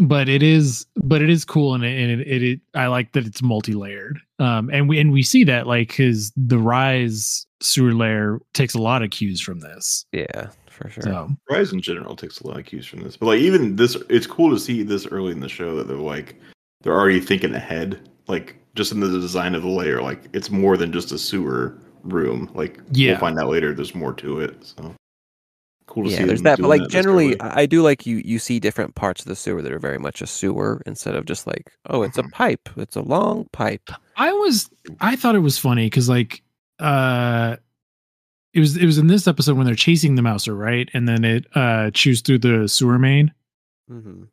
but it is but it is cool and it, and it, it, it I like that it's multi-layered. Um and we and we see that like cuz the rise sewer layer takes a lot of cues from this. Yeah, for sure. So Rise in general takes a lot of cues from this, but like even this, it's cool to see this early in the show that they're like they're already thinking ahead, like just in the design of the layer. Like it's more than just a sewer room. Like Yeah. we'll find out later, there's more to it. So cool to see. yeah, there's that, but like this generally. I I do like you. You see different parts of the sewer that are very much a sewer instead of just like, oh, it's a Mhm. pipe. It's a long pipe. I was I thought it was funny cuz like uh it was it was in this episode when they're chasing the mouser, right? And then it uh chews through the sewer main. Mm-hmm.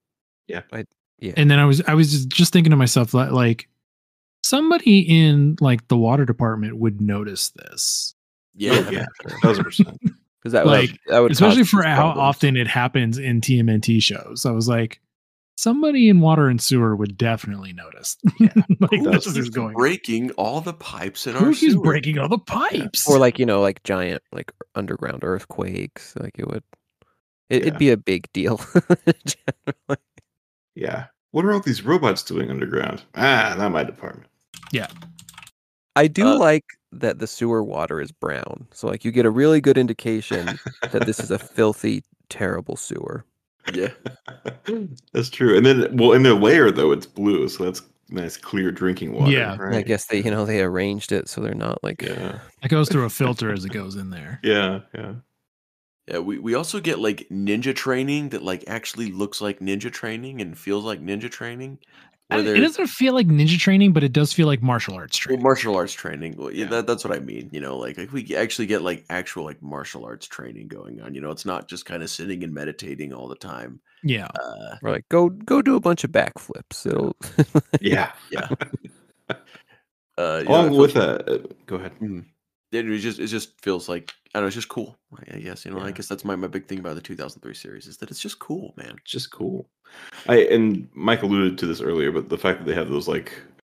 Yeah. I, yeah. and then I was I was just, just thinking to myself that like somebody in like the water department would notice this, Yeah, Oh, yeah, thousand percent. Because that would like, that would especially for some how often it happens in TMNT shows. I was like, somebody in water and sewer would definitely notice. like this is going. breaking all the pipes in our Who keeps sewer? breaking all the pipes? or like you know like giant like underground earthquakes. Like it would. It, Yeah. It'd be a big deal. generally. Yeah. What are all these robots doing underground? Ah, not my department. Yeah. I do Uh, like that the sewer water is brown. So like you get a really good indication that this is a filthy, terrible sewer. Yeah, that's true. And then, well, in their layer though, it's blue, so that's nice, clear drinking water. Yeah. Right? I guess they, you know, they arranged it so they're not like Yeah. it goes through a filter as it goes in there. Yeah. Yeah. yeah. We we also get like ninja training that like actually looks like ninja training and feels like ninja training. Where It doesn't feel like ninja training, but it does feel like martial arts well, training. martial arts training. Well, yeah, Yeah. that, that's what I mean. You know, like like we actually get like actual like martial arts training going on. You know, it's not just kind of sitting and meditating all the time. yeah. Uh, we're like go go do a bunch of backflips. It'll Yeah. yeah. uh, you know, it Along feels- with that, uh, go ahead. It was just it just feels like I don't know, it's just cool. I I guess you know. I guess that's my, my big thing about the 2003 series is that it's just cool, man. It's just cool. I and Mike alluded to this earlier, but the fact that they have those like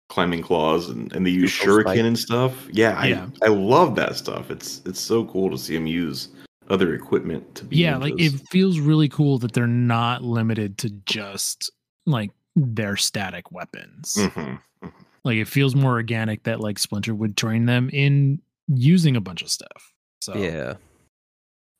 climbing claws and, and they use shuriken spike. and stuff. Yeah, Yeah. I I love that stuff. It's it's so cool to see them use other equipment to be yeah like it feels really cool that they're not limited to just like their static weapons Mhm, mhm. like it feels more organic that like splinter would train them in using a bunch of stuff so Yeah.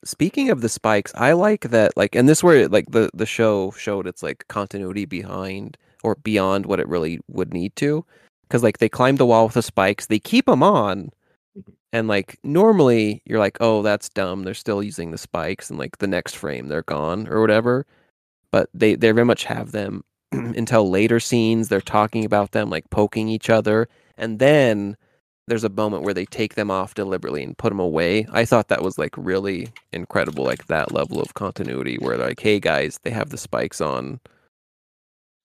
Speaking of the spikes, I like that like and this where like the the show showed its like continuity behind or beyond what it really would need to. Because like they climb the wall with the spikes, they keep them on, and like normally you're like, oh, that's dumb. They're still using the spikes, and like the next frame they're gone or whatever. But they they very much have them until later scenes. They're talking about them, like poking each other, and then there's a moment where they take them off deliberately and put them away. I thought that was like really incredible, like that level of continuity where they're like, hey guys, they have the spikes on.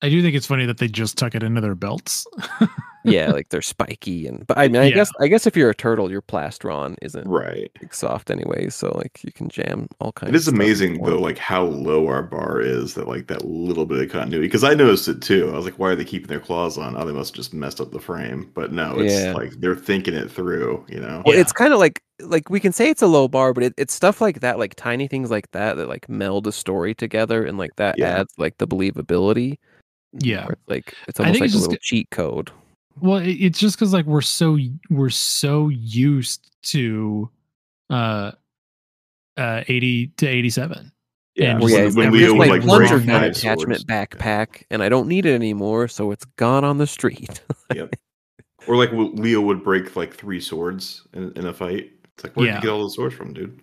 I do think it's funny that they just tuck it into their belts. yeah, like they're spiky and but I mean I Yeah. guess I guess if you're a turtle, your plastron isn't Right. like, soft anyway, so like you can jam all kinds It is of stuff amazing into though, like how low our bar is. That like that little bit of continuity. Because I noticed it too. I was like, why are they keeping their claws on? Oh, they must have just messed up the frame. But no, it's Yeah. like they're thinking it through. You know. Well, it's kind of like like we can say it's a low bar, but it, it's stuff like that, like tiny things like that that like meld a story together, and like that Yeah. adds like the believability. Yeah. where it's like it's I almost think like it's a just little cheat code. Well, it, it's just because like we're so we're so used to uh uh 80 to 87 Yeah, and Well, yeah, like, when every- Leo my like, plunger attachment backpack, and I don't need it anymore, so it's gone on the street. Yep. Or like Leo would break like three swords in, in a fight. It's like, where'd Yeah. you get all those swords from, dude?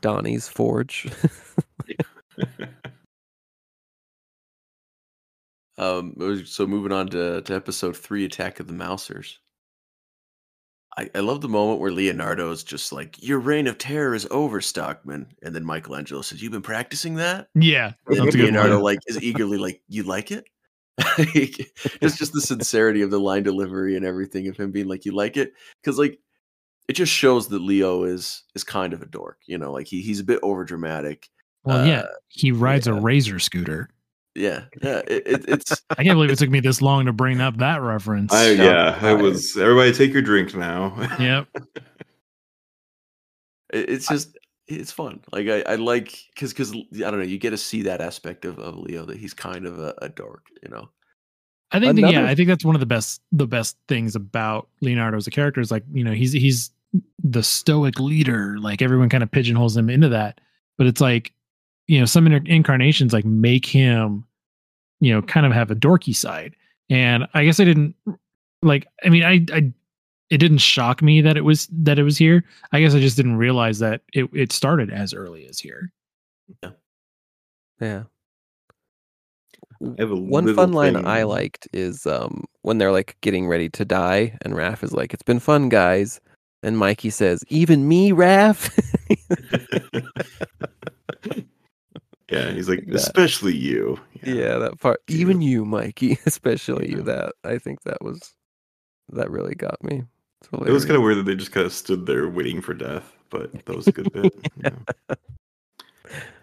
Donnie's forge. Um, so moving on to, to episode three, Attack of the Mousers. I, I love the moment where Leonardo is just like, "Your reign of terror is over, Stockman," and then Michelangelo says, "You've been practicing that." yeah And Leonardo like is eagerly like, "You like it?" it's just the sincerity of the line delivery and everything of him being like, "You like it?" Because like, it just shows that Leo is is kind of a dork. You know, like he he's a bit over dramatic. well yeah uh, he rides a razor scooter Yeah, yeah. It, it, it's i can't believe it took me this long to bring up that reference I, yeah, I I- was. Everybody, take your drink now. yep it- it's just it's fun. Like I, I like because because I don't know, you get to see that aspect of, of Leo that he's kind of a, a dork, you know. I think that, yeah, I think that's one of the best the best things about Leonardo as a character is like, you know, he's he's the stoic leader, like everyone kind of pigeonholes him into that. But it's like, you know, some inter- incarnations like make him, you know, kind of have a dorky side. And I guess I didn't like I mean, I I it didn't shock me that it was that it was here. I guess I just didn't realize that it it started as early as here. yeah. I have a One little fun line thing- I liked is um when they're like getting ready to die, and Raph is like, "It's been fun, guys," and Mikey says, "Even me, Raph." Yeah, he's like, That. especially you. yeah, that part. Even you, Mikey, especially you. That I think that was that really got me. It was kind of weird that they just kind of stood there waiting for death, but that was a good bit. yeah.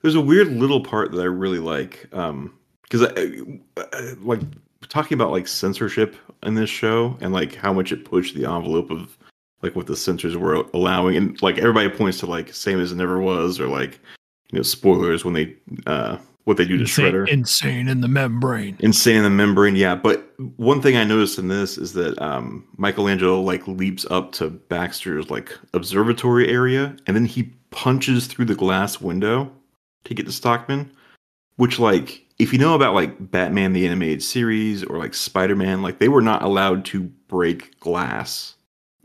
There's a weird little part that I really like, um, because I, I, like talking about like censorship in this show and like how much it pushed the envelope of like what the censors were allowing, and like everybody points to like same as it never was, or like you know spoilers when they uh what they do to Insane, Shredder. insane in the membrane. Insane in the membrane, yeah. But one thing I noticed in this is that um, Michelangelo like leaps up to Baxter's like observatory area, and then he punches through the glass window to get to Stockman. Which, like, if you know about like Batman the animated series or like Spider Man, like they were not allowed to break glass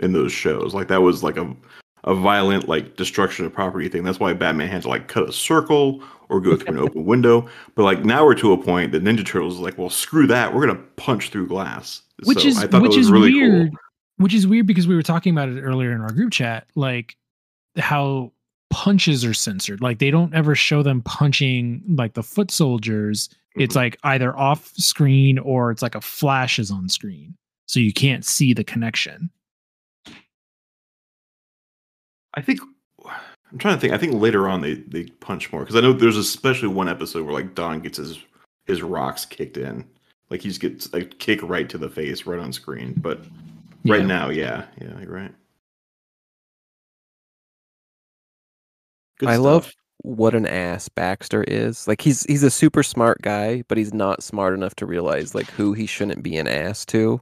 in those shows. Like that was like a a violent like destruction of property thing. That's why Batman had to like cut a circle or go through an open window. But like now we're to a point that Ninja Turtles is like, well, screw that. We're gonna punch through glass. which So is I thought which is really weird cool. which is weird because we were talking about it earlier in our group chat like how punches are censored like they don't ever show them punching like the foot soldiers it's Mm-hmm. like either off screen or it's like a flash is on screen so you can't see the connection I think I'm trying to think. I think later on they they punch more because I know there's especially one episode where like Don gets his his rocks kicked in, like he just gets a kick right to the face right on screen. But right Yeah. now, yeah, yeah, you're right. Good I stuff. love what an ass Baxter is. Like he's he's a super smart guy, but he's not smart enough to realize like who he shouldn't be an ass to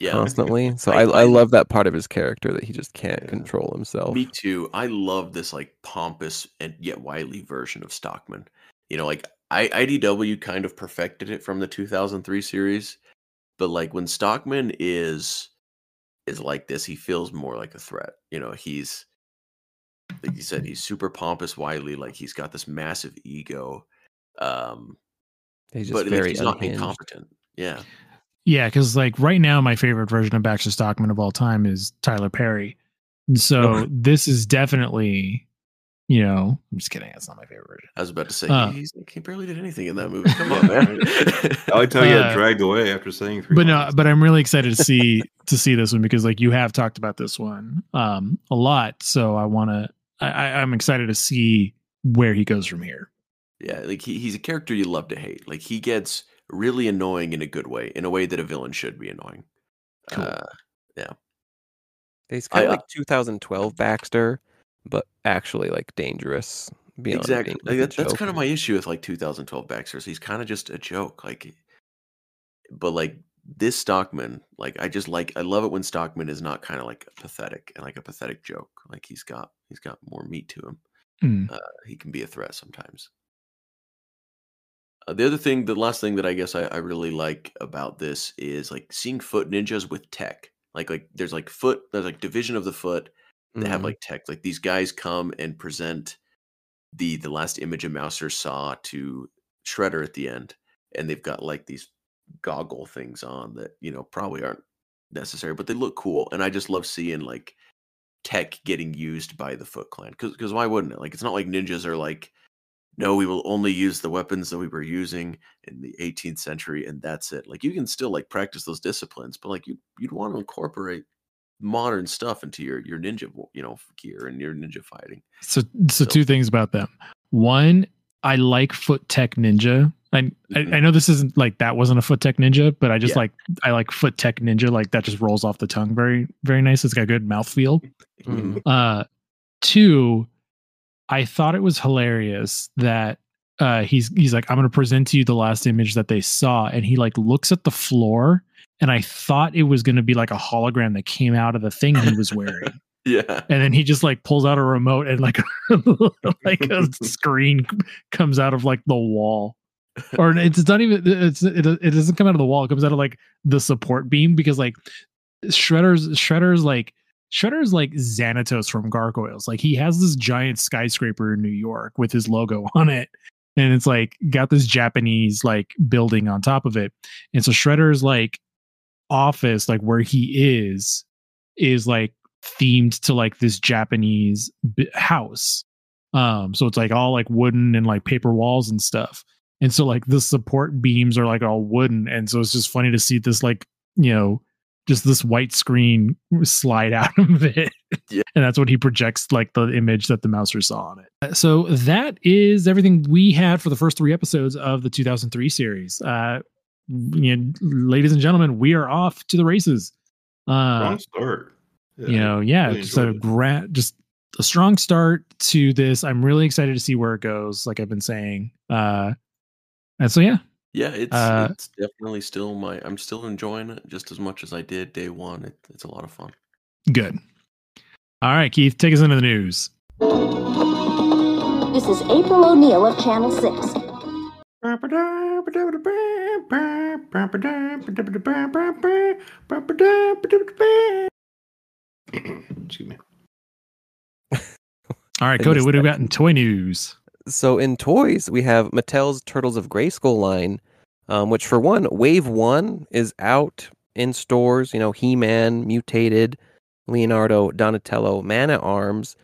Yeah, constantly. So I- I, I, love that part of his character that he just can't Yeah. control himself. me too. I love this like pompous and yet wily version of Stockman. you know, like I IDW kind of perfected it from the 2003 series, but like when Stockman is is like this, he feels more like a threat. You know, he's like you said, he's super pompous, wily, like he's got this massive ego. Um, He's just but very he's not unhinged. incompetent. Yeah, Yeah, because like right now, my favorite version of Baxter Stockman of all time is Tyler Perry. And So Okay. this is definitely, you know, I'm just kidding. That's not my favorite version. I was about to say Uh, he's like, he barely did anything in that movie. Come on, man. I like how he got Uh, dragged away after saying three. But no, but I'm really excited to see to see this one because like you have talked about this one um a lot. So I want to. I, I- I'm excited to see where he goes from here. Yeah, like he, he's a character you love to hate. Like he gets really annoying in a good way, in a way that a villain should be annoying. Cool. Uh, yeah. He's kind I, of uh, like 2012 Baxter, but actually like dangerous. Exactly. Like, that, that's kind of my issue with like 2012 Baxters. He's kind of just a joke. Like, but like this Stockman, like I just like I love it when Stockman is not kind of like pathetic and like a pathetic joke. Like he's got he's got more meat to him. Hmm. Uh, he can be a threat sometimes. Uh, the other thing, the last thing that I guess I, I really like about this is like seeing foot ninjas with tech. Like like there's like foot, there's like division of the foot that have Mhm. like tech. Like these guys come and present the the last image of Mouser saw to Shredder at the end, and they've got like these goggle things on that you know probably aren't necessary, but they look cool. And I just love seeing like tech getting used by the Foot Clan because because why wouldn't it? Like it's not like ninjas are like no, we will only use the weapons that we were using in the 18th century, and that's it. Like you can still like practice those disciplines, but like you you'd want to incorporate modern stuff into your your ninja you know gear and your ninja fighting. So, so two things about them. One, I like Foot Tech Ninja. I, I I know this isn't like that wasn't a Foot Tech Ninja, but I just Yeah. like I like Foot Tech Ninja. Like that just rolls off the tongue very very nice. It's got a good mouthfeel. Mhm. Uh, two, I thought it was hilarious that uh he's he's like I'm going to present to you the last image that they saw, and he like looks at the floor, and I thought it was going to be like a hologram that came out of the thing he was wearing. Yeah, and then he just like pulls out a remote and like like a screen comes out of like the wall or it's not even it's it, it doesn't come out of the wall it comes out of like the support beam because like shredder's shredder's like shredder's like xanatos from gargoyles like he has this giant skyscraper in new york with his logo on it and it's like got this japanese like building on top of it and so shredder's like office like where he is is like themed to like this Japanese b- house. Um, so it's like all like wooden and like paper walls and stuff. And so like the support beams are like all wooden, and so it's just funny to see this like you know just this white screen slide out of it. Yeah. And that's what he projects like the image that the mouser saw on it. Uh, So that is everything we had for the first three episodes of the 2003 series. Uh, you know, ladies and gentlemen, we are off to the races. Uh, Strong start. Yeah, you know, yeah, really just a gra- just a strong start to this. I'm really excited to see where it goes. Like I've been saying, uh, and so yeah, yeah, it's Uh, it's definitely still my. I'm still enjoying it just as much as I did day one. It, it's a lot of fun. good. All right, Keith, take us into the news. This is April O'Neil of Channel 6. Excuse me. All right, Cody, missed what do we that. got in toy news? So in toys, we have Mattel's Turtles of Grayskull line, um, which for one, Wave One is out in stores. You know, He Man, Mutated, Leonardo, Donatello, Man at Arms,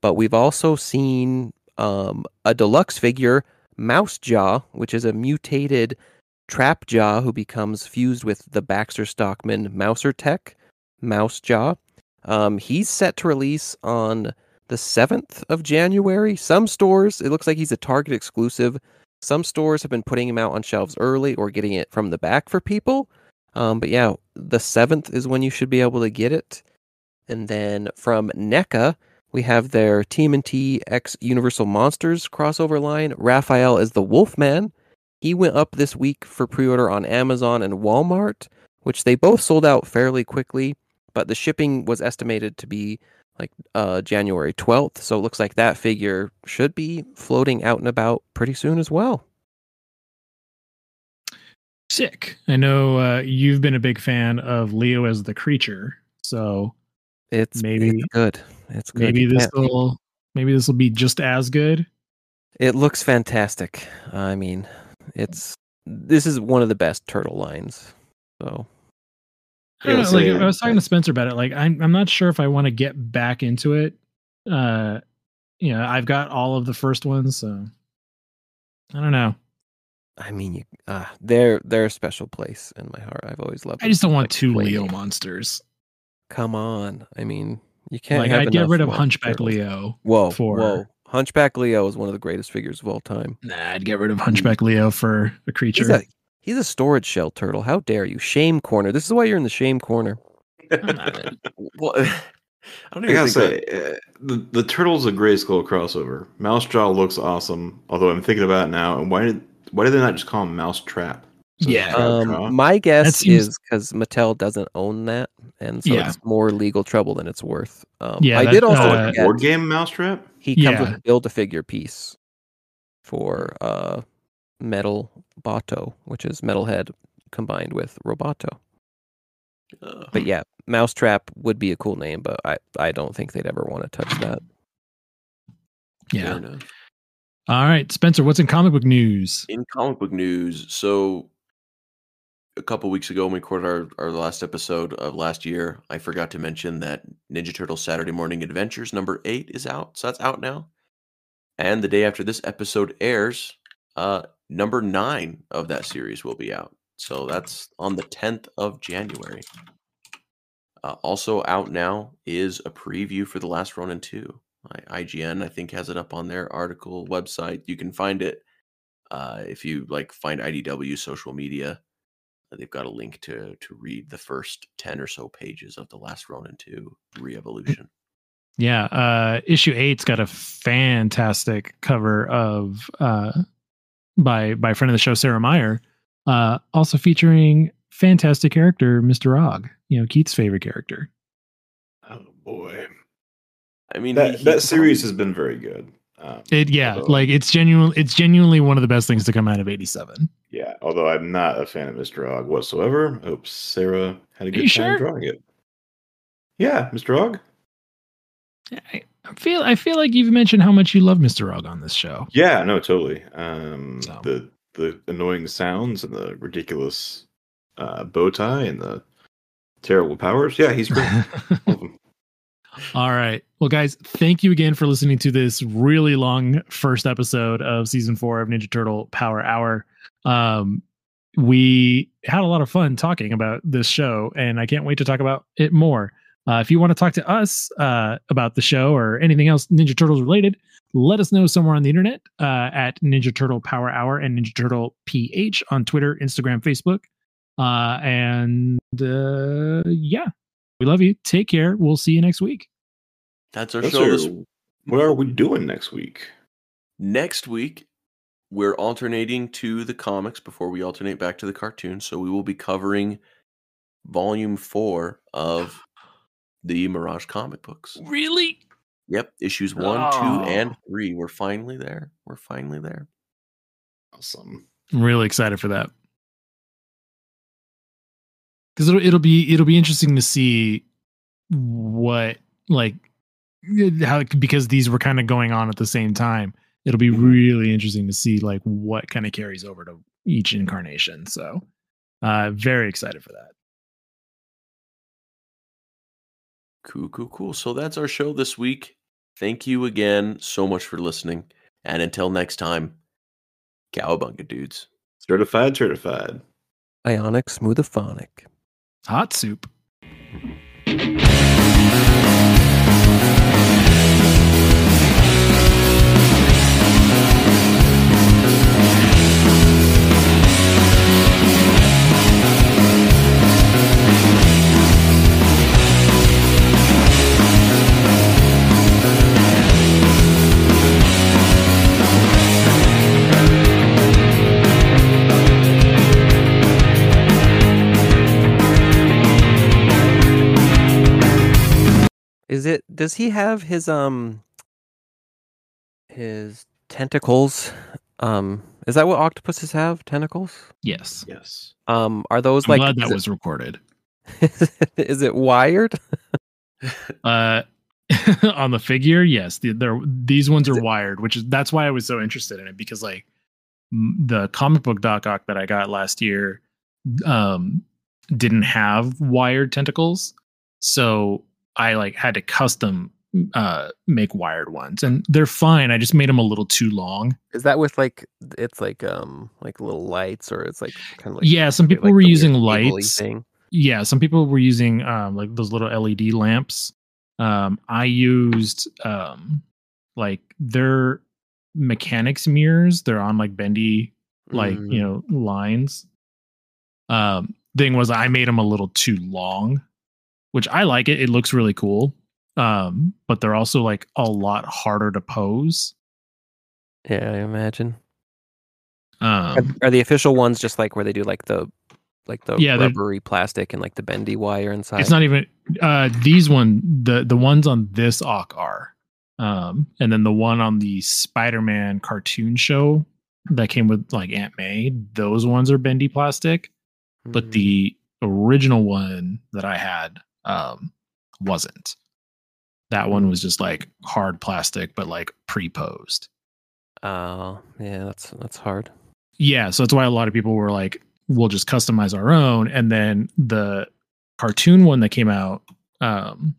but we've also seen um, a deluxe figure, Mouse Jaw, which is a mutated Trap Jaw who becomes fused with the Baxter Stockman Mouser Tech, Mouse Jaw. Um, he's set to release on the 7th of January. Some stores, it looks like he's a Target exclusive. Some stores have been putting him out on shelves early or getting it from the back for people. Um, but yeah, the 7th is when you should be able to get it. And then from NECA, we have their TMNT X Universal Monsters crossover line. Raphael is the Wolfman. He went up this week for pre order on Amazon and Walmart, which they both sold out fairly quickly, but the shipping was estimated to be like uh, January 12th. So it looks like that figure should be floating out and about pretty soon as well. Sick. I know uh, you've been a big fan of Leo as the creature, so It's maybe it's good. It's good. maybe this will maybe this will be just as good. It looks fantastic. I mean, it's this is one of the best turtle lines. So I don't know, like I was talking to Spencer about it. Like I'm I'm not sure if I want to get back into it. Uh, you know, I've got all of the first ones, so I don't know. I mean, you, uh, they're they're a special place in my heart. I've always loved. I just don't want like, two Leo monsters. Come on, I mean, you can't. Like I'd get rid of Hunchback turtles. Leo. Whoa, for whoa! Hunchback Leo is one of the greatest figures of all time. Nah, I'd get rid of Hunchback Leo for a creature. He's a he's a storage shell turtle. How dare you? Shame corner. This is why you're in the shame corner. Well, I don't I even gotta think say, that- uh, the the Turtles a Grayskull crossover. Mouse Jaw looks awesome. Although I'm thinking about it now, and why did why did they not just call him Mouse Trap? So Yeah. Trap Um, my guess seems- is because Mattel doesn't own that, and so Yeah. it's more legal trouble than it's worth. Um, Yeah, I that- did also uh, board game Mousetrap. he comes with a build a figure piece for uh metal Bato, which is metalhead combined with Roboto. uh, But yeah, Mousetrap would be a cool name, but I I don't think they'd ever want to touch that. yeah. All right, Spencer, what's in comic book news? in comic book news, so a couple weeks ago when we recorded our, our last episode of last year, I forgot to mention that Ninja Turtle Saturday Morning Adventures number eight is out. So that's out now. And the day after this episode airs, uh, number nine of that series will be out. So that's on the 10th of January. Uh, also out now is a preview for The Last Ronin 2. I- IGN, I think, has it up on their article website. You can find it uh, if you like find IDW social media. uh, They've got a link to to read the first ten or so pages of the Last Ronin Two Re-Evolution. Yeah, uh issue eight's got a fantastic cover of uh by by friend of the show Sarah Myer, uh also featuring fantastic character Mr. Og, you know, Keith's favorite character. Oh boy, I mean, that he- he- that series has been very good. Um, It yeah, although- like it's genuine it's genuinely one of the best things to come out of 87. yeah. Although I'm not a fan of Mr. Og whatsoever. I hope Sarah had a good time sure? drawing it. Yeah, Mr. Og. I I feel I feel like you've mentioned how much you love Mr. Og on this show. Yeah, no, totally. Um, So. the the annoying sounds and the ridiculous uh, bow tie and the terrible powers. Yeah, he's great. All of them. All right. Well, guys, thank you again for listening to this really long first episode of season four of Ninja Turtle Power Hour. Um, we had a lot of fun talking about this show, and I can't wait to talk about it more. Uh, if you want to talk to us uh, about the show or anything else Ninja Turtles related, let us know somewhere on the internet uh, at Ninja Turtle Power Hour and Ninja Turtle PH on Twitter, Instagram, Facebook. Uh, and uh, yeah, we love you. Take care. We'll see you next week. That's our Those show are- this what are we doing next week? next week. We're alternating to the comics before we alternate back to the cartoons. So we will be covering volume four of the Mirage comic books. Really? Yep, issues one, Oh. two, and three. We're finally there. We're finally there. Awesome. I'm really excited for that. Because it'll it'll be it'll be interesting to see what like how because these were kind of going on at the same time. It'll be really interesting to see like what kind of carries over to each incarnation. So uh very excited for that. Cool, cool, cool. So that's our show this week. Thank you again so much for listening. And until next time, cowabunga dudes. Certified, certified. Ionic Smoothophonic. Hot soup. Is it? Does he have his um his tentacles? Um, is that what octopuses have? Tentacles? Yes. Yes. Um, are those I'm like? glad is that it- was recorded. is it wired? Uh, on the figure, yes, the, they're, these ones are wired, which is that's why I was so interested in it because like m- the comic book Doc Ock that I got last year, um, didn't have wired tentacles, so I like had to custom uh make wired ones, and they're fine. I just made them a little too long. Is that with like it's like um like little lights or it's like kind of like yeah, some people the were using lights. thing? Yeah, some people were using um like those little LED lamps. Um I used um like their mechanics mirrors. They're on like bendy like, Mm. you know, lines. Um thing was I made them a little too long, which I like it. It looks really cool. Um but they're also like a lot harder to pose. Yeah, I imagine. Um Are, are the official ones just like where they do like the like the Yeah, rubbery plastic and like the bendy wire inside? It's not even uh these one the the ones on this Ock are. Um and then the one on the Spider-Man cartoon show that came with like Aunt May, those ones are bendy plastic, but Mm. the original one that I had um wasn't. That one was just like hard plastic but like pre-posed. Oh, yeah, that's that's hard. Yeah, so that's why a lot of people were like, we'll just customize our own. And then the cartoon one that came out, um,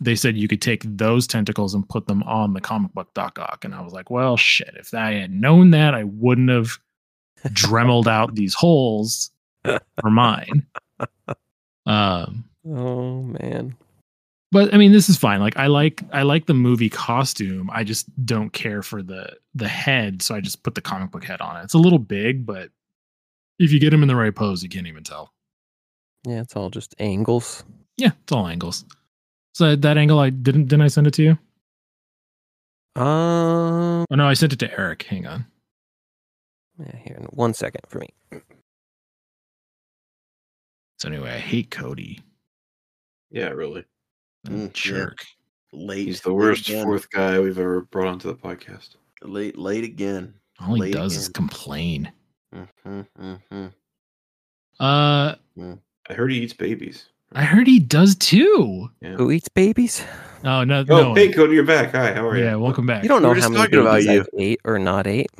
they said you could take those tentacles and put them on the comic book Doc Ock. And I was like, well, shit, if I had known that, I wouldn't have dremeled out these holes for mine. Um, Oh man. but I mean, this is fine. Like I like I like the movie costume. I just don't care for the the head, so I just put the comic book head on it. It's a little big, but if you get him in the right pose, you can't even tell. Yeah, it's all just angles. Yeah, it's all angles. So that angle, I didn't didn't I send it to you? Um, Oh no, I sent it to Eric. Hang on. yeah, here in one second for me. So anyway, I hate Cody. Yeah, really. Mm, yeah. Jerk. Late. He's the worst fourth guy we've ever brought onto the podcast. Late, late again. All he Late does is again. complain. hmm hmm Uh, I heard he eats babies. I heard he does too. Yeah. Who eats babies? Oh no, Oh, no. hey, Cody, you're back. Hi, how are you? yeah, welcome back. You don't We know how many talking about babies you. I've ate or not ate.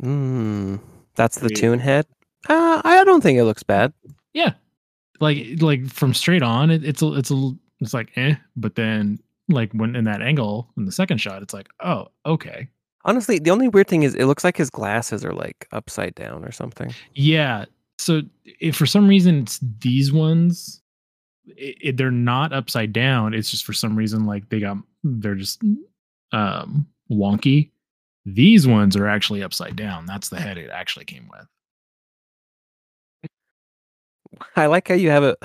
Hmm. That's the mean- tune head. Uh, I don't think it looks bad. Yeah, like like from straight on, it, it's a, it's a it's like eh, but then like when in that angle in the second shot, it's like oh okay, Honestly, the only weird thing is it looks like his glasses are like upside down or something. yeah. So if for some reason it's these ones, it, it, they're not upside down. It's just for some reason like they got they're just um wonky. These ones are actually upside down. That's the head it actually came with. I like how you have it.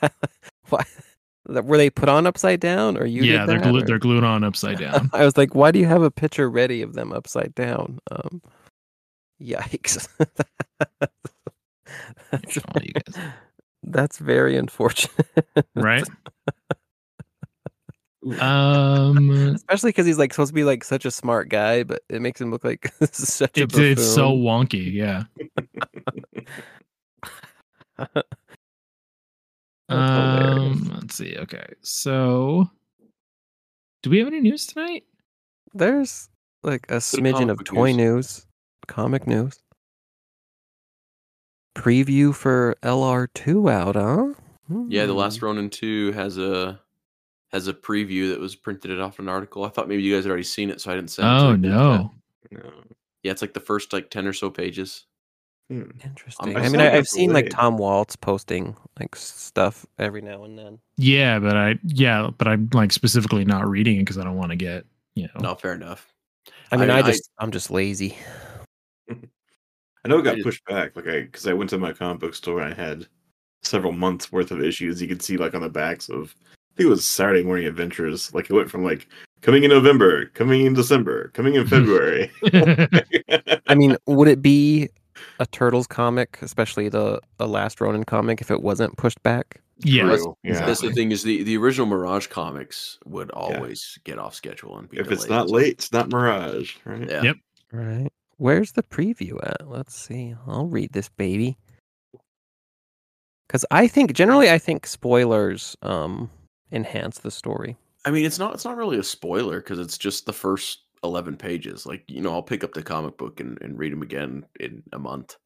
Why? Were they put on upside down, or you? yeah, they're glued, or- they're glued on upside down. I was like, why do you have a picture ready of them upside down? Um, yikes. that's, guys. that's very unfortunate. right? um, Especially because he's like supposed to be like such a smart guy, but it makes him look like such a it's it's so wonky. Yeah. That's hilarious. Um, let's see. Okay, so do we have any news tonight? There's like a smidgen of toy news. news, comic news. Preview for LR2 out, huh? Yeah, the Hmm. last Ronin two has a has a preview that was printed off an article. I thought maybe you guys had already seen it, so I didn't send. it Oh the no. No. Yeah, it's like the first like ten or so pages. Hmm. Interesting. I I mean, I, I've seen like. Tom Waltz posting like stuff every now and then. Yeah, but I yeah, but I'm like specifically not reading it because I don't want to get you know. No, fair enough. I mean, I- I, I- just I, am just lazy. I know it got just- pushed back, like I because I went to my comic book store and I had several months worth of issues. You could see like on the backs of I think it was Saturday Morning Adventures. Like it went from like coming in November, coming in December, coming in February. I mean, would it be a Turtles comic, especially the the last Ronin comic, if it wasn't pushed back. Yeah, That's, True, yeah. that's the thing is the, the original Mirage comics would always get off schedule and be If it's not late, it's not Mirage, right? Yeah. Yep. Right. Where's the preview at? Let's see. I'll read this baby. Cuz I think generally I think spoilers um enhance the story. I mean, it's not it's not really a spoiler because it's just the first eleven pages. Like you know, I'll pick up the comic book and, and read them again in a month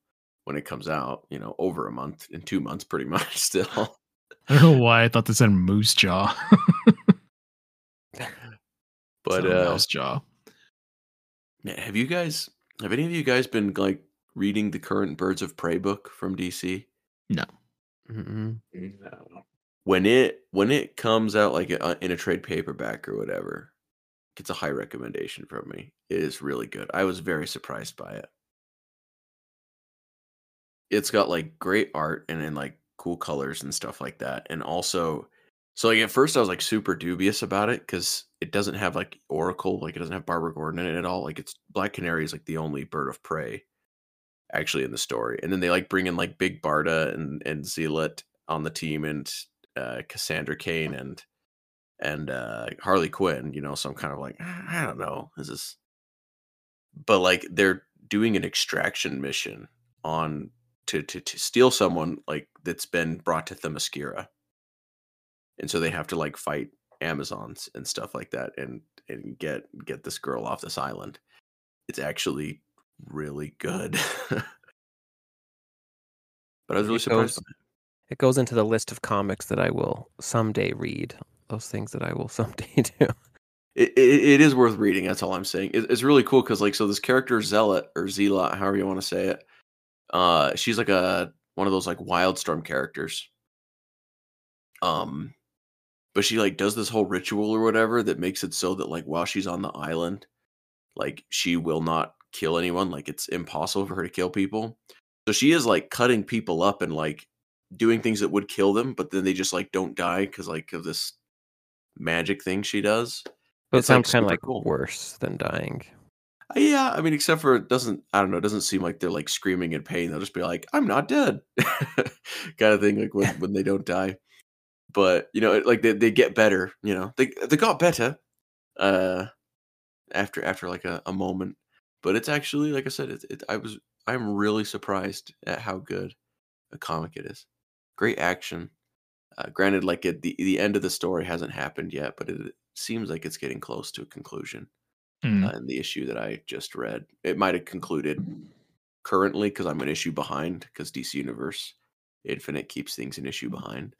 when it comes out. You know, over a month in two months, pretty much. Still, I don't know why I thought this said moose jaw. but It's uh, mouse jaw. man, have you guys have any of you guys been like reading the current Birds of Prey book from DC? No. Mm-mm. No. When it when it comes out like uh, in a trade paperback or whatever, gets a high recommendation from me. It is really good. I was very surprised by it. It's got like great art and then like cool colors and stuff like that. And also, so like at first I was like super dubious about it because it doesn't have like Oracle, like it doesn't have Barbara Gordon in it at all. Like it's Black Canary is like the only bird of prey actually in the story. And then they like bring in like Big Barda and and Zealot on the team and uh Cassandra Cain and and uh Harley Quinn, you know, so I'm kind of like, "Ah, I don't know. Is this but like they're doing an extraction mission on to to to steal someone like that's been brought to Themyscira. And so they have to like fight Amazons and stuff like that and and get get this girl off this island. It's actually really good. but I was really It surprised. goes- it. It goes into the list of comics that I will someday read. Those things that I will someday do. It, it, it is worth reading. That's all I'm saying. It, it's really cool because like so this character Zealot or Zealot, however you want to say it, uh, she's like a one of those like Wildstorm characters. Um, but she like does this whole ritual or whatever that makes it so that like while she's on the island, like she will not kill anyone. Like it's impossible for her to kill people. So she is like cutting people up and like doing things that would kill them, but then they just like don't die because like of this magic thing she does. But it sounds kind of like cool. worse than dying. Uh, Yeah, I mean, except for it doesn't. I don't know. It doesn't seem like they're like screaming in pain. They'll just be like, "I'm not dead," kind of thing. Like when when they don't die. But you know, it- like they, they get better. You know, they they got better. Uh, after after like a, a moment. But it's actually like I said. It, it I was I'm really surprised at how good a comic it is. Great action. Uh, granted, like it, the the end of the story hasn't happened yet, but it seems like it's getting close to a conclusion Mm. uh, in the issue that I just read. It might have concluded currently because I'm an issue behind because DC Universe Infinite keeps things an issue behind.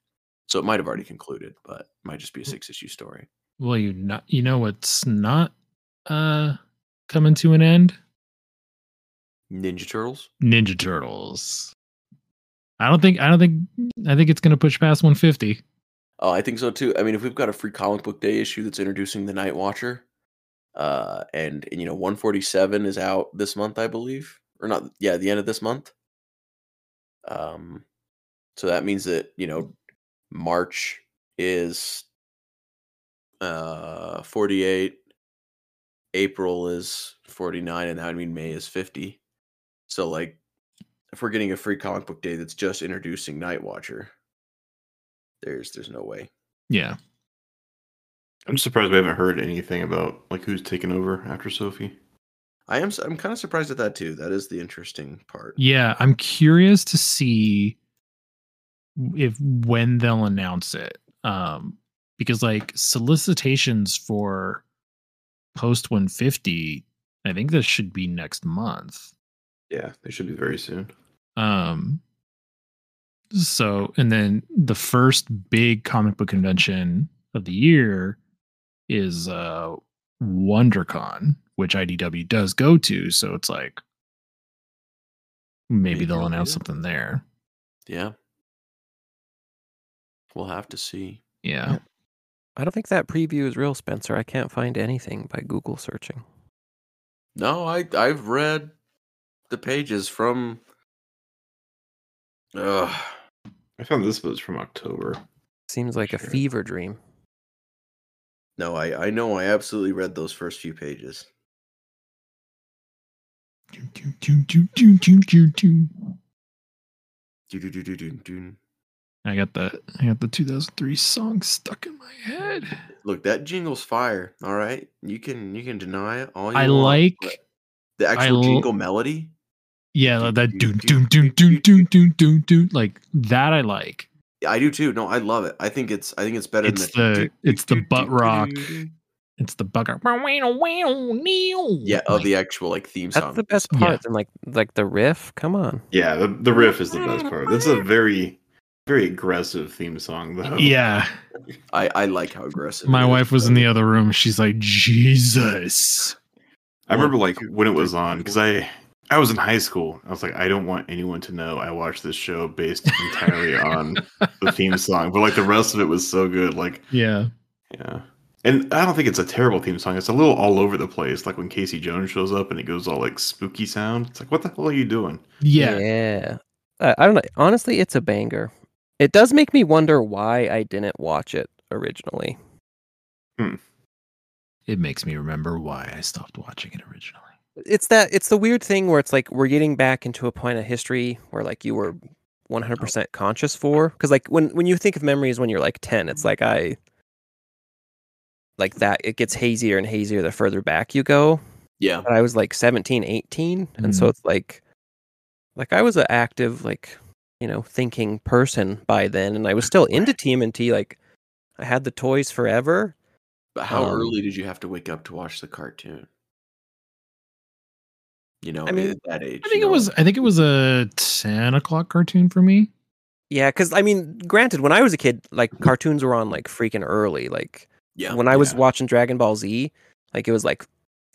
So it might have already concluded, but it might just be a six issue story. Well, you not you know what's not uh coming to an end? Ninja Turtles? Ninja Turtles. I don't think I don't think I think it's gonna push past 150. Oh, I think so too. I mean, if we've got a free comic book day issue that's introducing the Night Watcher, uh, and, and you know, 147 is out this month, I believe, or not? Yeah, the end of this month. Um, so that means that you know, March is uh 48, April is 49, and that would mean May is 50. So like, if we're getting a free comic book day that's just introducing Night Watcher, there's there's no way. Yeah. I'm just surprised we haven't heard anything about like who's taking over after Sophie. I am. I'm kind of surprised at that too. That is the interesting part. Yeah, I'm curious to see if when they'll announce it. Um because like solicitations for post 150, I think this should be next month. Yeah, they should be very soon. Um so and then the first big comic book convention of the year is uh WonderCon, which IDW does go to, so it's like maybe Maybe they'll they'll do announce something there. Yeah. We'll have to see. Yeah. I don't think that preview is real, Spencer. I can't find anything by Google searching. No, I I've read the pages from. Ugh. I found this was from October. Seems like a fever dream. No, I I know. I absolutely read those first few pages. I got the I got the 2003 song stuck in my head. Look, that jingle's fire. All right, you can you can deny it all you I want, like but the I actual l- jingle melody. Yeah, that doon doon doon doon doon doon doon doon like that. I like. Yeah, I do too. No, I love it. I think it's I think it's better It's than the it's the butt rock. It's the bugger. yeah of the actual like theme song. That's the best part. And like like the riff. Come on. Yeah, the, the riff is the best part. That's a very, very aggressive theme song, though. Yeah. I I like how aggressive. My it is. wife was in the other room. She's like, Jesus. I remember like when it was on because I I was in high school. I was like, I don't want anyone to know I watched this show based entirely on the theme song, but like the rest of it was so good. Like, Yeah. yeah. And I don't think it's a terrible theme song. It's a little all over the place. Like when Casey Jones shows up and it goes all like spooky sound. It's like, what the hell are you doing? Yeah. Yeah. I, I don't know. Honestly, it's a banger. It does make me wonder why I didn't watch it originally. Hmm. It makes me remember why I stopped watching it originally. It's that it's the weird thing where it's like we're getting back into a point of history where like you were 100% conscious for cuz like when when you think of memories when you're like 10, it's like I like that it gets hazier and hazier the further back you go. Yeah. But I was like 17, 18 and so Mhm. it's like like I was an active like you know thinking person by then and I was still into TMNT like I had the toys forever. But how Um, early did you have to wake up to watch the cartoon? You know, I mean, at that age. I think it know? was I think it was a ten o'clock cartoon for me. Yeah, because I mean, granted, when I was a kid, like cartoons were on like freaking early. Like Yeah, when I was yeah. watching Dragon Ball Z, like it was like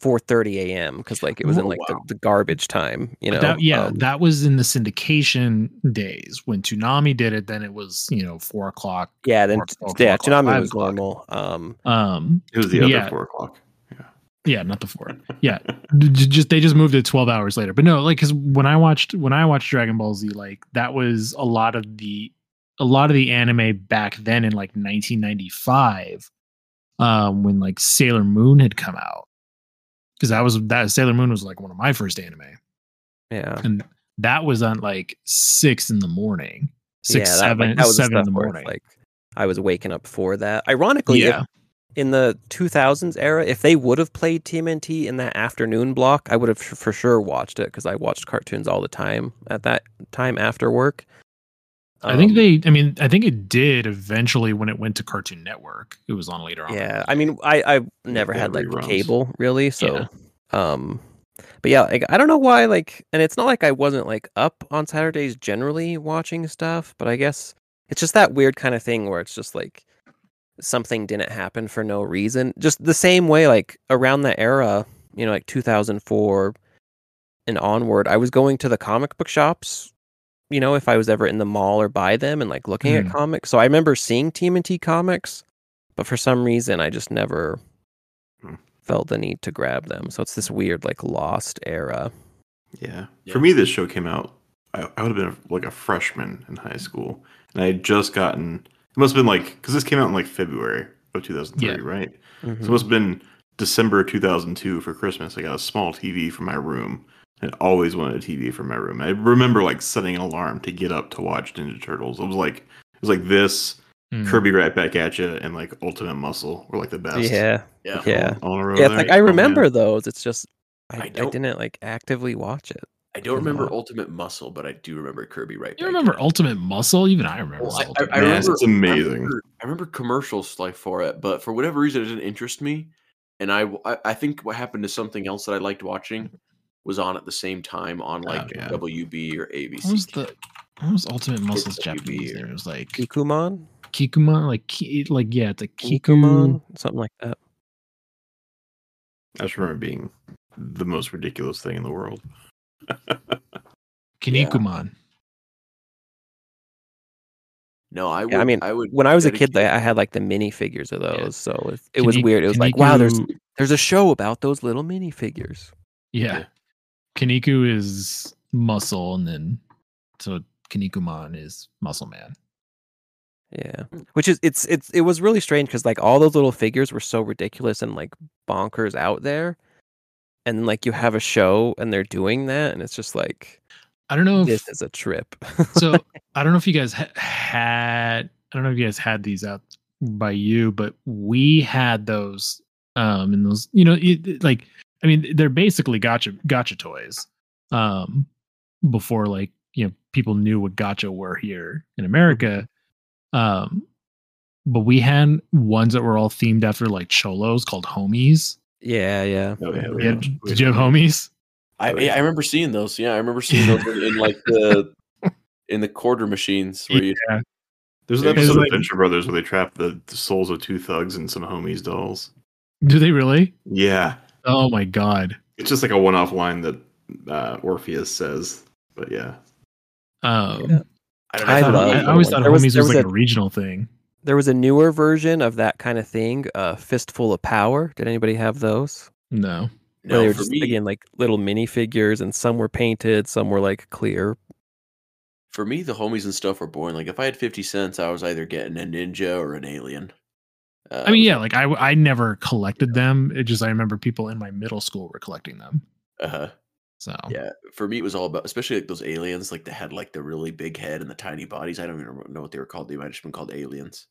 4:30 a.m. because like it was in like wow. the, the garbage time. You know, that, yeah, Um, that was in the syndication days when Toonami did it. Then it was you know four o'clock. yeah. Then or- or yeah, four o'clock, Toonami was o'clock. normal. Um, Um, It was the other yeah. four o'clock. Yeah, not the four. Yeah, just they just moved it twelve hours later. But no, like because when I watched when I watched Dragon Ball Z, like that was a lot of the a lot of the anime back then in like 1995, um, when like Sailor Moon had come out. Because that was that Sailor Moon was like one of my first anime. yeah, and that was on like six in the morning, six yeah, that, like, seven that was seven in the stuff where it's, morning. Like I was waking up for that. Ironically, yeah, in the 2000s era, if they would have played TMNT in that afternoon block, I would have for sure watched it because I watched cartoons all the time at that time after work. I think Um, they. I mean, I think it did eventually when it went to Cartoon Network. It was on later on. Yeah, I mean, I I never had like reruns. cable really, so um, but yeah, like I don't know why like, and it's not like I wasn't like up on Saturdays generally watching stuff, but I guess it's just that weird kind of thing where it's just like something didn't happen for no reason. Just the same way, like around that era, you know, like 2004 and onward, I was going to the comic book shops. You know, if I was ever in the mall or by them and like looking Mhm. at comics. So I remember seeing TMNT comics, but for some reason I just never Hmm. felt the need to grab them. So it's this weird like lost era. Yeah. Yeah. For me, this show came out. I, I would have been like a freshman in high school, and I had just gotten. It must have been like because this came out in like February of 2003, Yeah. right? Mhm. So it must have been December 2002 for Christmas. I got a small TV for my room. and always wanted a TV for my room. I remember like setting an alarm to get up to watch Ninja Turtles. It was like it was like this, Mm. Kirby right back at you, and like Ultimate Muscle were like the best. Yeah. Yeah. Yeah. On, on a row Yeah, there. like I Oh, remember those. It's just I, I I, didn't like actively watch it. I don't remember Wow. Ultimate Muscle, but I do remember Kirby right You remember At. Ultimate Muscle? Even I remember. Well, I, I, I Man, remember it's amazing. I remember, I remember commercials like for it, but for whatever reason, it didn't interest me. And I, I, I think what happened to something else that I liked watching was on at the same time on oh, like yeah. WB or ABC. What was the what was Ultimate Muscle's WB Japanese or- name? It was like Kikumon? Kikuma, like ki, like yeah, it's like Kiku. Kikumon? Something like that. I just remember being the most ridiculous thing in the world. Kinikuman. no, I would. Yeah, I mean, I would. when I was a kid, I I had like the minifigures of those, so it, it Can was weird. It was can like, wow, there's there's a show about those little minifigures. Yeah. Kaniku is muscle, and then so Kanikuman is muscle man. Yeah, which is it's it's it was really strange because like all those little figures were so ridiculous and like bonkers out there, and like you have a show and they're doing that and it's just like I don't know if this is a trip. so I don't know if you guys ha- had I don't know if you guys had these out by you, but we had those um in those you know it- like I mean they're basically gotcha gotcha toys um before like you know people knew what gotcha were here in America um but we had ones that were all themed after like cholos called homies. Yeah, yeah. Oh, yeah, Yeah, did you have homies? I yeah, I remember seeing those. Yeah, I remember seeing those in, in like the in the quarter machines where you Yeah. There's an It's episode like- of Venture Brothers where they trap the, the souls of two thugs and some homies dolls. Do they really? Yeah, Oh my god. it's just like a one-off line that uh, Orpheus says. But yeah, Um I don't know. I if I, love I always those. thought There was- homies there was, was like a- a regional thing. There was a newer version of that kind of thing, uh Fistful of Power. Did anybody have those? No. Where they No, were just me, again like little minifigures and some were painted, some were like clear. for me, the homies and stuff were boring. Like if I had fifty cents, I was either getting a ninja or an alien. Uh, I mean, yeah, like I I never collected them. It just I remember people in my middle school were collecting them. uh So Yeah, for me, it was all about, especially like those aliens, like they had like the really big head and the tiny bodies. I don't even know what they were called. They might have just been called aliens.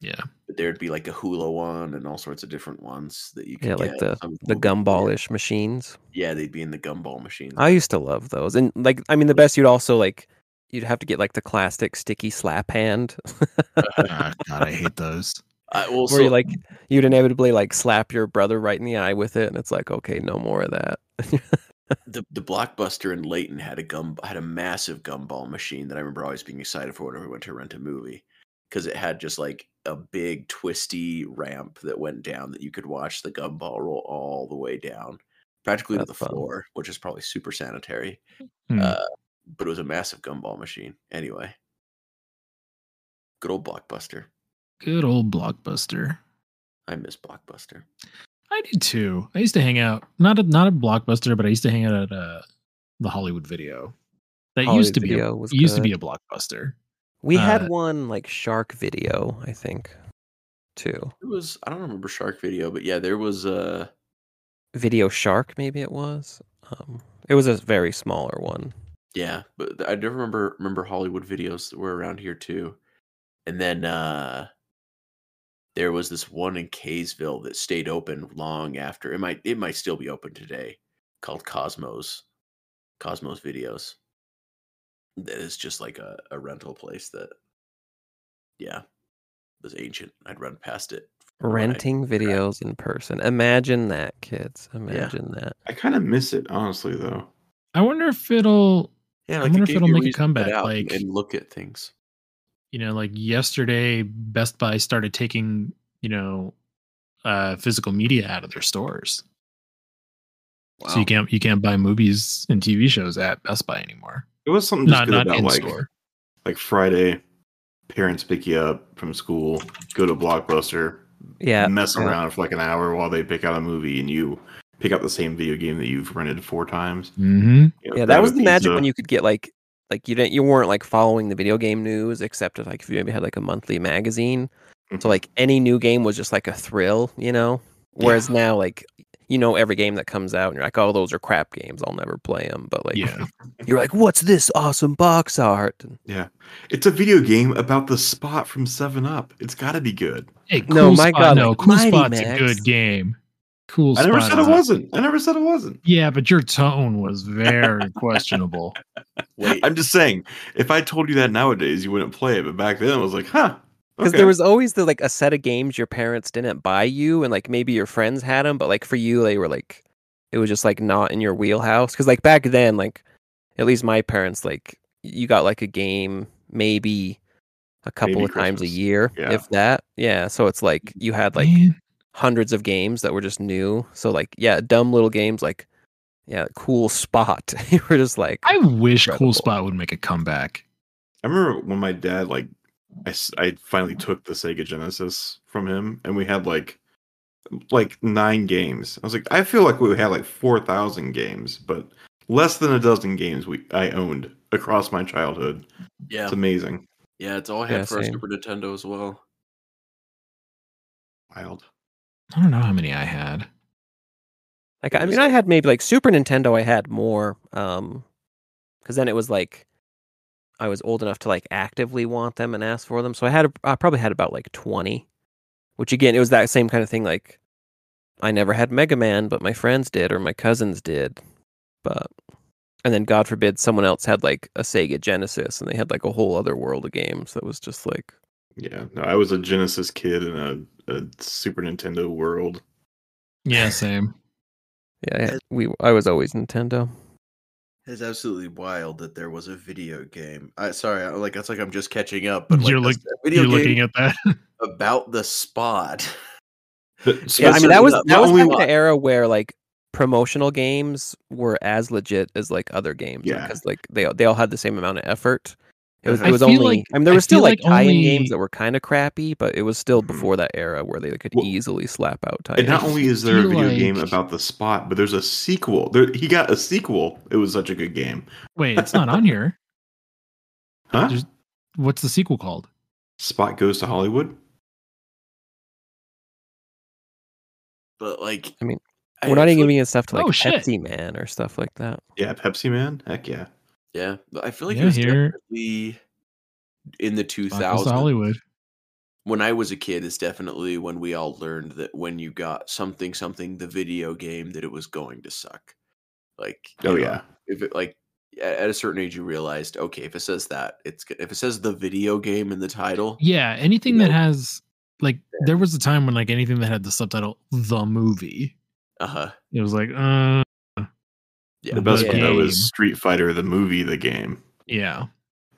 yeah, But there'd be like a hula one and all sorts of different ones that you could Yeah, like the Some the gumballish machines. Yeah, they'd be in the gumball machines. I used to love those. And like I mean the best you'd also like you'd have to get like the classic sticky slap hand Ah, God, I hate those. I, well, where so you like you'd inevitably like slap your brother right in the eye with it and it's like okay, no more of that. the the blockbuster in Layton had a gum had a massive gumball machine that I remember always being excited for whenever we went to rent a movie because it had just like a big twisty ramp that went down that you could watch the gumball roll all the way down practically to the fun. floor, which is probably super sanitary. Hmm. Uh, but it was a massive gumball machine. Anyway, good old blockbuster. Good old blockbuster. I miss blockbuster. I did too. I used to hang out not a not a blockbuster, but I used to hang out at uh, the Hollywood Video. That used Hollywood to be a, Video was used to be a blockbuster. We Uh, had one like shark video, I think, too. It was I don't remember Shark Video, but yeah, there was a Video Shark, maybe it was. Um, it was a very smaller one. Yeah, but I do remember remember Hollywood videos that were around here too. And then uh there was this one in Kaysville that stayed open long after. It might it might still be open today called Cosmos. Cosmos Videos. That is just like a, a rental place that yeah, was ancient. I'd run past it. Renting videos in person. Imagine that, kids. Imagine that. I kind of miss it, honestly, though. I wonder if it'll Yeah, I wonder it if it'll make a reason to get comeback, like- and look at things. You know, like yesterday, Best Buy started taking, you know, uh physical media out of their stores. So you can't you can't buy movies and TV shows at Best Buy anymore. It was something just Not good not about in like store. like Friday, parents pick you up from school, go to Blockbuster, Yeah. mess yeah. around for like an hour while they pick out a movie, and you pick up the same video game that you've rented four times. Mm-hmm. You know, Yeah, grab that was the magic pizza. when you could get like like you didn't you weren't like following the video game news except if like if you maybe had like a monthly magazine. Mhm. So like any new game was just like a thrill, you know? Whereas now like you know every game that comes out and you're like, oh, those are crap games. I'll never play them. But like, Yeah. you're like, what's this awesome box art? Yeah, it's a video game about the spot from Seven Up. It's got to be good. Hey, cool No, my Spot, God, no, cool Mighty spot's a good game. Cool I never Spot said it wasn't. I never said it wasn't. Yeah, but your tone was very questionable. Wait, I'm just saying, if I told you that nowadays, you wouldn't play it. But back then, I was like, huh. because okay. there was always the like a set of games your parents didn't buy you, and like maybe your friends had them, but like for you, they were like, it was just like not in your wheelhouse. Because like back then, like at least my parents, like you got like a game maybe a couple Maybe of times a year, Yeah. if that. Yeah, so it's like you had like Man, hundreds of games that were just new. So like yeah, dumb little games like yeah, cool spot. you were just like I wish Incredible. Cool Spot would make a comeback. I remember when my dad like I, I finally took the Sega Genesis from him and we had like like nine games. I was like I feel like we had like 4000 games, but less than a dozen games we I owned across my childhood. yeah, It's amazing. yeah, it's all I had Yeah, for same. Super Nintendo as well. Wild. I don't know how many I had. Like I mean, I had maybe like Super Nintendo. I had more, um, because then it was like I was old enough to like actively want them and ask for them. So I had, I probably had about like twenty, which again, it was that same kind of thing. Like I never had Mega Man, but my friends did or my cousins did, but and then God forbid someone else had like a Sega Genesis and they had like a whole other world of games that was just like Yeah, no, I was a Genesis kid and a, a Super Nintendo world. Yeah, same. yeah, we I was always Nintendo. It's absolutely wild that there was a video game. I sorry, I, like that's like I'm just catching up. But like, you're look, video you're game looking at that. about the spot. Yeah, I mean that was that was only kind of wa- the era where like promotional games were as legit as like other games Yeah. because like they they all had the same amount of effort. It was it was feel only like- I mean there I was still like, like tie-in only- games that were kind of crappy, but it was still Mhm. before that era where they could Well- easily slap out tie And not only is there a feel video game about the spot, but there's a sequel. There, he got a sequel. It was such a good game. Wait, it's not on here. Huh? There's- What's the sequel called? Spot goes to Hollywood. But like, I mean, we're not even feel- giving it stuff to like Oh, shit. Pepsi Man or stuff like that. Yeah, Pepsi Man. Heck yeah. Yeah, I feel like Yeah, it was here- definitely in the 2000s. to Hollywood. When I was a kid, is definitely when we all learned that when you got something something the video game that it was going to suck. Like, Oh know, yeah. if it like at a certain age you realized okay if it says that it's if it says the video game in the title Yeah, anything that know? has like there was a time when like anything that had the subtitle the movie, uh-huh it was like uh yeah the best the one though is Street Fighter, the movie, the game. yeah.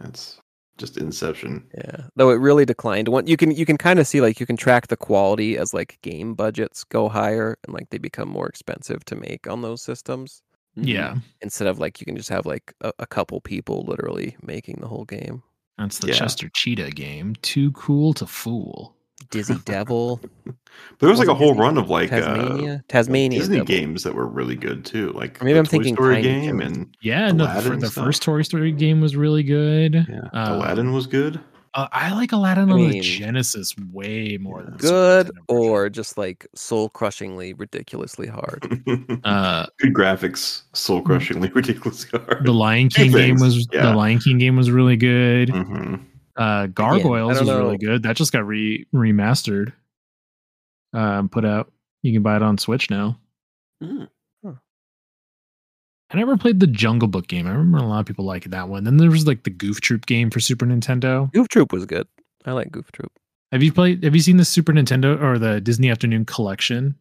That's just Inception. Yeah, though it really declined. One you can you can kind of see like you can track the quality as like game budgets go higher and like they become more expensive to make on those systems. Mhm. Yeah. Instead of like you can just have like a, a couple people literally making the whole game. That's the Yeah. Chester Cheetah game. Too cool to fool. Dizzy Devil, But there was like a whole Disney run of like uh, Taz-Mania, Tasmania Disney Devil. games that were really good too. Like Or maybe the I'm Toy thinking Story Tiny game Toons. and Yeah, no, the, the first Toy Story game was really good. yeah, Uh, Aladdin was good. Uh, I like Aladdin I on the Genesis way more than Good or just like soul crushingly ridiculously hard. uh good graphics, soul crushingly ridiculously hard. the Lion King game was yeah. the Lion King game was really good. hmm Uh Gargoyles don't was really good. That just got re remastered. Um put out. You can buy it on Switch now. Mm. I never played the Jungle Book game. I remember a lot of people like that one. Then there was like the Goof Troop game for Super Nintendo. Goof Troop was good. I like Goof Troop. Have you played have you seen the Super Nintendo or the Disney Afternoon collection?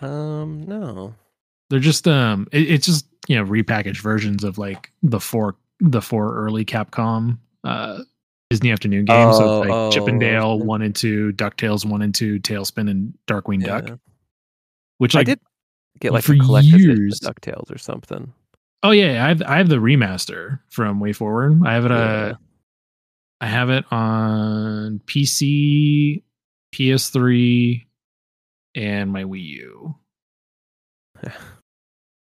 Um, no. they're just um it, it's just you know repackaged versions of like the four the four early capcom uh disney afternoon games so Oh, like chip and oh, dale yeah. one and two ducktales one and two TaleSpin and darkwing duck Yeah. which I did get like for years- Ducktales or something. oh yeah i have i have the remaster from WayForward i have it uh Yeah. i have it on pc ps3 and my wii u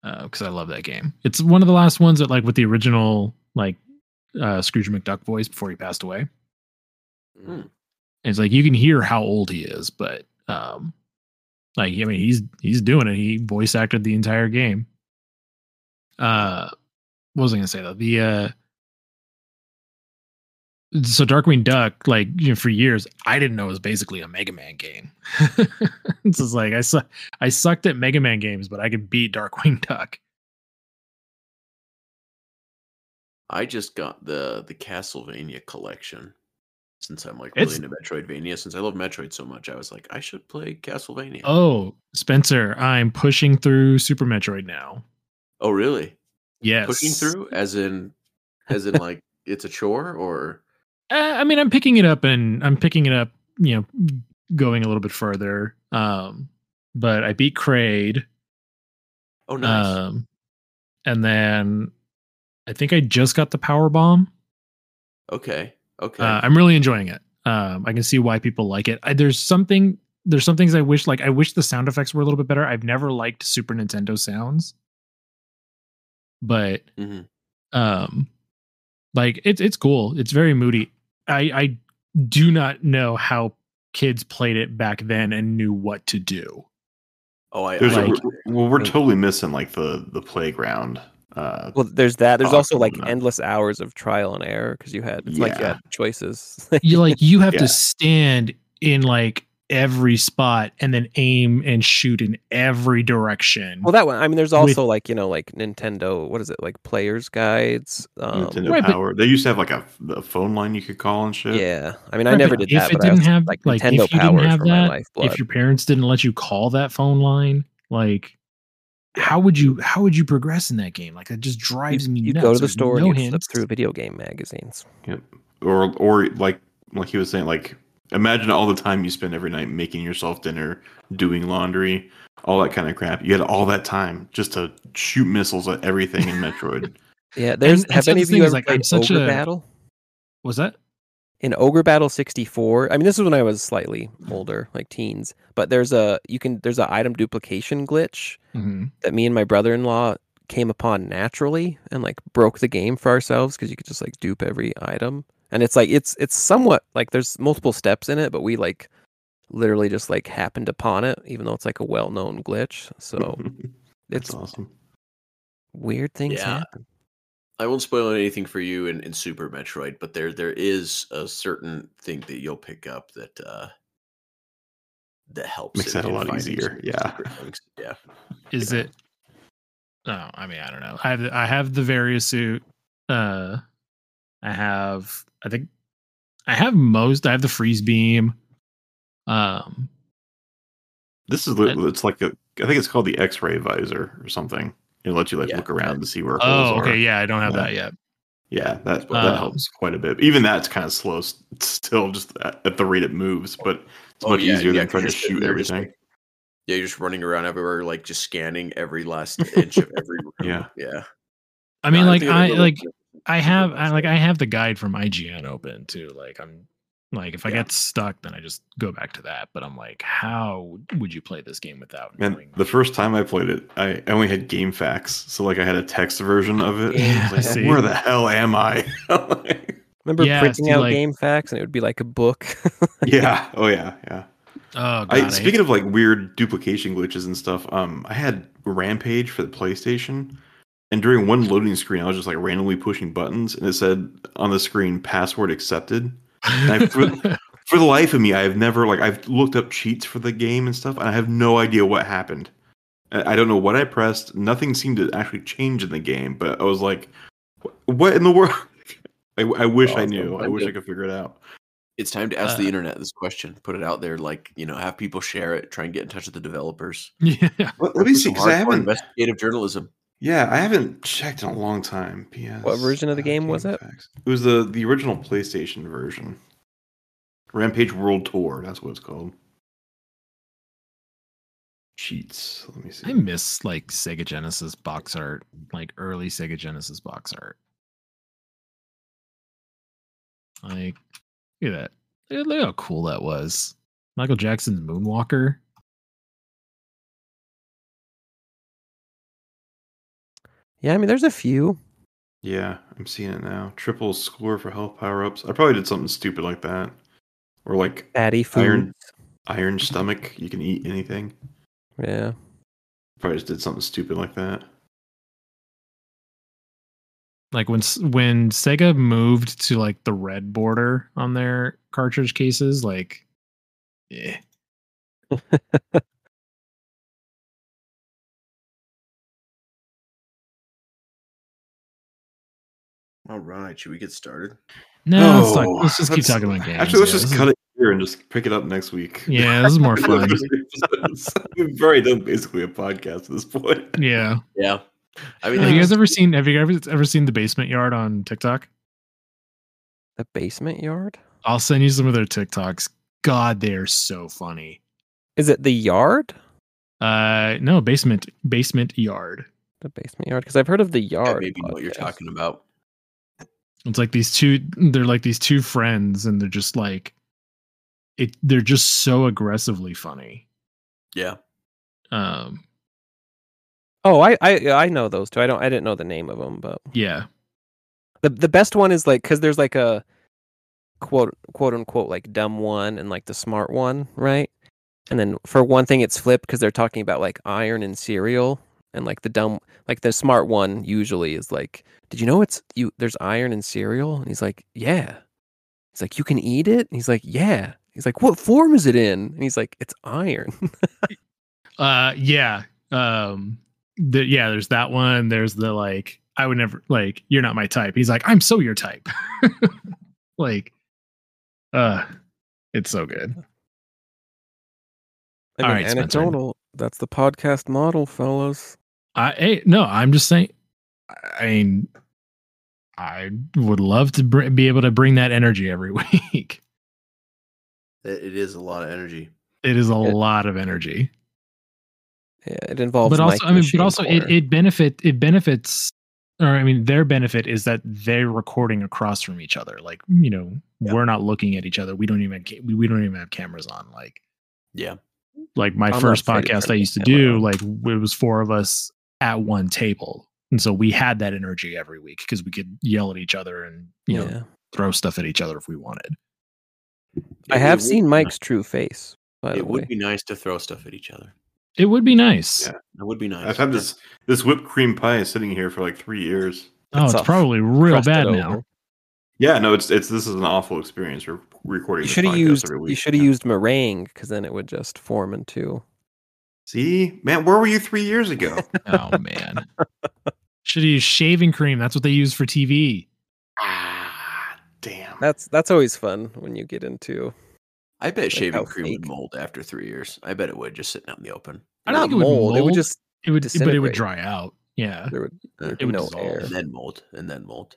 because I love that game. It's one of the last ones that, like, with the original, like, uh, Scrooge McDuck voice before he passed away. Mm. It's like you can hear how old he is, but um, like I mean, he's he's doing it. He voice acted the entire game. Uh, what was I gonna say though? The uh, so Darkwing Duck, like you know, for years, I didn't know it was basically a Mega Man game. it's just like I su- I sucked at Mega Man games, but I could beat Darkwing Duck. I just got the the Castlevania collection since I'm like really It's- into Metroidvania. Since I love Metroid so much, I was like, I should play Castlevania. Oh, Spencer, I'm pushing through Super Metroid now. Oh, really? Yes, Pushing through, as in, as in, like it's a chore, or Uh, I mean, I'm picking it up and I'm picking it up, you know, going a little bit further. Um, but I beat Kraid. oh, nice. Um, and then I think I just got the power bomb. okay, okay. Uh, I'm really enjoying it. Um, I can see why people like it. I, there's something, there's some things I wish, like I wish the sound effects were a little bit better. I've never liked Super Nintendo sounds, but Mhm. um, like it's it's cool. It's very moody. I I do not know how kids played it back then and knew what to do. Oh, I There's I- we're, well, we're totally missing like the the playground. Uh, Well, there's that. There's also like no. endless hours of trial and error because you had it's like you Yeah. had choices. you like you have Yeah. to stand in like every spot and then aim and shoot in every direction. well, that one. I mean, there's With- also like you know like Nintendo. What is it like players guides? Um, Nintendo right, but- Power. They used to have like a, a phone line you could call and shit. yeah. I mean, I never but did that. If it but I didn't also- have like like, Nintendo if you Power didn't have for my that, lifeblood. if your parents didn't let you call that phone line, like how would you how would you progress in that game? Like it just drives me you nuts. go to the There's store no and you flip through video game magazines. Yep. Or or like like he was saying, like imagine all the time you spend every night making yourself dinner, doing laundry, all that kind of crap. You had all that time just to shoot missiles at everything in Metroid. Yeah, there's. and have so any of you ever like, I'm such Ogre a- Battle? Was that? In Ogre Battle 64, I mean this is when I was slightly older, like teens, but there's a you can there's a item duplication glitch hmm that me and my brother-in-law came upon naturally and like broke the game for ourselves because you could just like dupe every item. And it's like it's it's somewhat like there's multiple steps in it, but we like literally just like happened upon it even though it's like a well-known glitch. So it's awesome. weird things Yeah. happen. I won't spoil anything for you in, in Super Metroid, but there there is a certain thing that you'll pick up that uh that helps Makes in- that a lot easier, some yeah. secret things. Yeah. Is it? No, I mean I don't know. I have the- I have the Varia Suit. Uh, I have I think I have most. I have the freeze beam. Um, This is li- it's like a I think it's called the X-ray visor or something. It lets you like Yeah. look around to see where. oh, holes okay, are. yeah, I don't have Yeah. that yet. Yeah, that that Um, helps quite a bit. Even that's kind of slow still, just at, at the rate it moves. But it's Oh, much yeah, easier yeah, than 'cause trying to shoot there just, everything. Yeah, you're just running around everywhere, like just scanning every last inch of every room. Yeah. Yeah. I mean, No, like think I it'll like I have I like I have the guide from IGN open too. Like I'm like if I Yeah. get stuck, then I just go back to that. But I'm like, how would you play this game without And knowing? the first time I played it, I only had GameFAQs, so like I had a text version of it. Yeah, I was I like, see. where the hell am I? Remember Yeah, printing see, out like- GameFAQs and it would be like a book. yeah. Oh yeah. Yeah. oh god, I, I speaking of like weird duplication glitches and stuff, um, I had Rampage for the PlayStation, and during one loading screen, I was just like randomly pushing buttons, and it said on the screen "password accepted." And I, for, for the life of me, I have never like I've looked up cheats for the game and stuff, and I have no idea what happened. I I don't know what I pressed. Nothing seemed to actually change in the game, but I was like, "What in the world?" I, I wish I knew. I wish I could figure it out. It's time to ask the Uh, internet this question. Put it out there, like you know, have people share it. Try and get in touch with the developers. yeah. Let, let me see, some because I haven't. investigative journalism. Yeah, I haven't checked in a long time. PS. What version of the uh, game was it? facts. It was the the original PlayStation version. Rampage World Tour. That's what it's called. Cheats. Let me see. I miss like Sega Genesis box art, like early Sega Genesis box art. Like, look at that. Look look how cool that was. Michael Jackson's Moonwalker. Yeah, I mean there's a few. Yeah, I'm seeing it now. Triple score for health power ups. I probably did something stupid like that, or like Fatty food. iron iron stomach. You can eat anything. Yeah. Probably just did something stupid like that. Like when when Sega moved to like the red border on their cartridge cases, like, yeah. All right, should we get started? No, let's, talk, let's just keep talking about games. Actually, let's yeah, just cut is- it here and just pick it up next week. Yeah, this is more fun. We've already done basically a podcast at this point. Yeah. Yeah. I mean, Have you guys ever seen? Have you ever ever seen the Basement Yard on TikTok? The basement yard? I'll send you some of their TikToks. God, they are so funny. Is it the yard? Uh, no, basement basement yard. The basement yard? Because I've heard of the yeah, yard. maybe know what you're talking about. It's like these two. They're like these two friends, and they're just like, it. They're just so aggressively funny. Yeah. Um, Oh, I, I I know those two. I don't I didn't know the name of them, but yeah, the the best one is like because there's like a quote quote unquote like dumb one and like the smart one, right? And then for one thing, it's flipped because they're talking about like iron and cereal, and like the dumb, like the smart one usually is like, "Did you know it's you? There's iron in cereal?" And he's like, "Yeah." He's like, "You can eat it?" And he's like, "Yeah." He's like, "What form is it in?" And he's like, "It's iron." Uh, yeah. Um, the, yeah. There's that one. There's the like, I would never like. You're not my type. He's like, I'm so your type. like, uh, it's so good. I All mean, right, Spencer. anecdotal. That's the podcast model, fellas. I hey, no, I'm just saying. I mean, I would love to br- be able to bring that energy every week. It, it is a lot of energy. It is a Yeah. lot of energy. Yeah, it involves. but also, I mean, but also, it, Corner. it benefit it benefits, or I mean, their benefit is that they're recording across from each other. Like, you know, we're not looking at each other. We don't even we, we don't even have cameras on. Like, Yeah. like my I'm first podcast I used to do, like it was four of us at one table, and so we had that energy every week because we could yell at each other and you know yeah, throw stuff at each other if we wanted. I It- it have seen be Mike's true face. By ni- the It would way, be nice to throw stuff at each other. It would be nice. Yeah. It would be nice. I've had this this whipped cream pie sitting here for like three years. Oh, It's it's probably real bad over. now. Yeah, no, it's it's this is an awful experience. We're recording. You should have used. You should have Yeah. used meringue because then it would just form into. See, man, where were you three years ago? Oh man, should use shaving cream. That's what they use for TV. ah, damn. That's that's always fun when you get into. I bet Like shaving cream fake. would mold after three years. I bet it would just sitting out in the open. I don't not think it would mold. It would just It would, but it would dry out. Yeah. there would, Uh, there'd it would no dissolve. air. And then mold. And then mold.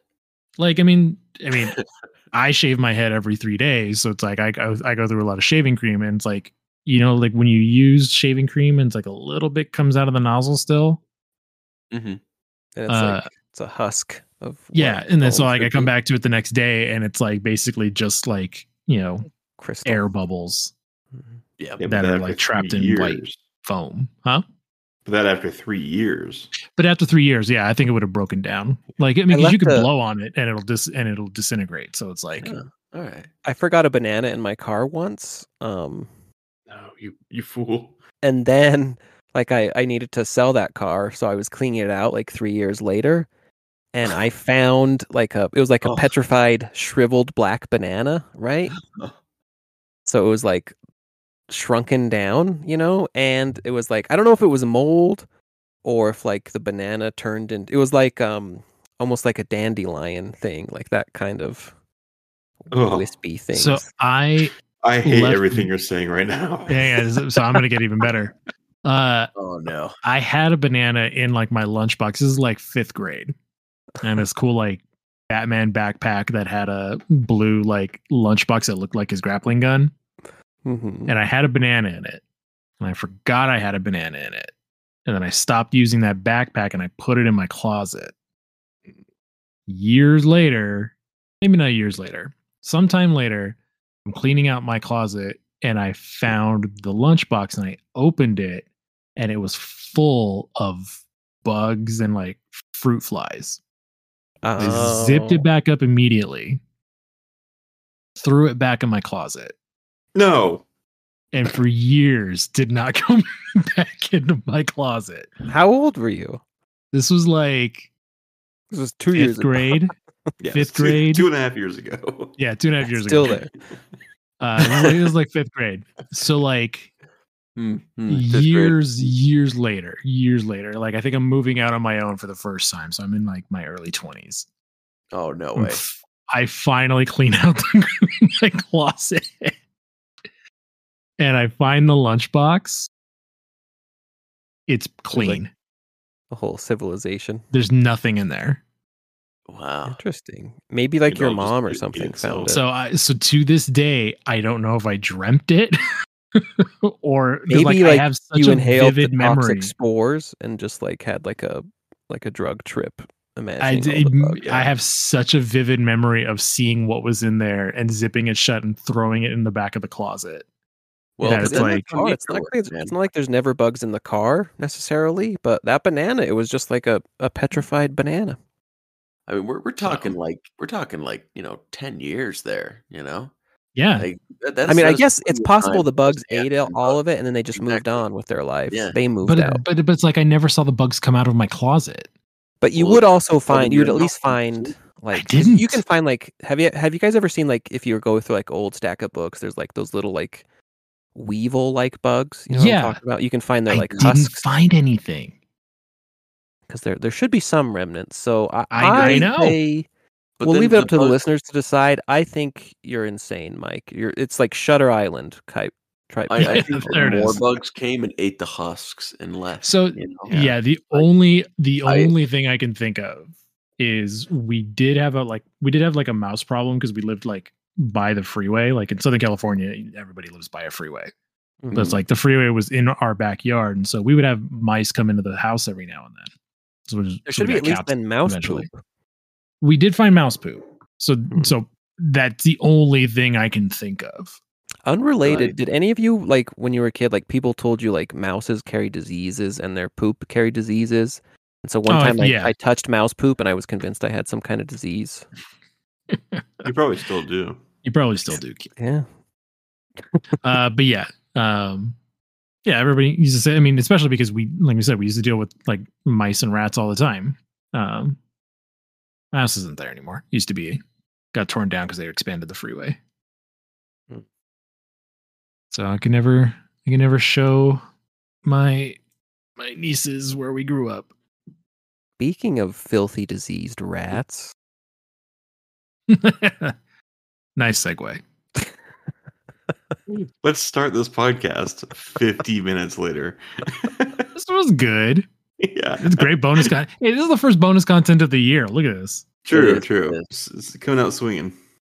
Like, I mean, I mean, I shave my head every three days, so it's like I go, I go through a lot of shaving cream, and it's like you know, like when you use shaving cream, and it's like a little bit comes out of the nozzle still. hmm And it's Uh, like it's a husk of. Yeah, and then so like I should come back to it the next day, and it's like basically just like you know crystal. air bubbles Mhm. Yeah. Yeah, but that are like trapped in years, white foam, huh? But that after three years. But after three years, yeah, I think it would have broken down. Like, I mean, 'cause you left could the- blow on it and it'll dis and it'll disintegrate. So it's like, Yeah. All right. I forgot a banana in my car once. Um, No, you you fool. and then like I I needed to sell that car, so I was cleaning it out like three years later, and I found like a it was like a Oh. petrified shriveled black banana, right? So it was like shrunken down, you know, and it was like I don't know if it was mold or if like the banana turned into it was like um almost like a dandelion thing, like that kind of Ugh. wispy thing. so I I hate Left- everything you're saying right now. yeah, yeah, so- so I'm gonna get even better. Uh, Oh no. I had a banana in like my lunchbox. This is like fifth grade, and this cool like Batman backpack that had a blue like lunchbox that looked like his grappling gun, Mhm. and I had a banana in it, and I forgot I had a banana in it, and then I stopped using that backpack and I put it in my closet. Years later, maybe not years later, sometime later, I'm cleaning out my closet and I found the lunchbox and I opened it and it was full of bugs and like fruit flies. I zipped Oh. it back up immediately, threw it back in my closet, No. and for years did not come back into my closet. How old were you? This was like This was two years grade. Yes, Fifth two- grade? two and a half years ago. Yeah, two and a half years Still ago. Still there. Uh, it was like- it was like fifth grade. So like Hmm, hmm, fifth grade. years, years later, years later, like I think I'm moving out on my own for the first time. So I'm in like my early 20s. Oh no I'm way. f- I finally clean out the, my closet and I find the lunchbox. It's clean. The whole civilization. There's nothing in there. Wow. Interesting. Maybe like It your all just mom or ate- ate something itself. found it. So I so to this day, I don't know if I dreamt it or Maybe I like, have such you a inhaled the vivid memory. toxic spores and just like had like a like a drug trip. I Imagining did, the bugs. I have such a vivid memory of seeing what was in there and zipping it shut and throwing it in the back of the closet. Well, Yeah, it's like- that's car. It's not, like, it's not like there's never bugs in the car necessarily, but that banana, it was just like a, a petrified banana. I mean, we're we're talking like we're talking like you know ten years there. You know, Yeah. Like, that- I that's- mean, I that's guess plenty it's of possible time the to bugs understand ate them all of it and then they just moved Exactly. on with their lives. Yeah. They moved But, it- out. but but it's like I never saw the bugs come out of my closet. But you Well, would also probably find you'd your at least house find like 'cause didn't. you can find like have you have you guys ever seen like if you go through like old stack of books there's like those little like weevil like bugs you know Yeah. what I'm talking about you can find their I like didn't husks find anything. Because there there should be some remnants so I I- I know. say- But we'll leave it up to the listeners to decide I think you're insane Mike you're it's like Shutter Island type type I, I think There it more is. bugs came and ate the husks and left. So you know? yeah, the only the I- only thing I can think of is we did have a like we did have like a mouse problem because we lived like by the freeway. Like in Southern California, everybody lives by a freeway. Mhm. But it's like the freeway was in our backyard, and so we would have mice come into the house every now and then. So just- there so should we be at least been mouse eventually. poop We did find mouse poop. So Mhm. so that's the only thing I can think of. Unrelated, Right. did any of you like when you were a kid, like people told you like mouses carry diseases and their poop carry diseases? And so one Oh, time I, yeah. I touched mouse poop and I was convinced I had some kind of disease. You probably still do. You probably still do. Yeah. uh, but yeah, um, yeah, everybody used to say. I mean, especially because we, like we said, we used to deal with like mice and rats all the time. Um, mouse isn't there anymore. Used to be, got torn down because they expanded the freeway. Hmm. So I can never, I can never show my my nieces where we grew up. Speaking of filthy diseased rats, nice segue. Mm. Let's start this podcast 50 minutes later. This was good. yeah. It's great bonus content. Hey, this is the first bonus content of the year. Look at this. True, is, true. It's, it's coming out swinging.